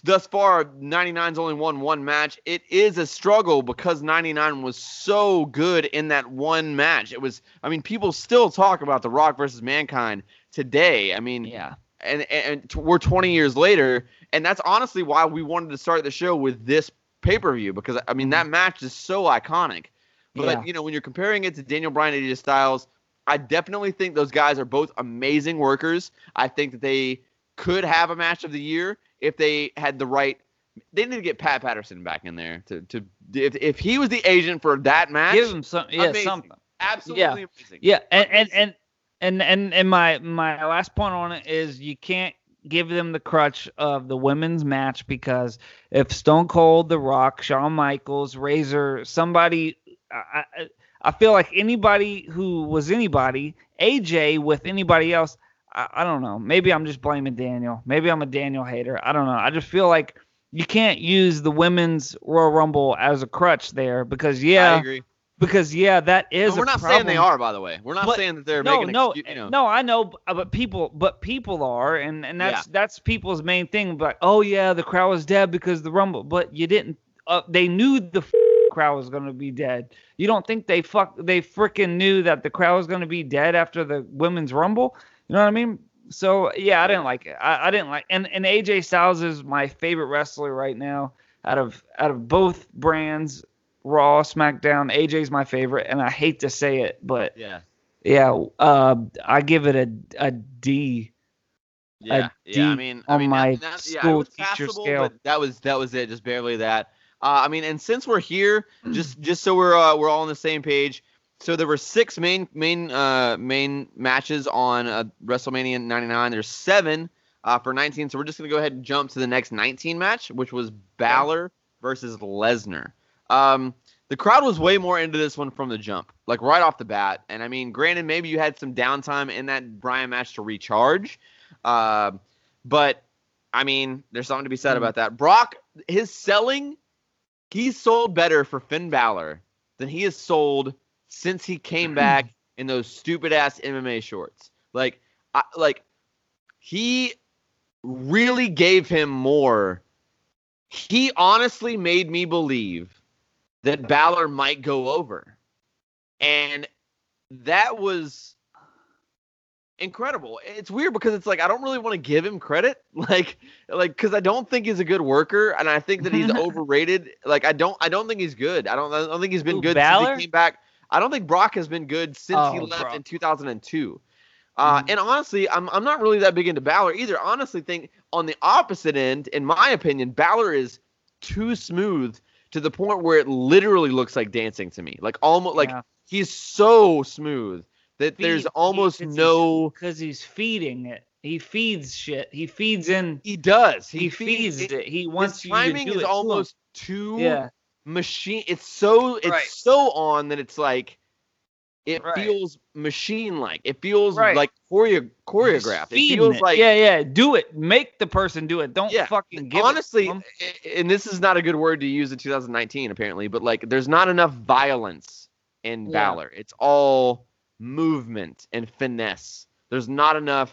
S1: thus far 99's only won one match, it is a struggle because 99 was so good in that one match. It was I mean people still talk about the Rock versus Mankind today. I mean
S2: yeah,
S1: and, and we're 20 years later and that's honestly why we wanted to start the show with this pay-per-view because I mean that mm-hmm. match is so iconic. But
S2: Yeah.
S1: you know when you're comparing it to Daniel Bryan and AJ Styles, I definitely think those guys are both amazing workers. I think that they could have a match of the year if they had the right. They need to get Pat Patterson back in there to to if if he was the agent for that match.
S2: give him some. Yeah,
S1: amazing.
S2: something.
S1: absolutely amazing.
S2: Yeah, and and and and and, and my my last point on it is you can't give them the crutch of the women's match because if Stone Cold, The Rock, Shawn Michaels, Razor, somebody, I, I, feel like anybody who was anybody, AJ with anybody else, I, I don't know. Maybe I'm just blaming Daniel. Maybe I'm a Daniel hater. I don't know. I just feel like you can't use the women's Royal Rumble as a crutch there because
S1: I
S2: yeah,
S1: agree.
S2: Because yeah, that is.
S1: And we're not
S2: problem.
S1: saying they are, by the way. We're not
S2: But-
S1: saying that they're
S2: no,
S1: making
S2: no,
S1: excuse, you know.
S2: no. I know, but people, but people are, and and that's
S1: Yeah.
S2: that's people's main thing. But oh yeah, the crowd was dead because the rumble. But you didn't. Uh, they knew the f- crowd was gonna be dead. You don't think they fuck? They freaking knew that the crowd was gonna be dead after the women's rumble. You know what I mean? So yeah, I didn't like it. I, I didn't like. And and AJ Styles is my favorite wrestler right now out of out of both brands. Raw, SmackDown. AJ's my favorite, and I hate to say it, but
S1: Yeah.
S2: yeah, uh, I give it a a D.
S1: Yeah, yeah. I
S2: D
S1: mean, I
S2: on
S1: mean,
S2: my
S1: that, that, yeah, it
S2: school
S1: was
S2: teacher
S1: passable,
S2: scale.
S1: but that was that was it, just barely that. Uh, I mean, and since we're here, just just so we're uh, we're all on the same page. So there were six main main uh, main matches on uh, WrestleMania 99. There's seven uh, for 19. So we're just gonna go ahead and jump to the next 19 match, which was Balor versus Lesnar. Um, the crowd was way more into this one from the jump, like right off the bat. And I mean, granted, maybe you had some downtime in that Bryan match to recharge. Uh, but I mean, there's something to be said
S2: Mhm.
S1: about that. Brock, his selling, he's sold better for Finn Balor than he has sold since he came back in those stupid ass MMA shorts. Like, I, like he really gave him more. He honestly made me believe that Balor might go over, and that was incredible. It's weird because it's like I don't really want to give him credit, like, like because I don't think he's a good worker, and I think that he's overrated. Like I don't, I don't think he's good. I don't, I don't think he's been
S2: Who,
S1: good
S2: Balor?
S1: since he came back. I don't think Brock has been good since he
S2: Oh,
S1: left
S2: Brock.
S1: in 2002. Uh,
S2: Mhm.
S1: And honestly, I'm I'm not really that big into Balor either. Honestly, think on the opposite end, in my opinion, Balor is too smooth to the point where it literally looks like dancing to me. Like almost like he's so smooth that there's almost
S2: he- 'cause
S1: no.
S2: because he's feeding it. He feeds shit. He feeds in.
S1: He does.
S2: He, feeds it. He wants
S1: His
S2: you to
S1: timing
S2: do
S1: is
S2: it to him.
S1: almost too
S2: Yeah.
S1: machine. It's so it's
S2: Right.
S1: so on that it's like it
S2: Right.
S1: feels machine like. It feels
S2: Right.
S1: like choreo- choreographed. It feels
S2: it.
S1: like
S2: yeah, yeah. Do it. Make the person do it. Don't
S1: Yeah,
S2: fucking give
S1: honestly,
S2: it. to 'em.
S1: i- and this is not a good word to use in 2019 apparently, but like there's not enough violence in
S2: Yeah.
S1: Balor. It's all movement and finesse. There's not enough.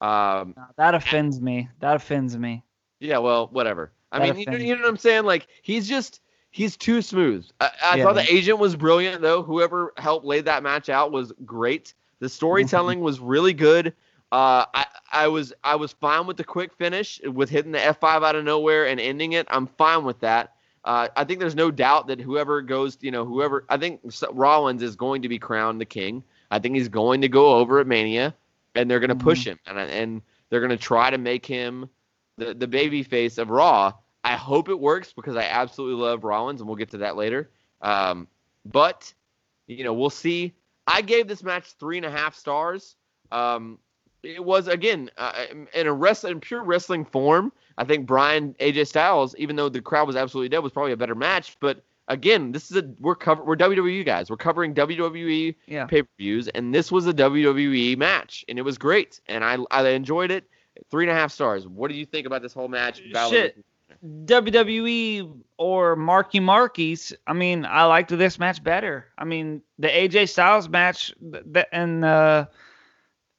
S1: Um,
S2: No, that offends me. That offends me.
S1: yeah, well, whatever. I
S2: That
S1: mean, you know, you know what I'm saying? Like he's just he's too smooth. I, I
S2: Yeah.
S1: thought the agent was brilliant though. Whoever helped lay that match out was great. The storytelling was really good. Uh, I, I was I was fine with the quick finish with hitting the F5 out of nowhere and ending it. I'm fine with that. Uh, I think there's no doubt that whoever goes, you know, whoever I think Rollins is going to be crowned the king. I think he's going to go over at Mania, and they're going to push him, and and they're going to try to make him the the baby face of Raw. I hope it works because I absolutely love Rollins, and we'll get to that later. Um, but you know, we'll see. I gave this match three and a half stars. Um, it was again uh, in a wrestling, pure wrestling form. I think Bryan AJ Styles, even though the crowd was absolutely dead, was probably a better match. But again, this is a we're cover we're WWE guys. We're covering WWE
S2: Yeah.
S1: pay per views, and this was a WWE match, and it was great, and I I enjoyed it. Three and a half stars. What do you think about this whole match? Balor
S2: Shit. WWE or Marky Markies, I mean, I liked this match better. I mean, the AJ Styles match and uh,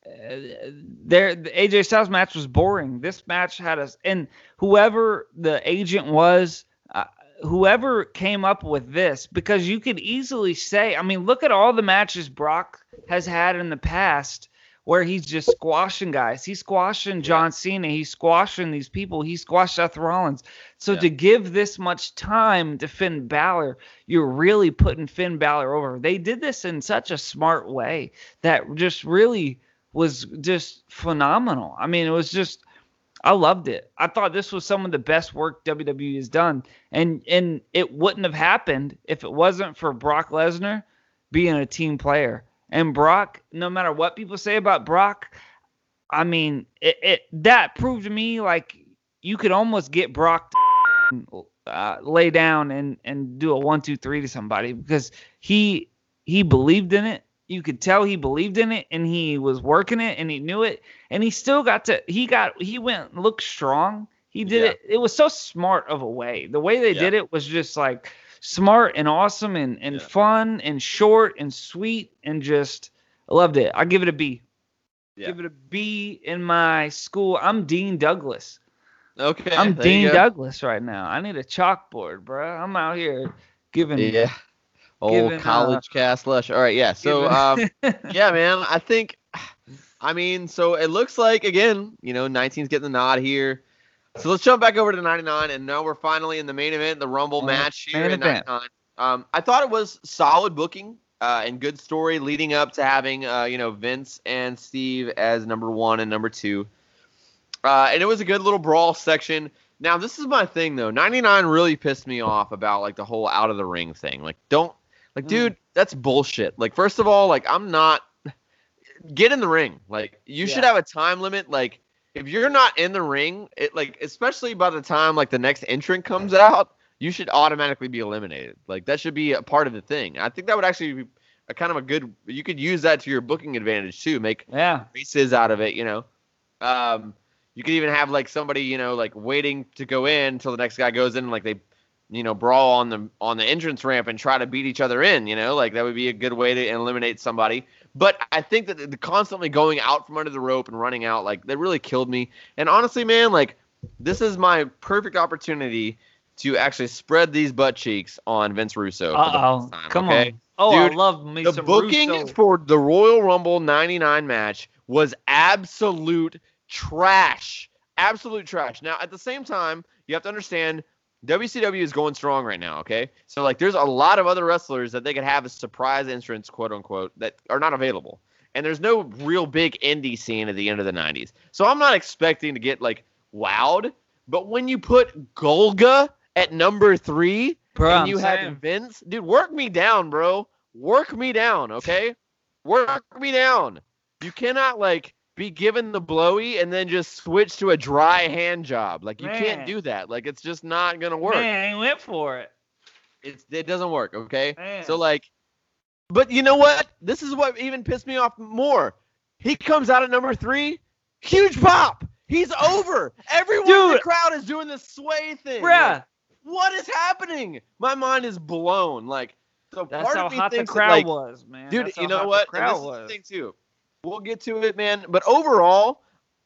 S2: there the AJ Styles match was boring. This match had us and whoever the agent was, uh, whoever came up with this, because you could easily say, I mean, look at all the matches Brock has had in the past where he's just squashing guys. He's squashing John Cena. He's squashing these people. He squashed Seth Rollins. So
S1: Yeah.
S2: to give this much time to Finn Balor, you're really putting Finn Balor over. They did this in such a smart way that just really was just phenomenal. I mean, it was just I loved it. I thought this was some of the best work WWE has done. And and it wouldn't have happened if it wasn't for Brock Lesnar being a team player. And Brock, no matter what people say about Brock, I mean, it, it that proved to me like you could almost get Brock to uh, lay down and and do a one two three to somebody because he he believed in it. You could tell he believed in it and he was working it and he knew it and he still got to he got he went looked strong. He did
S1: Yeah.
S2: it. It was so smart of a way. The way they
S1: Yeah.
S2: did it was just like smart and awesome and, and
S1: Yeah.
S2: fun and short and sweet and just I loved it. I give it a B.
S1: Yeah.
S2: Give it a B in my school. I'm Dean Douglas.
S1: Okay,
S2: I'm Dean. Douglas right now. I need a chalkboard, bro. I'm out here giving.
S3: Yeah. Old
S2: Given, uh,
S3: college cast lush. All right, yeah. So, um,
S1: yeah, man. I think, I mean, so it looks like again, you know, 19's getting the nod here. So let's jump back over to 99, and now we're finally in the main event, the Rumble
S2: Oh,
S1: match here in 99. Um, I thought it was solid booking uh, and good story leading up to having, uh, you know, Vince and Steve as number one and number two. Uh, and it was a good little brawl section. Now, this is my thing though. 99 really pissed me off about like the whole out of the ring thing. Like, don't, like,
S2: Mm.
S1: dude, that's bullshit. Like, first of all, like, I'm not. Get in the ring. Like, you should have a time limit. Like, if you're not in the ring, it like, especially by the time like the next entrant comes out, you should automatically be eliminated. Like, that should be a part of the thing. I think that would actually be a kind of a good. You could use that to your booking advantage too. Make
S2: yeah.
S1: races out of it, you know. Um, you could even have like somebody, you know, like waiting to go in until the next guy goes in, like they, you know, brawl on the on the entrance ramp and try to beat each other in, you know, like that would be a good way to eliminate somebody. But I think that the constantly going out from under the rope and running out, like that really killed me. And honestly, man, like this is my perfect opportunity to actually spread these butt cheeks on Vince Russo.
S2: Uh oh. Come
S1: okay?
S2: on. Oh,
S1: Dude,
S2: I love me
S1: the booking
S2: Russo.
S1: for the Royal Rumble 99 match was absolute trash. Absolute trash. Now, at the same time, you have to understand WCW is going strong right now, okay? So, like, there's a lot of other wrestlers that they could have as surprise entrants, quote unquote, that are not available. And there's no real big indie scene at the end of the 90s. So, I'm not expecting to get, like, wowed. But when you put Golga at number three,
S2: Bro,
S1: and
S2: I'm
S1: you
S2: saying.
S1: had Vince, dude, work me down, bro. Work me down, okay? Work me down. You cannot like be given the blowy and then just switch to a dry hand job. Like you can't do that. Like it's just not gonna work.
S2: Man, he went for it.
S1: It's it doesn't work, okay?
S2: Man.
S1: So like but you know what? This is what even pissed me off more. He comes out at number three, huge pop. He's over. Everyone in the crowd is doing the sway thing.
S2: Bruh,
S1: Like, what is happening? My mind is blown. Like, so
S2: that's
S1: part
S2: how
S1: of me
S2: hot the
S1: thinks that,
S2: crowd
S1: like,
S2: was, man.
S1: dude,
S2: That's
S1: you
S2: how
S1: know what?
S2: The
S1: And
S2: crowd
S1: this is
S2: was.
S1: the thing too. We'll get to it, man. But overall,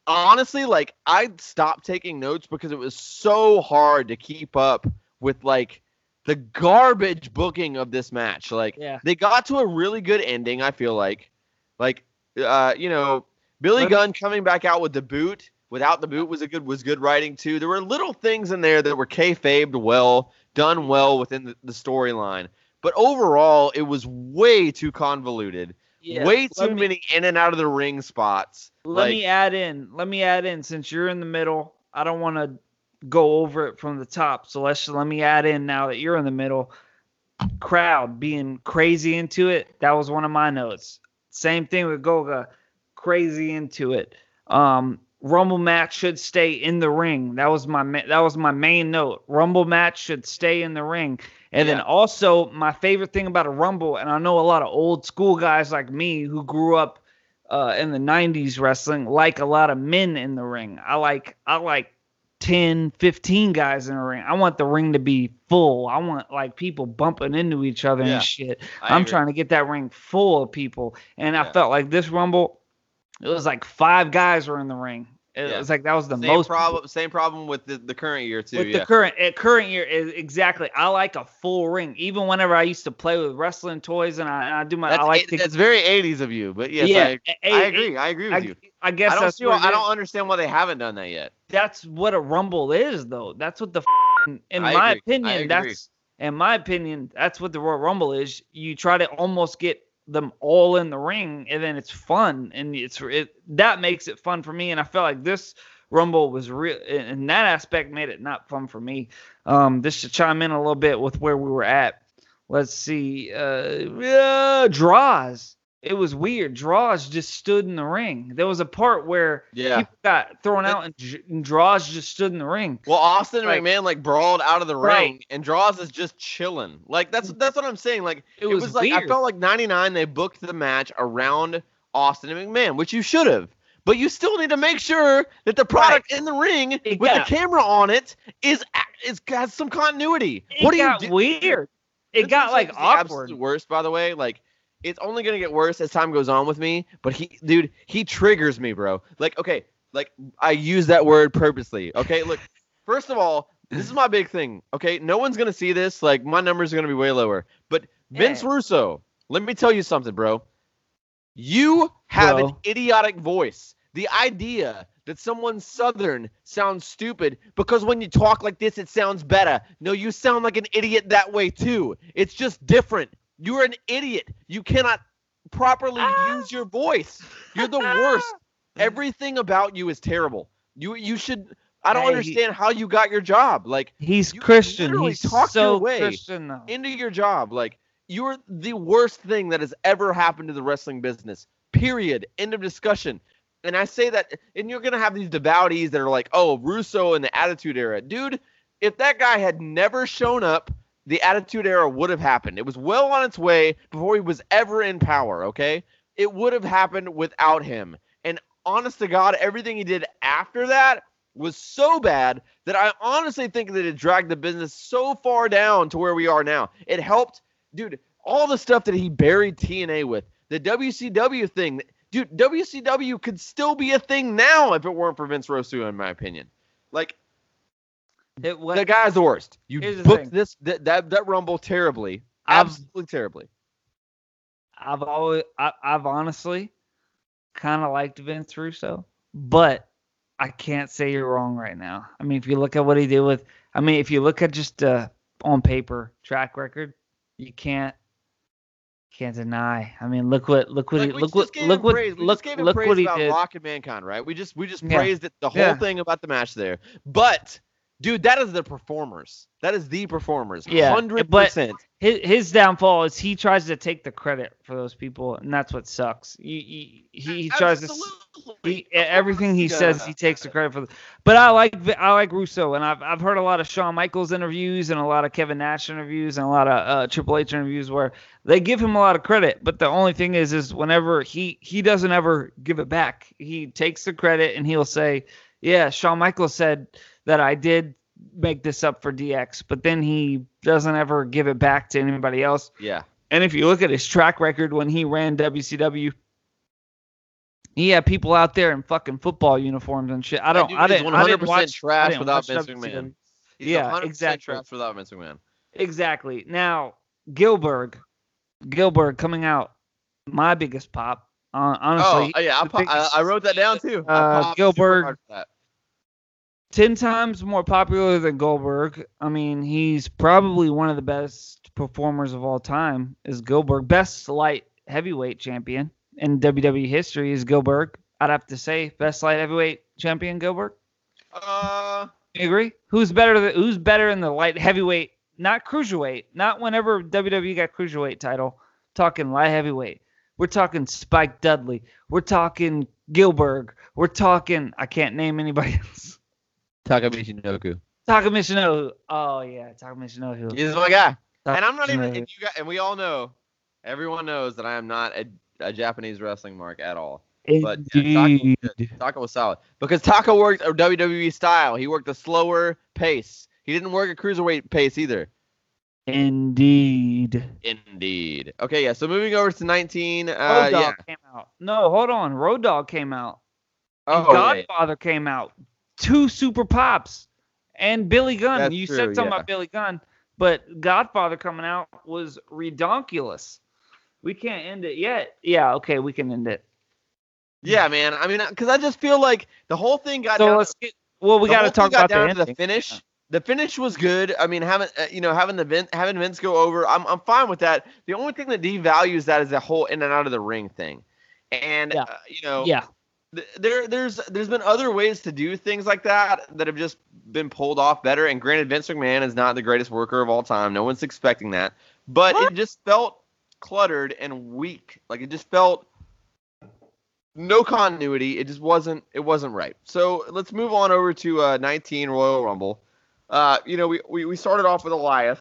S1: honestly, like I stopped taking notes because it was so hard to keep up with like the garbage booking of this match. Like
S2: Yeah.
S1: they got to a really good ending. I feel like, like, uh, you know, Billy
S2: Let me-
S1: Gunn coming back out with the boot without the boot was a good was good writing too. There were little things in there that were kayfabed well, done well within the, the storyline. But overall, it was way too convoluted.
S2: Yeah,
S1: way too
S2: me-
S1: many in and out of the ring spots.
S2: Let
S1: like,
S2: me add in. Let me add in since you're in the middle. I don't want to go over it from the top. So let's let me add in now that you're in the middle. Crowd being crazy into it. That was one of my notes. Same thing with Golga, crazy into it. Um, Rumble match should stay in the ring. That was my ma- that was my main note. Rumble match should stay in the ring. And then also my favorite thing about a Rumble, and I know a lot of old school guys like me who grew up uh, in the 90s wrestling like a lot of men in the ring. I like I like 10, 15 guys in the ring. I want the ring to be full. I want like people bumping into each other
S1: Yeah,
S2: and shit.
S1: I
S2: I'm trying to get that ring full of people. And I felt like this Rumble, it was like five guys were in the ring. It
S1: Yeah.
S2: was like that was the
S1: same
S2: most
S1: problem. Same problem with the, the current year too.
S2: with
S1: yeah.
S2: the current eh, current year is exactly. I like a full ring. Even whenever I used to play with wrestling toys and I, and I do my
S1: that's,
S2: I like
S1: it-
S2: to
S1: that's very 80s of you, but yes,
S2: yeah.
S1: I,
S2: a-
S1: I
S2: a-
S1: agree. I agree with
S2: I,
S1: you.
S2: I guess
S1: I don't
S2: that's
S1: see.
S2: what
S1: why-
S2: it
S1: I don't understand why they haven't done that yet.
S2: that's what a rumble is though that's what the in my
S1: agree.
S2: Opinion that's in my opinion that's what the royal rumble is you try to almost get them all in the ring and then it's fun and it's it that makes it fun for me and i felt like this rumble was real and that aspect made it not fun for me. Um just to chime in a little bit with where we were at let's see uh yeah, Droz it was weird Droz just stood in the ring there was a part where
S1: Yeah.
S2: people got thrown out and, and Droz just stood in the ring.
S1: Well, Austin
S2: Like-
S1: McMahon like brawled out of the
S2: Right.
S1: ring, and Droz is just chilling. Like that's that's what I'm saying. Like
S2: It
S1: it
S2: was
S1: was, like I felt like 99 they booked the match around Austin and McMahon, which you should have. But you still need to make sure that the product in the ring
S2: It
S1: with
S2: got-
S1: the camera on it is is has some continuity.
S2: It
S1: what do you do?
S2: weird. It
S1: This
S2: got like awkward.
S1: worst, by the way. Like it's only gonna get worse as time goes on with me. But he, dude, he triggers me, bro. Like, okay, like I use that word purposely. Okay, look. First of all, this is my big thing. Okay, no one's gonna see this. Like my numbers are gonna be way lower. But Vince
S2: Yeah.
S1: Russo, let me tell you something, bro. You have an idiotic voice. The idea that someone southern sounds stupid because when you talk like this, it sounds better. No, you sound like an idiot that way too. It's just different. You're an idiot. You cannot properly
S2: Ah.
S1: use your voice. You're the worst. Everything about you is terrible. You you should. I don't
S2: Hey, he-
S1: understand how you got your job. Like
S2: He's
S1: You
S2: Christian. He's
S1: talked your
S2: so
S1: way
S2: Christian though.
S1: into your job. Like you're the worst thing that has ever happened to the wrestling business. Period. End of discussion. And I say that, and you're gonna have these devotees that are like, "Oh, Russo in the Attitude Era, dude." If that guy had never shown up, the Attitude Era would have happened. It was well on its way before he was ever in power. Okay, it would have happened without him. And honest to God, everything he did after that was so bad that I honestly think that it dragged the business so far down to where we are now. It helped, dude, all the stuff that he buried TNA with, the WCW thing. Dude, WCW could still be a thing now if it weren't for Vince Russo, in my opinion. Like,
S2: It was,
S1: the guy's the worst. You booked
S2: thing.
S1: this that, that that Rumble terribly,
S2: I've-
S1: absolutely terribly.
S2: I've always, I, I've honestly kind of liked Vince Russo, but I can't say you're wrong right now. I mean, if you look at what he did with, I mean, if you look at just uh, on paper track record, you can't can't deny. I mean, look what look what
S1: Like,
S2: he look what look what
S1: praise.
S2: Look
S1: just gave him
S2: look
S1: praise
S2: what he
S1: about
S2: did.
S1: Rock and Mankind, right? We just we just
S2: Yeah.
S1: praised it, the whole
S2: Yeah.
S1: thing about the match there. But dude, that is the performers. That is the performers.
S2: Yeah,
S1: hundred percent.
S2: his, his downfall is he tries to take the credit for those people, and that's what sucks. He he, he, tries to. He, everything he says, he takes the credit for. The, but I like I like Russo, and I've I've heard a lot of Shawn Michaels interviews and a lot of Kevin Nash interviews and a lot of uh, Triple H interviews where they give him a lot of credit. But the only thing is, is whenever he he doesn't ever give it back. He takes the credit and he'll say, "Yeah, Shawn Michaels said that I did make this up for DX," but then he doesn't ever give it back to anybody else.
S1: Yeah.
S2: And if you look at his track record when he ran WCW, he had people out there in fucking football uniforms and shit. I don't. I didn't. I didn't
S1: 100%
S2: watch,
S1: trash
S2: didn't
S1: without Vince. McMahon. He's
S2: Yeah,
S1: 100%
S2: exactly.
S1: trash without Vince McMahon.
S2: Exactly. Now Gilbert, Gilbert coming out, my biggest pop. Uh, honestly,
S1: oh, yeah, I,
S2: the
S1: po- I, I wrote that down too.
S2: Uh, Gilbert-
S1: super hard for that.
S2: ten times more popular than Goldberg. I mean, he's probably one of the best performers of all time. Is Goldberg best light heavyweight champion in WWE history? Is Goldberg? I'd have to say best light heavyweight champion Goldberg.
S1: Uh,
S2: You agree? Who's better? Than, who's better in the light heavyweight? Not cruiserweight. Not whenever WWE got cruiserweight title. Talking light heavyweight. We're talking Spike Dudley. We're talking Gilbert. We're talking. I can't name anybody else.
S1: Taka Michinoku.
S2: Taka Michinoku. Oh yeah, Taka Michinoku.
S1: He's my guy.
S2: Taka
S1: And I'm not even.
S2: Michinoku.
S1: And, you got, and we all know, everyone knows that I am not a, a Japanese wrestling mark at all. But yeah,
S2: Indeed.
S1: Taka was solid because Taka worked a WWE style. He worked a slower pace. He didn't work a cruiserweight pace either.
S2: Indeed.
S1: Indeed. Okay, yeah. So moving over to 19. Uh,
S2: Road Dog
S1: yeah.
S2: came out. No, hold on. Road Dog came out. And
S1: Oh, yeah, yeah.
S2: Godfather came out. Two super pops. And Billy Gunn.
S1: That's
S2: you
S1: true,
S2: said something
S1: yeah.
S2: about Billy Gunn, but Godfather coming out was redonkulous. We can't end it yet. Yeah, okay, we can end it.
S1: Yeah, man. I mean, because I just feel like the whole thing got
S2: So
S1: down.
S2: let's get. Well, we got to talk about the
S1: down to the finish. The finish was good. I mean, having uh, you know having the Vince, having Vince go over, I'm I'm fine with that. The only thing that devalues that is the whole in and out of the ring thing, and
S2: Yeah.
S1: uh, you know
S2: Yeah.
S1: Th- there there's there's been other ways to do things like that that have just been pulled off better. And granted, Vince McMahon is not the greatest worker of all time. No one's expecting that, but
S2: What?
S1: it just felt cluttered and weak. Like it just felt no continuity. It just wasn't it wasn't right. So let's move on over to uh, 19 Royal Rumble. Uh, you know, we, we, we started off with Elias.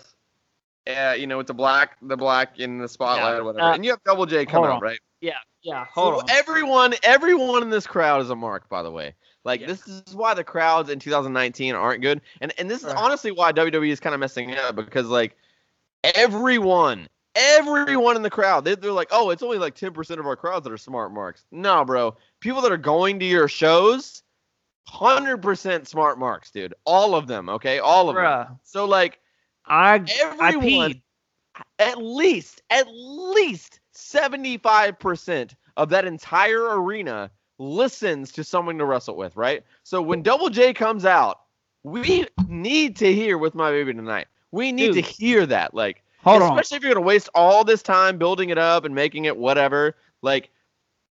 S1: Uh, you know, with the black the black in the spotlight
S2: Yeah.
S1: or whatever.
S2: Uh,
S1: and you have Double J coming out,
S2: on.
S1: right?
S2: Yeah. Yeah. Hold
S1: so
S2: on.
S1: everyone everyone in this crowd is a mark, by the way. Like
S2: Yeah.
S1: this is why the crowds in 2019 aren't good. And and this is
S2: Right.
S1: honestly why WWE is kind of messing up because like everyone everyone in the crowd they, they're like oh it's only like 10% of our crowds that are smart marks no bro people that are going to your shows 100% smart marks dude all of them okay all of them so like
S2: I I
S1: everyone
S2: peed.
S1: at least at least 75% of that entire arena listens to Something to Wrestle With, right? So when Double J comes out, we need to hear with my baby tonight. We need
S2: Dude.
S1: to hear that like
S2: Hold on.
S1: especially if you're going to waste all this time building it up and making it whatever, like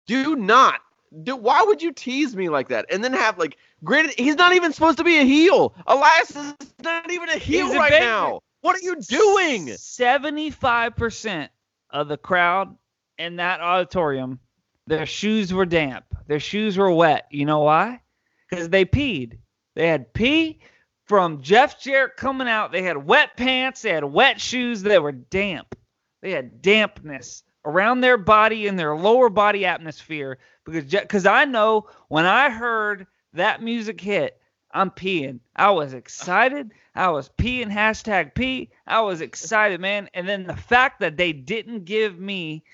S1: do not do why would you tease me like that and then have like granted he's not even supposed to be a heel. Elias is not even a heel
S2: He's
S1: right
S2: baby.
S1: now. What are you doing?
S2: 75% of the crowd in that auditorium, their shoes were damp. Their shoes were wet. You know why? Because they peed. They had pee from Jeff Jarrett coming out. They had wet pants. They had wet shoes. that were damp. They had dampness around their body and their lower body atmosphere. Because because I know when I heard that music hit, I'm peeing. I was excited. I was peeing hashtag pee. I was excited, man. And then the fact that they didn't give me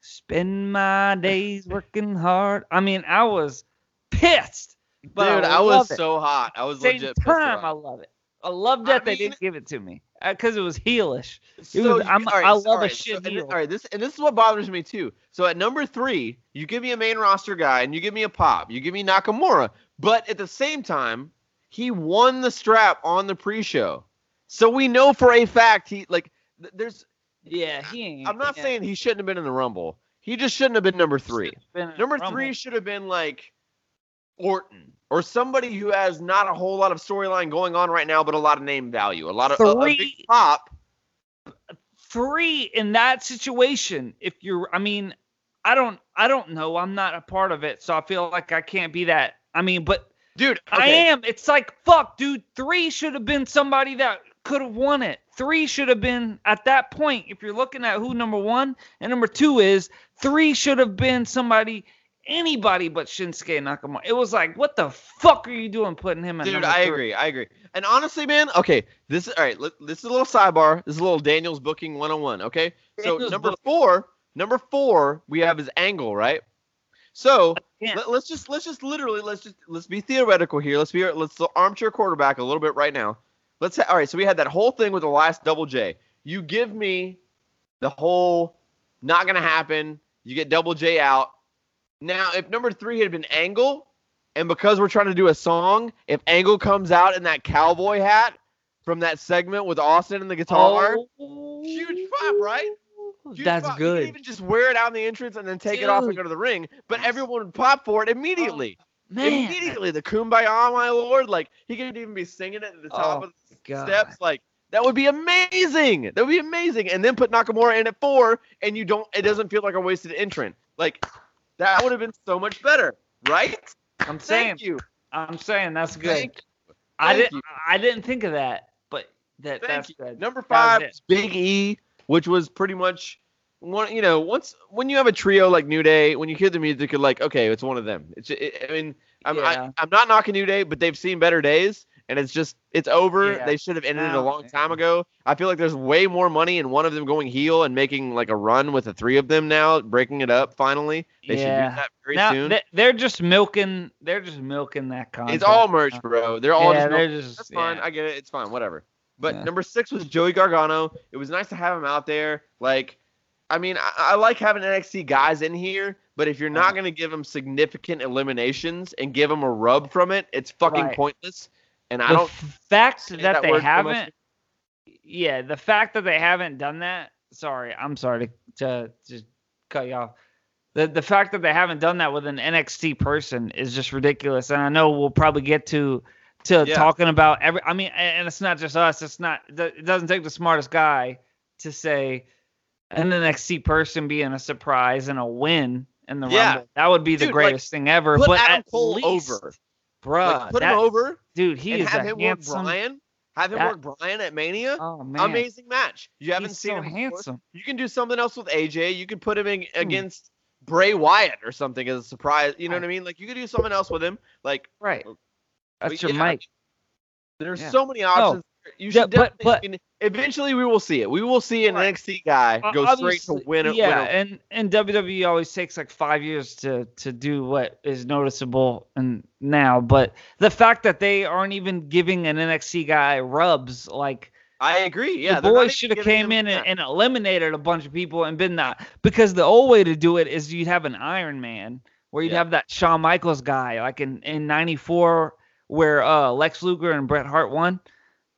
S2: spend my days working hard. I mean, I was pissed. But
S1: Dude,
S2: I,
S1: I, was
S2: it.
S1: so hot. I was
S2: Same
S1: legit pissed
S2: time, I love it. I love that
S1: I
S2: they
S1: mean-
S2: didn't give it to me uh, because it was heelish. It
S1: So
S2: was-
S1: you- right,
S2: I love
S1: all
S2: a shit
S1: so-
S2: heel.
S1: all right, this and this is what bothers me too. So at number three, you give me a main roster guy and you give me a pop, you give me Nakamura, but at the same time, he won the strap on the pre-show, so we know for a fact he like. th- There's,
S2: Yeah, he ain't.
S1: I'm not
S2: yeah.
S1: saying he shouldn't have been in the Rumble. He just shouldn't have been number three.
S2: Been
S1: Number three should have been like Orton or somebody who has not a whole lot of storyline going on right now, but a lot of name value, a lot of a- a, big
S2: Three-
S1: pop.
S2: three in that situation if you're i mean i don't i don't know i'm not a part of it so i feel like i can't be that i mean but
S1: Dude,
S2: i am it's like fuck dude three should have been somebody that could have won it three should have been at that point if you're looking at who number one and number two is three should have been somebody anybody but shinsuke nakamura it was like what the fuck are you doing putting him at
S1: Dude, I
S2: three?
S1: agree. I agree. And honestly, man, okay, this is all right. This is a little sidebar. This is a little Daniel's booking 101. Okay, so
S2: Daniel's
S1: number
S2: booking.
S1: four, number four, we have his angle, right? So let, us just let's just literally let's just let's be theoretical here. Let's be let's armchair quarterback a little bit right now. Let's ha- all right. So we had that whole thing with the last double J. You give me the whole not gonna happen. You get double J out. Now, if number three had been Angle, and because we're trying to do a song, if Angle comes out in that cowboy hat from that segment with Austin and the guitar,
S2: Oh,
S1: huge pop, right?
S2: That's
S1: pop. You
S2: good.
S1: could even just wear it out in the entrance and then take it off and go to the ring, but everyone would pop for it oh, immediately.
S2: Man,
S1: Immediately, the Kumbaya, my lord, like he could even be singing it at the top
S2: Oh,
S1: of the oh,
S2: God.
S1: steps, like. That would be amazing. That would be amazing. And then put Nakamura in at four, and you don't. It doesn't feel like a wasted entrance. Like that would have been so much better, right?
S2: I'm saying,
S1: Thank you.
S2: I'm saying that's good.
S1: Thank
S2: I didn't,
S1: you.
S2: I didn't think of that, but that
S1: Thank
S2: that's
S1: you.
S2: good.
S1: Number five Big E, which was pretty much one. You know, once when you have a trio like New Day, when you hear the music, you're like, okay, it's one of them. It's. It, I mean, I'm
S2: Yeah.
S1: I, I'm not knocking New Day, but they've seen better days, and it's just it's over.
S2: Yeah.
S1: They should have ended it a long time ago. I feel like there's way more money in one of them going heel and making like a run with the three of them now, breaking it up finally. They should
S2: Yeah.
S1: do that very
S2: now
S1: soon.
S2: they- they're just milking. They're just milking that content.
S1: it's all merch, bro. They're all
S2: yeah,
S1: just
S2: they're just.
S1: That's fine. I get it. It's fine. Whatever. But
S2: Yeah.
S1: number six was Johnny Gargano. It was nice to have him out there. Like, I mean, I, I like having NXT guys in here, but if you're not
S2: Uh-huh.
S1: going to give them significant eliminations and give them a rub from it, it's fucking
S2: Right.
S1: pointless. And I don't.
S2: fact that,
S1: that
S2: they
S1: word so much.
S2: haven't. Yeah, the fact that they haven't done that. Sorry, I'm sorry to to, to cut you off. The the fact that they haven't done that with an NXT person is just ridiculous. And I know we'll probably get to to
S1: Yeah.
S2: talking about every. I mean, and and it's not just us. It's not. It doesn't take the smartest guy to say an NXT person being a surprise and a win in the
S1: Yeah.
S2: Rumble. That would be the
S1: Dude, like,
S2: greatest thing ever.
S1: put
S2: but
S1: Adam Cole
S2: least,
S1: over.
S2: bruh,
S1: like, put
S2: that-
S1: him over
S2: dude. He is
S1: have
S2: a
S1: him
S2: handsome.
S1: work Bryan. Have him
S2: that-
S1: work Bryan at Mania.
S2: Oh man,
S1: Amazing match. You haven't
S2: he's
S1: seen
S2: so
S1: him before.
S2: handsome.
S1: You can do something else with AJ. You could put him in
S2: Hmm.
S1: against Bray Wyatt or something as a surprise. You know what I mean? Like you could do something else with him. Like
S2: Right.
S1: But
S2: That's your
S1: yeah,
S2: mic.
S1: There's
S2: Yeah.
S1: so many oh. options. You
S2: Yeah,
S1: should
S2: but-
S1: definitely.
S2: but-
S1: I eventually, we will see it. We will see an
S2: Right.
S1: NXT guy
S2: O-
S1: go straight to win. A,
S2: Yeah,
S1: win a-
S2: and and WWE always takes like five years to to do what is noticeable and now, but the fact that they aren't even giving an NXT guy rubs like
S1: I agree. Yeah,
S2: the boys should have came in and, and eliminated a bunch of people and been that because the old way to do it is you'd have an Iron Man where you'd
S1: Yeah.
S2: have that Shawn Michaels guy like in in '94 where uh, Lex Luger and Bret Hart won.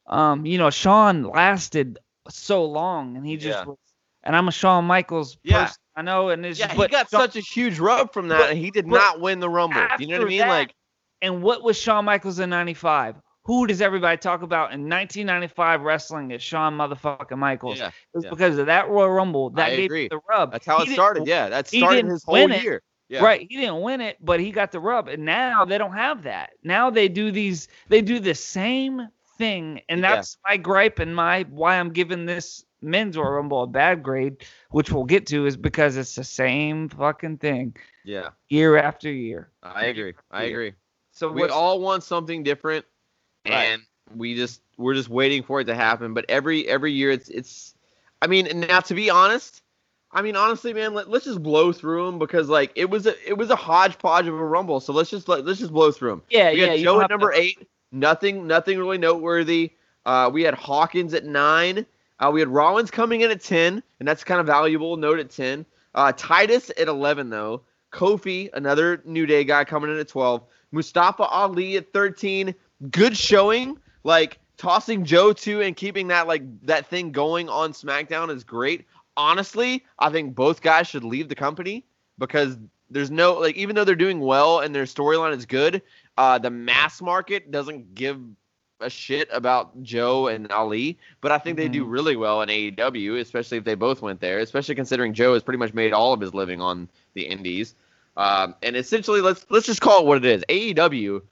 S2: Um, you know, Shawn lasted so long and he just
S1: Yeah.
S2: was, and I'm a Shawn Michaels
S1: Yeah.
S2: person. I know, and it's
S1: Yeah,
S2: just,
S1: he got
S2: Shawn-
S1: such a huge rub from that,
S2: but-
S1: and he did not win the Rumble. You know what I mean?
S2: that-
S1: Like,
S2: And what was Shawn Michaels in '95? Who does everybody talk about in 1995 wrestling is Shawn motherfucking Michaels?
S1: yeah,
S2: It was
S1: yeah.
S2: because of that Royal Rumble that
S1: I
S2: gave
S1: agree.
S2: the rub.
S1: that's how
S2: He
S1: it started. Yeah, that started his whole
S2: year. it.
S1: Year. Yeah.
S2: Right, he didn't win it, but he got the rub. And now they don't have that. Now they do these they do the same thing and
S1: Yeah.
S2: that's my gripe and my why I'm giving this men's Royal Rumble a bad grade, which we'll get to is because it's the same fucking thing
S1: Yeah,
S2: year after year.
S1: I agree. I
S2: Yeah.
S1: agree.
S2: So
S1: we all want something different
S2: Right.
S1: and we just we're just waiting for it to happen but every every year it's it's i mean now to be honest i mean honestly man let, let's just blow through them because like it was a it was a hodgepodge of a rumble. So let's just let, let's just blow through them
S2: yeah,
S1: we
S2: yeah,
S1: had joe at number
S2: to-
S1: eight. Nothing nothing really noteworthy. Uh we had hawkins at nine. Uh, we had rollins coming in at 10 and that's kind of valuable note at 10 uh titus at 11 though. Kofi another new day guy coming in at 12 mustafa ali at 13 good showing. Like tossing Joe to and keeping that like that thing going on SmackDown is great. Honestly, I think both guys should leave the company. because there's no like even though they're doing well and their storyline is good, uh, the mass market doesn't give a shit about Joe and Ali, but I think they do
S2: Mhm.
S1: really well in AEW, especially if they both went there. Especially considering Joe has pretty much made all of his living on the Indies. Um, and essentially, let's let's just call it what it is. AEW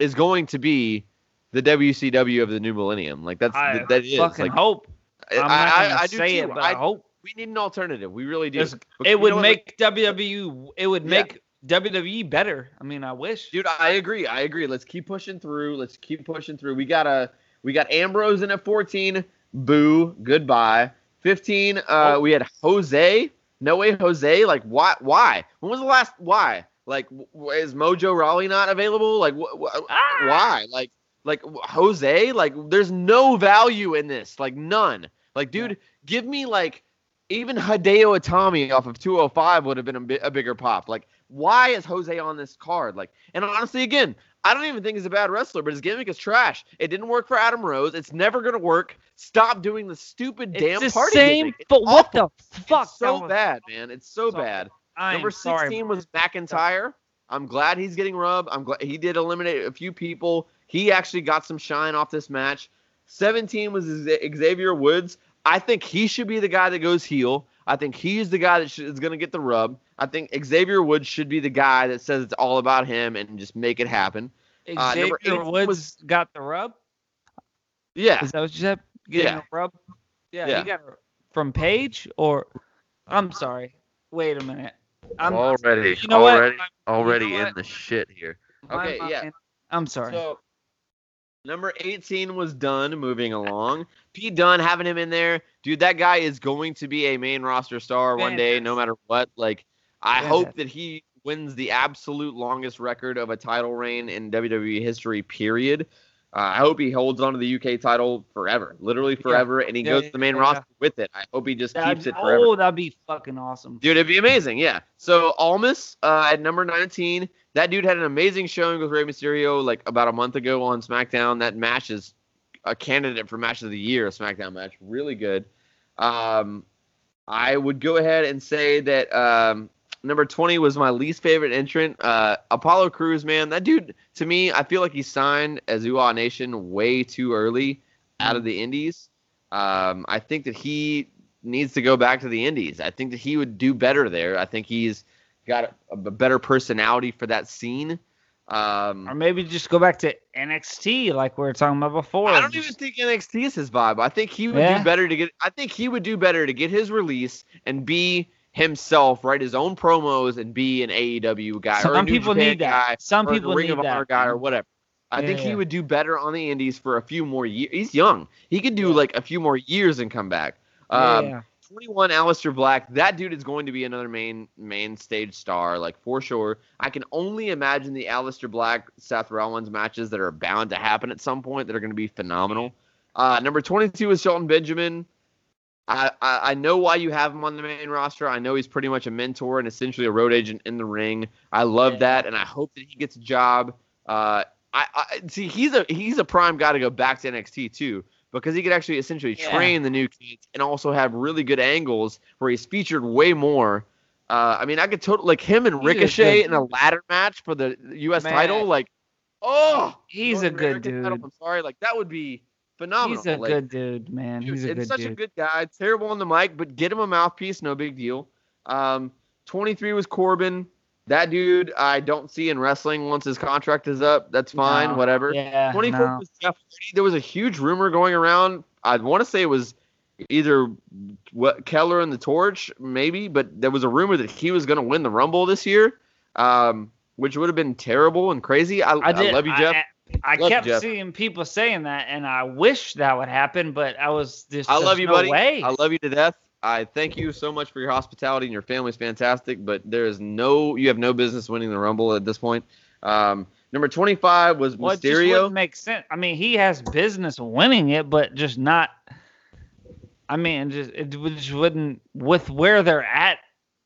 S1: is going to be the WCW of the new millennium. Like that's
S2: I
S1: that is
S2: fucking
S1: like
S2: hope.
S1: I,
S2: I'm not
S1: I,
S2: gonna
S1: I do
S2: say it, but
S1: I,
S2: I hope
S1: we need an alternative. We really do.
S2: There's-
S1: Because you
S2: it would
S1: know what?
S2: make WWE. It would
S1: Yeah.
S2: make WWE better. I mean, I wish.
S1: Dude, I agree. I agree. Let's keep pushing through. Let's keep pushing through. We got a we got Ambrose in at 14. Boo. Goodbye. 15. Uh,
S2: Oh.
S1: we had Jose. No way, Jose. Like why? Why? When was the last? Why? Like is Mojo Rawley not available? Like wh- wh-
S2: Ah!
S1: why? Like like Jose. Like there's no value in this. Like none. Like dude, give me like even Hideo Itami off of 205 would have been a, bi- a bigger pop. Like, why is Jose on this card? Like, and honestly, again, I don't even think he's a bad wrestler, but his gimmick is trash. It didn't work for Adam Rose. It's never gonna work. Stop doing the stupid damn
S2: it's the
S1: party
S2: same.
S1: It's
S2: But what the fuck?
S1: It's so bad, man. It's so
S2: So-
S1: bad.
S2: I
S1: Number
S2: am sorry.
S1: 16 was McIntyre. I'm glad he's getting rubbed. I'm glad he did eliminate a few people. He actually got some shine off this match. 17 was Xavier Woods. I think he should be the guy that goes heel. I think he's the guy that should, is going to get the rub. I think Xavier Woods should be the guy that says it's all about him and just make it happen. Uh, number
S2: Xavier
S1: 18
S2: Woods
S1: was-
S2: got the rub.
S1: Yeah.
S2: Is that what you said? Getting
S1: Yeah.
S2: a rub. Yeah,
S1: Yeah.
S2: He got it from Page or. I'm sorry. Wait a minute. I'm
S1: already,
S2: You know what?
S1: already,
S2: My-
S1: already
S2: you know
S1: in
S2: what?
S1: the shit here.
S2: my
S1: Okay, yeah.
S2: mind- I'm sorry.
S1: So number 18 was done. Moving along, Pete Dunne having him in there, dude. That guy is going to be a main roster star one day, no matter what. Like, I hope that he wins the absolute longest record of a title reign in WWE history. Period. Uh, I hope he holds onto the UK title forever, literally forever, and he
S2: Yeah,
S1: goes
S2: yeah,
S1: to the main
S2: yeah.
S1: roster with it. I hope he just
S2: That'd-
S1: keeps it forever.
S2: oh, that'd be fucking awesome.
S1: Dude, it'd be amazing. Yeah. So Almas uh, at number 19. That dude had an amazing showing with Rey Mysterio like about a month ago on SmackDown. That match is a candidate for match of the year, a SmackDown match. Really good. Um, I would go ahead and say that um, number 20 was my least favorite entrant. Uh, Apollo Crews, man. That dude, to me, I feel like he signed as Uhaa Nation way too early out of the Indies. Um, I think that he needs to go back to the Indies. I think that he would do better there. I think he's got a, a better personality for that scene. Um,
S2: Or maybe just go back to NXT like we were talking about before.
S1: I don't even think NXT is his vibe. I think he would
S2: Yeah.
S1: do better to get. I think he would do better to get his release and be himself, write his own promos, and be an AEW guy
S2: Some people
S1: Japan
S2: need that.
S1: guy
S2: Some people
S1: Ring
S2: need
S1: of Honor guy or whatever. I
S2: Yeah,
S1: think he
S2: yeah.
S1: would do better on the Indies for a few more years. He's young. He could do like a few more years and come back. Um,
S2: yeah.
S1: 21 Aleister Black, that dude is going to be another main main stage star, like for sure. I can only imagine the Aleister Black Seth Rollins matches that are bound to happen at some point that are going to be phenomenal. Uh, number 22 is Shelton Benjamin. I, I I know why you have him on the main roster. I know he's pretty much a mentor and essentially a road agent in the ring. I love
S2: Yeah.
S1: that, and I hope that he gets a job. Uh, I, I see he's a he's a prime guy to go back to NXT too because he could actually essentially
S2: Yeah.
S1: train the new kids and also have really good angles where he's featured way more. Uh, I mean, I could totally like him and Ricochet in a ladder match for the U.S.
S2: Man.
S1: title. Like, oh,
S2: He's
S1: North
S2: a good
S1: American title,
S2: dude.
S1: I'm sorry, like that would be phenomenal.
S2: He's a
S1: Like,
S2: good dude, man.
S1: Dude,
S2: He's a good
S1: such
S2: dude.
S1: a good guy. Terrible on the mic, but get him a mouthpiece, no big deal. Um, 23 was Corbin. That dude, I don't see in wrestling once his contract is up. That's fine,
S2: No,
S1: whatever.
S2: Yeah.
S1: 24
S2: no.
S1: was Jeff Hardy. There was a huge rumor going around. I want to say it was either what Keller and the Torch, maybe, but there was a rumor that he was going to win the Rumble this year, um, which would have been terrible and crazy. I,
S2: I
S1: I, love you, Jeff.
S2: I, I
S1: Love
S2: kept
S1: Jeff.
S2: seeing people saying that, and I wish that would happen, but I was just.
S1: I love you,
S2: no
S1: buddy.
S2: Way.
S1: I love you to death. I thank you so much for your hospitality and your family's fantastic, but there is no, you have no business winning the Rumble at this point. Um, number 25 was
S2: well, it just
S1: Mysterio.
S2: wouldn't make sense. I mean, he has business winning it, but just not. I mean, just it just wouldn't with where they're at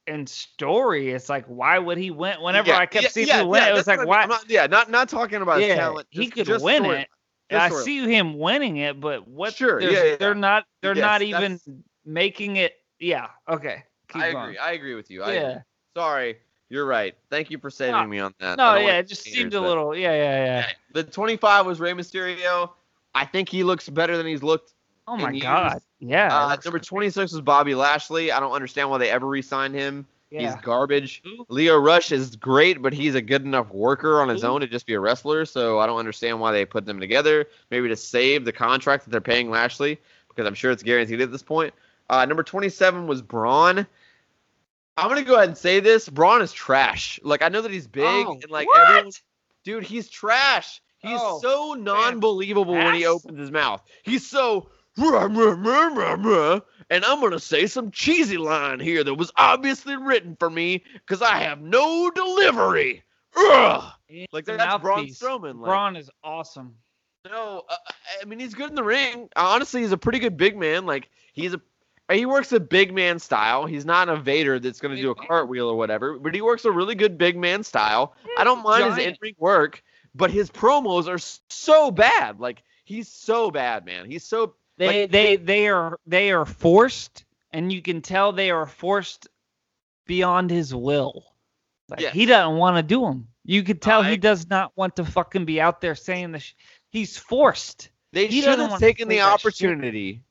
S2: in story. It's like, why would he win? Whenever
S1: Yeah,
S2: I kept
S1: yeah,
S2: seeing
S1: yeah,
S2: people win,
S1: yeah,
S2: it was like, why?
S1: I'm not- yeah, not not talking about
S2: yeah,
S1: talent.
S2: he could
S1: just
S2: win
S1: story.
S2: it. I see him winning it, but what?
S1: Sure, yeah, yeah,
S2: they're not. They're
S1: Yes,
S2: not even making it. Yeah. Okay. Keep
S1: I
S2: going.
S1: agree. I agree with you. I
S2: yeah.
S1: agree. Sorry, you're right. Thank you for saving
S2: No,
S1: me on that.
S2: No, yeah, it just seemed a little. Yeah, yeah, yeah.
S1: The 25 was Rey Mysterio. I think he looks better than he's looked.
S2: Oh my god.
S1: years.
S2: Yeah.
S1: Uh, number 26 was Bobby Lashley. I don't understand why they ever re-signed him.
S2: Yeah.
S1: He's
S2: garbage.
S1: Lio Rush is great, but he's a good enough worker on his own to just be a wrestler. So I don't understand why they put them together. Maybe to save the contract that they're paying Lashley, because I'm sure it's guaranteed at this point. Uh, number 27 was Braun. I'm gonna go ahead and say this: Braun is trash. Like I know that he's big
S2: Oh,
S1: and like
S2: what?
S1: everyone, dude, he's trash. He's
S2: Oh,
S1: so non-believable when he opens his mouth. He's so "Rah, rah, rah, rah, rah," and I'm gonna say some cheesy line here that was obviously written for me because I have no delivery. Ugh. Like that's Braun. Strowman. Like,
S2: Braun is awesome.
S1: no, uh, I mean he's good in the ring. Honestly, he's a pretty good big man. Like he's a he works a big man style. He's not a Vader that's going to do a cartwheel or whatever, but he works a really good big man style. I don't mind his in-ring work, but his promos are so bad. Like he's so bad, man. He's so
S2: They
S1: Like-
S2: they they are they are forced, and you can tell they are forced beyond his will. Like
S1: Yeah.
S2: he doesn't want to do them. You could tell
S1: I-
S2: he does not want to fucking be out there saying this. He's forced.
S1: They
S2: He
S1: should have taken the opportunity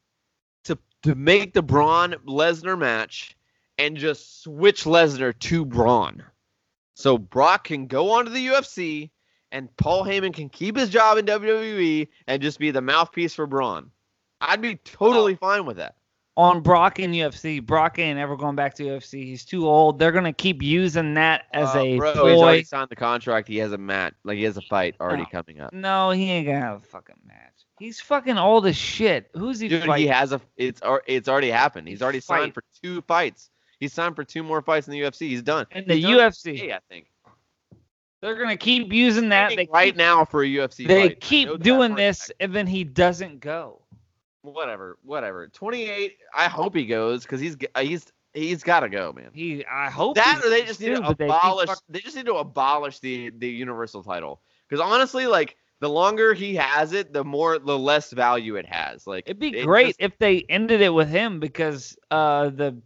S1: to make the Braun Lesnar match and just switch Lesnar to Braun. So Brock can go on to the UFC and Paul Heyman can keep his job in WWE and just be the mouthpiece for Braun. I'd be totally fine with that.
S2: on Brock in UFC. Brock ain't ever going back to UFC. He's too old. They're gonna keep using that as
S1: Uh,
S2: a
S1: bro, he's already signed the contract. He has a match, like he has a fight already
S2: No.
S1: coming up.
S2: No, he ain't gonna have a fucking match. He's fucking old as shit. Who's he
S1: Dude,
S2: fighting?
S1: he has a. It's it's already happened. He's already signed
S2: Fight.
S1: for two fights. He's signed for two more fights in the UFC. He's done.
S2: in the
S1: He's done
S2: UFC.
S1: today, I think.
S2: They're gonna keep using that. They
S1: right
S2: keep,
S1: now for a UFC
S2: They
S1: fight.
S2: Keep doing this,
S1: fact.
S2: and then he doesn't go.
S1: Whatever, whatever. 28. I hope he goes because he's uh, he's he's got to go, man.
S2: He, I hope
S1: That or they just need to
S2: they
S1: abolish.
S2: fuck-
S1: They just need to abolish the the universal title. Because honestly, like the longer he has it, the more the less value it has. Like
S2: It'd be
S1: it
S2: great
S1: just-
S2: if they ended it with him because uh, the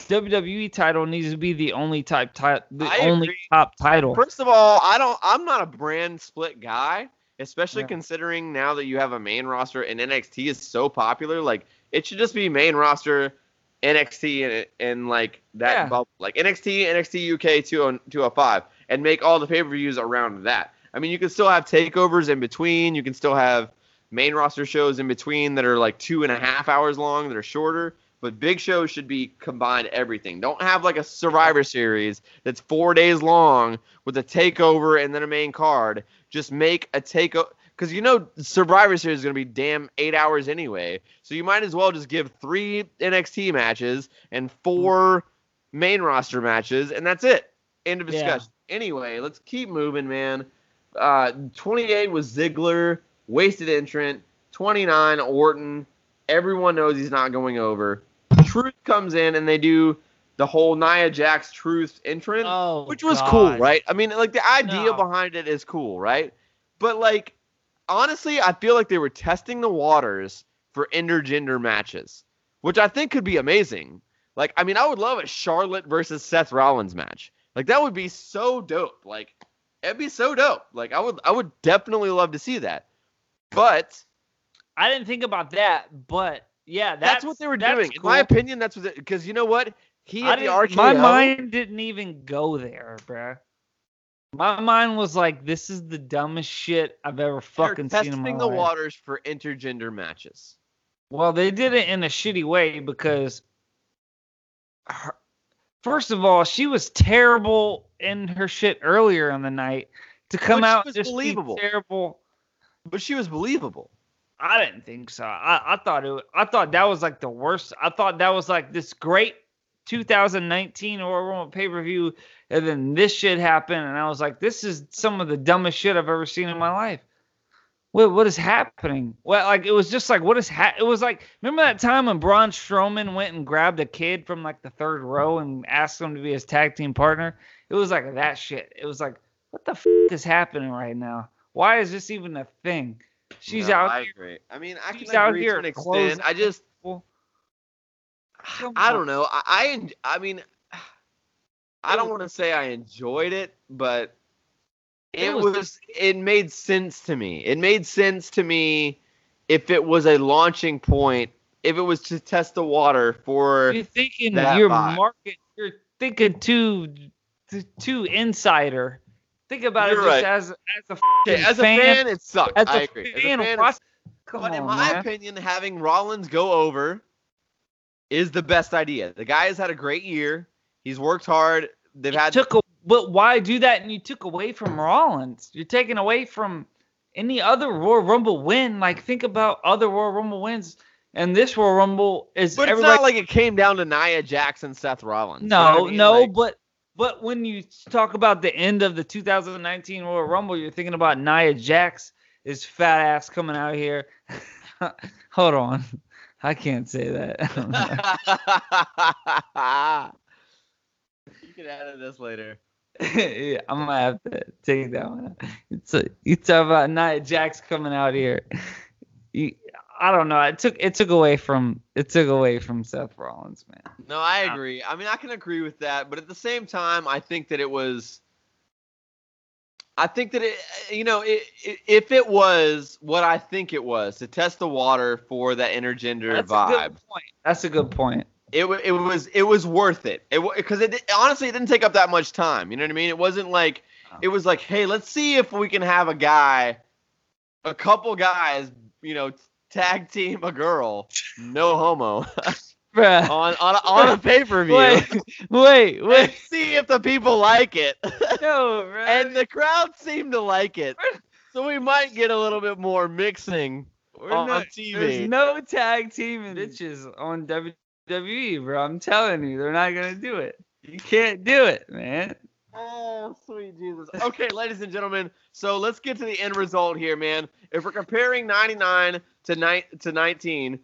S2: WWE title needs to be the only type ti- the
S1: I
S2: only
S1: agree.
S2: top title.
S1: First of all, I don't. I'm not a brand split guy, especially
S2: Yeah.
S1: considering now that you have a main roster and NXT is so popular. Like it should just be main roster, NXT, and, and like that
S2: Yeah.
S1: bubble, like NXT, NXT UK 20- 205, and make all the pay per views around that. I mean, you can still have takeovers in between. You can still have main roster shows in between that are like two and a half hours long that are shorter. But big shows should be combined everything. Don't have like a Survivor Series that's four days long with a takeover and then a main card. Just make a takeover because you know Survivor Series is gonna be damn eight hours anyway. So you might as well just give three NXT matches and four main roster matches, and that's it. End of
S2: Yeah.
S1: discussion. Anyway, let's keep moving, man. Uh, 28 was Ziggler, wasted entrant. 29 Orton. Everyone knows he's not going over. Truth comes in and they do the whole Nia Jax Truth entrance
S2: Oh,
S1: which was cool, right? I mean, like the idea
S2: No.
S1: behind it is cool, right? But like, honestly, I feel like they were testing the waters for intergender matches, which I think could be amazing. Like, I mean, I would love a Charlotte versus Seth Rollins match. Like, that would be so dope. Like, it'd be so dope. Like, I would, I would definitely love to see that. But
S2: I didn't think about that, but yeah,
S1: that's,
S2: that's,
S1: what they were doing. In my opinion, that's what. Because you know what? He
S2: I
S1: the RKO.
S2: my mind didn't even go there, bruh. My mind was like, this is the dumbest shit I've ever
S1: they're
S2: fucking seen in
S1: testing the
S2: life.
S1: waters for intergender matches.
S2: Well, they did it in a shitty way because, her, first of all, she was terrible in her shit earlier in the night. To come
S1: Which
S2: out
S1: was
S2: just
S1: believable.
S2: be terrible,
S1: But she was believable.
S2: I didn't think so. I, I thought it. I thought that was like the worst. I thought that was like this great 2019 or whatever pay per view, and then this shit happened, and I was like, this is some of the dumbest shit I've ever seen in my life. What what is happening? Well, like it was just like what is ha- it was like. Remember that time when Braun Strowman went and grabbed a kid from like the third row and asked him to be his tag team partner? It was like that shit. It was like, what the f- is happening right now? Why is this even a thing? She's
S1: No,
S2: out
S1: I
S2: here.
S1: agree. I mean, I
S2: she's
S1: can
S2: out
S1: agree
S2: here
S1: to an extent. I just,
S2: people.
S1: I don't know. I, I, I mean, I don't want to say I enjoyed it, but it,
S2: It
S1: was,
S2: was-
S1: it made sense to me. It made sense to me if it was a launching point, if it was to test the water for
S2: You're thinking your
S1: vibe.
S2: market. You're thinking too too- insider. Think about
S1: You're
S2: it
S1: right.
S2: just as as a fucking
S1: as a fan, it sucked.
S2: as
S1: I agree. As a
S2: fan,
S1: fan, it
S2: watch-
S1: But in my
S2: man.
S1: opinion, having Rollins go over is the best idea. The guy has had a great year. He's worked hard. They've
S2: You
S1: had
S2: took a, but why do that? And you took away from Rollins. You're taking away from any other Royal Rumble win. Like think about other Royal Rumble wins, and this Royal Rumble is
S1: but it's not like it came down to Nia Jackson, Seth Rollins. You know
S2: no,
S1: I mean?
S2: no,
S1: Like,
S2: but but when you talk about the end of the 2019 Royal Rumble, you're thinking about Nia Jax, his fat ass coming out here. Hold on, I can't say that.
S1: you can edit this later.
S2: Yeah, I'm gonna have to take that one. out. It's a, you talk about Nia Jax coming out here. You, I don't know. It took it took away from it took away from Seth Rollins, man.
S1: No, I um, agree. I mean, I can agree with that, but at the same time, I think that it was. I think that it, you know, it, it, if it was what I think it was to test the water for that intergender
S2: That's a
S1: vibe,
S2: good point. That's a good point.
S1: It wa- it was it was worth it. It because it, di- honestly it didn't take up that much time. You know what I mean? It wasn't like it was like, hey, let's see if we can have a guy, a couple guys, you know, tag team a girl, no homo,
S2: Bruh.
S1: on on a, on a pay per view.
S2: Wait, wait,
S1: and
S2: wait.
S1: see if the people like it.
S2: No, bro.
S1: and the crowd seemed to like it. So we might get a little bit more mixing
S2: We're
S1: on
S2: not-
S1: TV.
S2: There's no tag team and bitches on WWE, bro. I'm telling you, they're not gonna do it. You can't do it, man.
S1: Oh, sweet Jesus. Okay, ladies and gentlemen, so let's get to the end result here, man. If we're comparing 99 to, ni- to 19,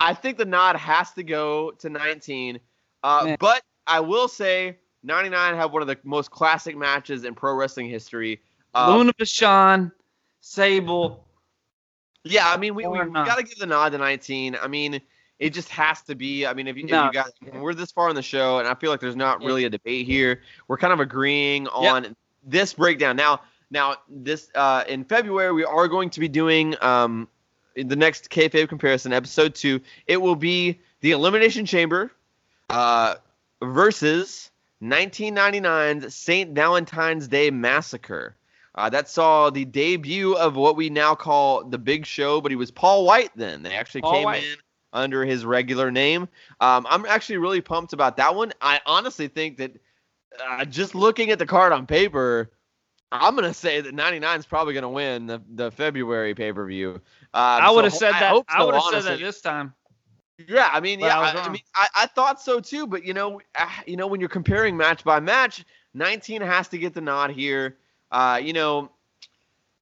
S1: I think the nod has to go to 19. Uh, but I will say 99 had one of the most classic matches in pro wrestling history. Uh,
S2: Luna Vachon, Sable.
S1: Yeah, I mean, we, we, we got to give the nod to 19. I mean, it just has to be. I mean, if you, if you got, we're this far in the show, and I feel like there's not really a debate here. We're kind of agreeing on this breakdown. Now, now this uh, in February, we are going to be doing um, the next kayfabe comparison, episode two. It will be the Elimination Chamber uh, versus 1999's St. Valentine's Day Massacre. Uh, that saw the debut of what we now call the Big Show, but he was Paul White then. They actually
S2: Paul
S1: came
S2: White.
S1: in under his regular name. Um, I'm actually really pumped about that one. I honestly think that uh, just looking at the card on paper, I'm gonna say that 99 is probably gonna win the, the February pay per view. Uh,
S2: I would
S1: so
S2: have said
S1: I
S2: that. I
S1: so,
S2: would have said that this time.
S1: Yeah, I mean,
S2: But
S1: yeah,
S2: I
S1: I, I mean, I, I thought so too, but you know, ah, you know, when you're comparing match by match, 19 has to get the nod here. Uh, you know,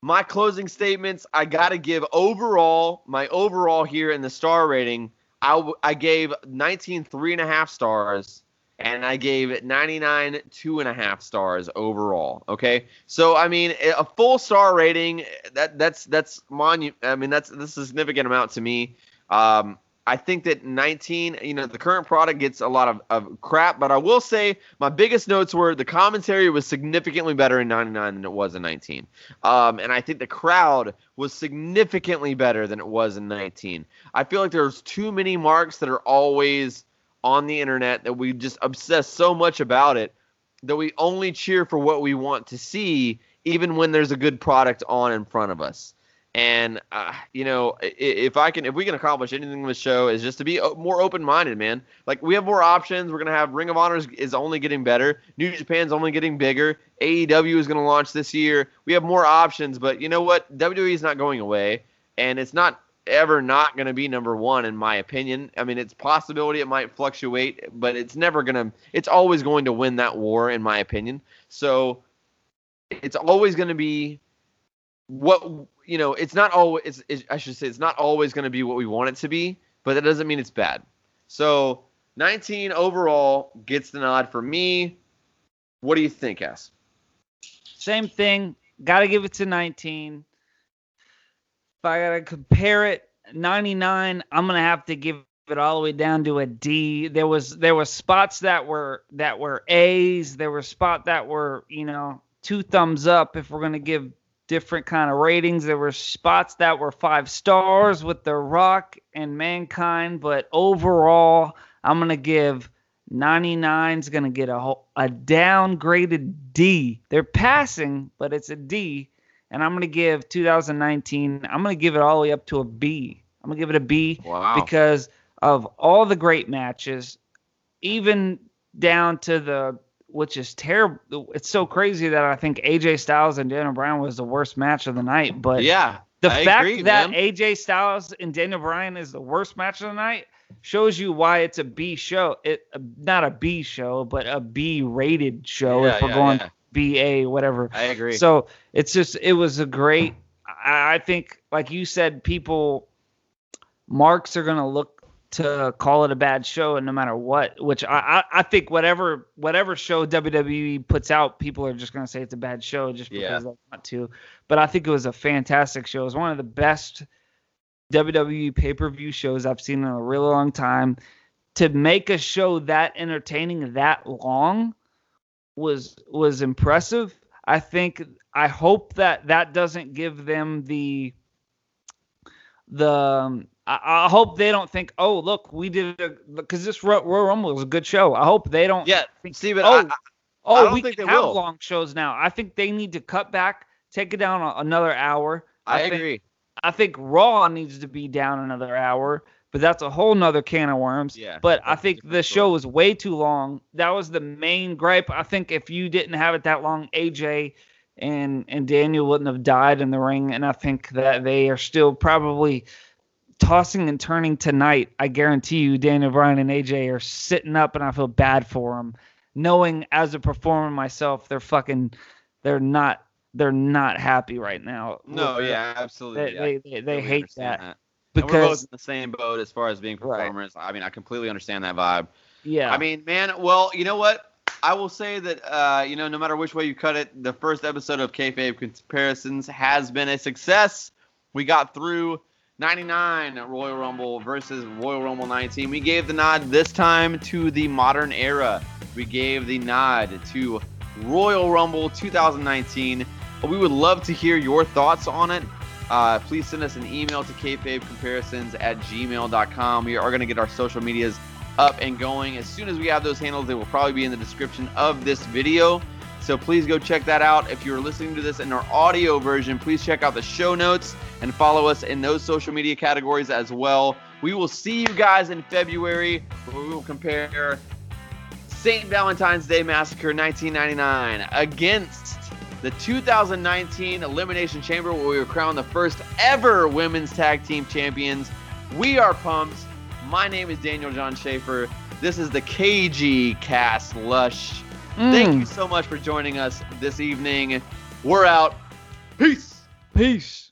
S1: my closing statements, I got to give overall, my overall here in the star rating, I, I gave 19 three and a half stars, and I gave 99 two and a half stars overall. Okay, so I mean, a full star rating, that that's that's monu- I mean, that's that's a significant amount to me. Um, I think that 19, you know, the current product gets a lot of, of crap, but I will say my biggest notes were the commentary was significantly better in 99 than it was in 19. Um, and I think the crowd was significantly better than it was in 19. I feel like there's too many marks that are always on the internet that we just obsess so much about it that we only cheer for what we want to see, even when there's a good product on in front of us. And uh, you know, if I can, if we can accomplish anything with the show, is just to be o- more open-minded, man. Like we have more options. We're gonna have Ring of Honor is, is only getting better. New Japan's only getting bigger. AEW is gonna launch this year. We have more options, but you know what? WWE is not going away, and it's not ever not gonna be number one in my opinion. I mean, it's possibility it might fluctuate, but it's never gonna. It's always going to win that war, in my opinion. So it's always going to be what you know it's not always it's, it's, i should say it's not always going to be what we want it to be but that doesn't mean it's bad so 19 overall gets the nod for me what do you think Ass?
S2: Same thing. Got to give it to 19. If I got to compare it, 99, I'm to have to give it all the way down to a D. There was there was spots that were that were A's. There were spots that were you know two thumbs up if we're gonna give different kind of ratings. There were spots that were five stars with The Rock and Mankind, but overall, I'm gonna give 99's gonna get a whole, a downgraded D. They're passing, but it's a D, and I'm gonna give 2019. I'm gonna give it all the way up to a B. I'm gonna give it a B
S1: Wow.
S2: because of all the great matches, even down to the which is terrible. It's so crazy that I think AJ Styles and Daniel Bryan was the worst match of the night. But
S1: yeah.
S2: the
S1: I
S2: fact
S1: agree,
S2: that
S1: man.
S2: AJ Styles and Daniel Bryan is the worst match of the night shows you why it's a B show. It uh, not a B show, but a B rated show
S1: Yeah,
S2: if we're
S1: yeah,
S2: going
S1: yeah.
S2: BA whatever.
S1: I agree.
S2: So it's just it was a great. I, I think, like you said, people marks are gonna look to call it a bad show, and no matter what. Which I, I I think whatever whatever show WWE puts out, people are just gonna say it's a bad show just because
S1: Yeah.
S2: they want to. But I think it was a fantastic show. It was one of the best WWE pay per view shows I've seen in a really long time. To make a show that entertaining that long was was impressive. I think I hope that that doesn't give them the the um, I, I hope they don't think oh look we did it because this Ro- Royal Rumble was a good show. I hope they don't
S1: yeah,
S2: think
S1: but
S2: oh
S1: I, I
S2: oh
S1: don't
S2: we
S1: think
S2: can
S1: they
S2: have
S1: will.
S2: long shows now. I think they need to cut back, take it down another hour.
S1: I
S2: think-
S1: agree.
S2: I think Raw needs to be down another hour, but that's a whole nother can of worms.
S1: Yeah,
S2: But I think the show was way too long. That was the main gripe. I think if you didn't have it that long, AJ and and Daniel wouldn't have died in the ring. And I think that they are still probably tossing and turning tonight. I guarantee you, Daniel Bryan and AJ are sitting up, and I feel bad for them, knowing as a performer myself, they're fucking, they're not. They're not happy right now.
S1: No, yeah, absolutely.
S2: they
S1: yeah.
S2: they, they, they hate
S1: understand
S2: that,
S1: And we're both in the same boat as far as being
S2: Right.
S1: performers. I mean, I completely understand that vibe.
S2: yeah,
S1: I mean, man, well, you know what? I will say that, uh, you know, no matter which way you cut it, the first episode of Kayfabe Comparisons has been a success. We got through 99 Royal Rumble versus Royal Rumble 19. We gave the nod this time to the modern era. We gave the nod to Royal Rumble 2019. We would love to hear your thoughts on it. Uh, please send us an email to kayfabecomparisons at gmail.com. We are going to get our social medias up and going. As soon as we have those handles, they will probably be in the description of this video. So please go check that out. If you're listening to this in our audio version, please check out the show notes and follow us in those social media categories as well. We will see you guys in February where we will compare St. Valentine's Day Massacre 1999 against the 2019 Elimination Chamber where we were crowned the first ever women's tag team champions. We are pumped. My name is Daniel John Schaefer. This is the KG Cast Lush. Thank
S2: Mm.
S1: you so much for joining us this evening. We're out. Peace.
S2: Peace.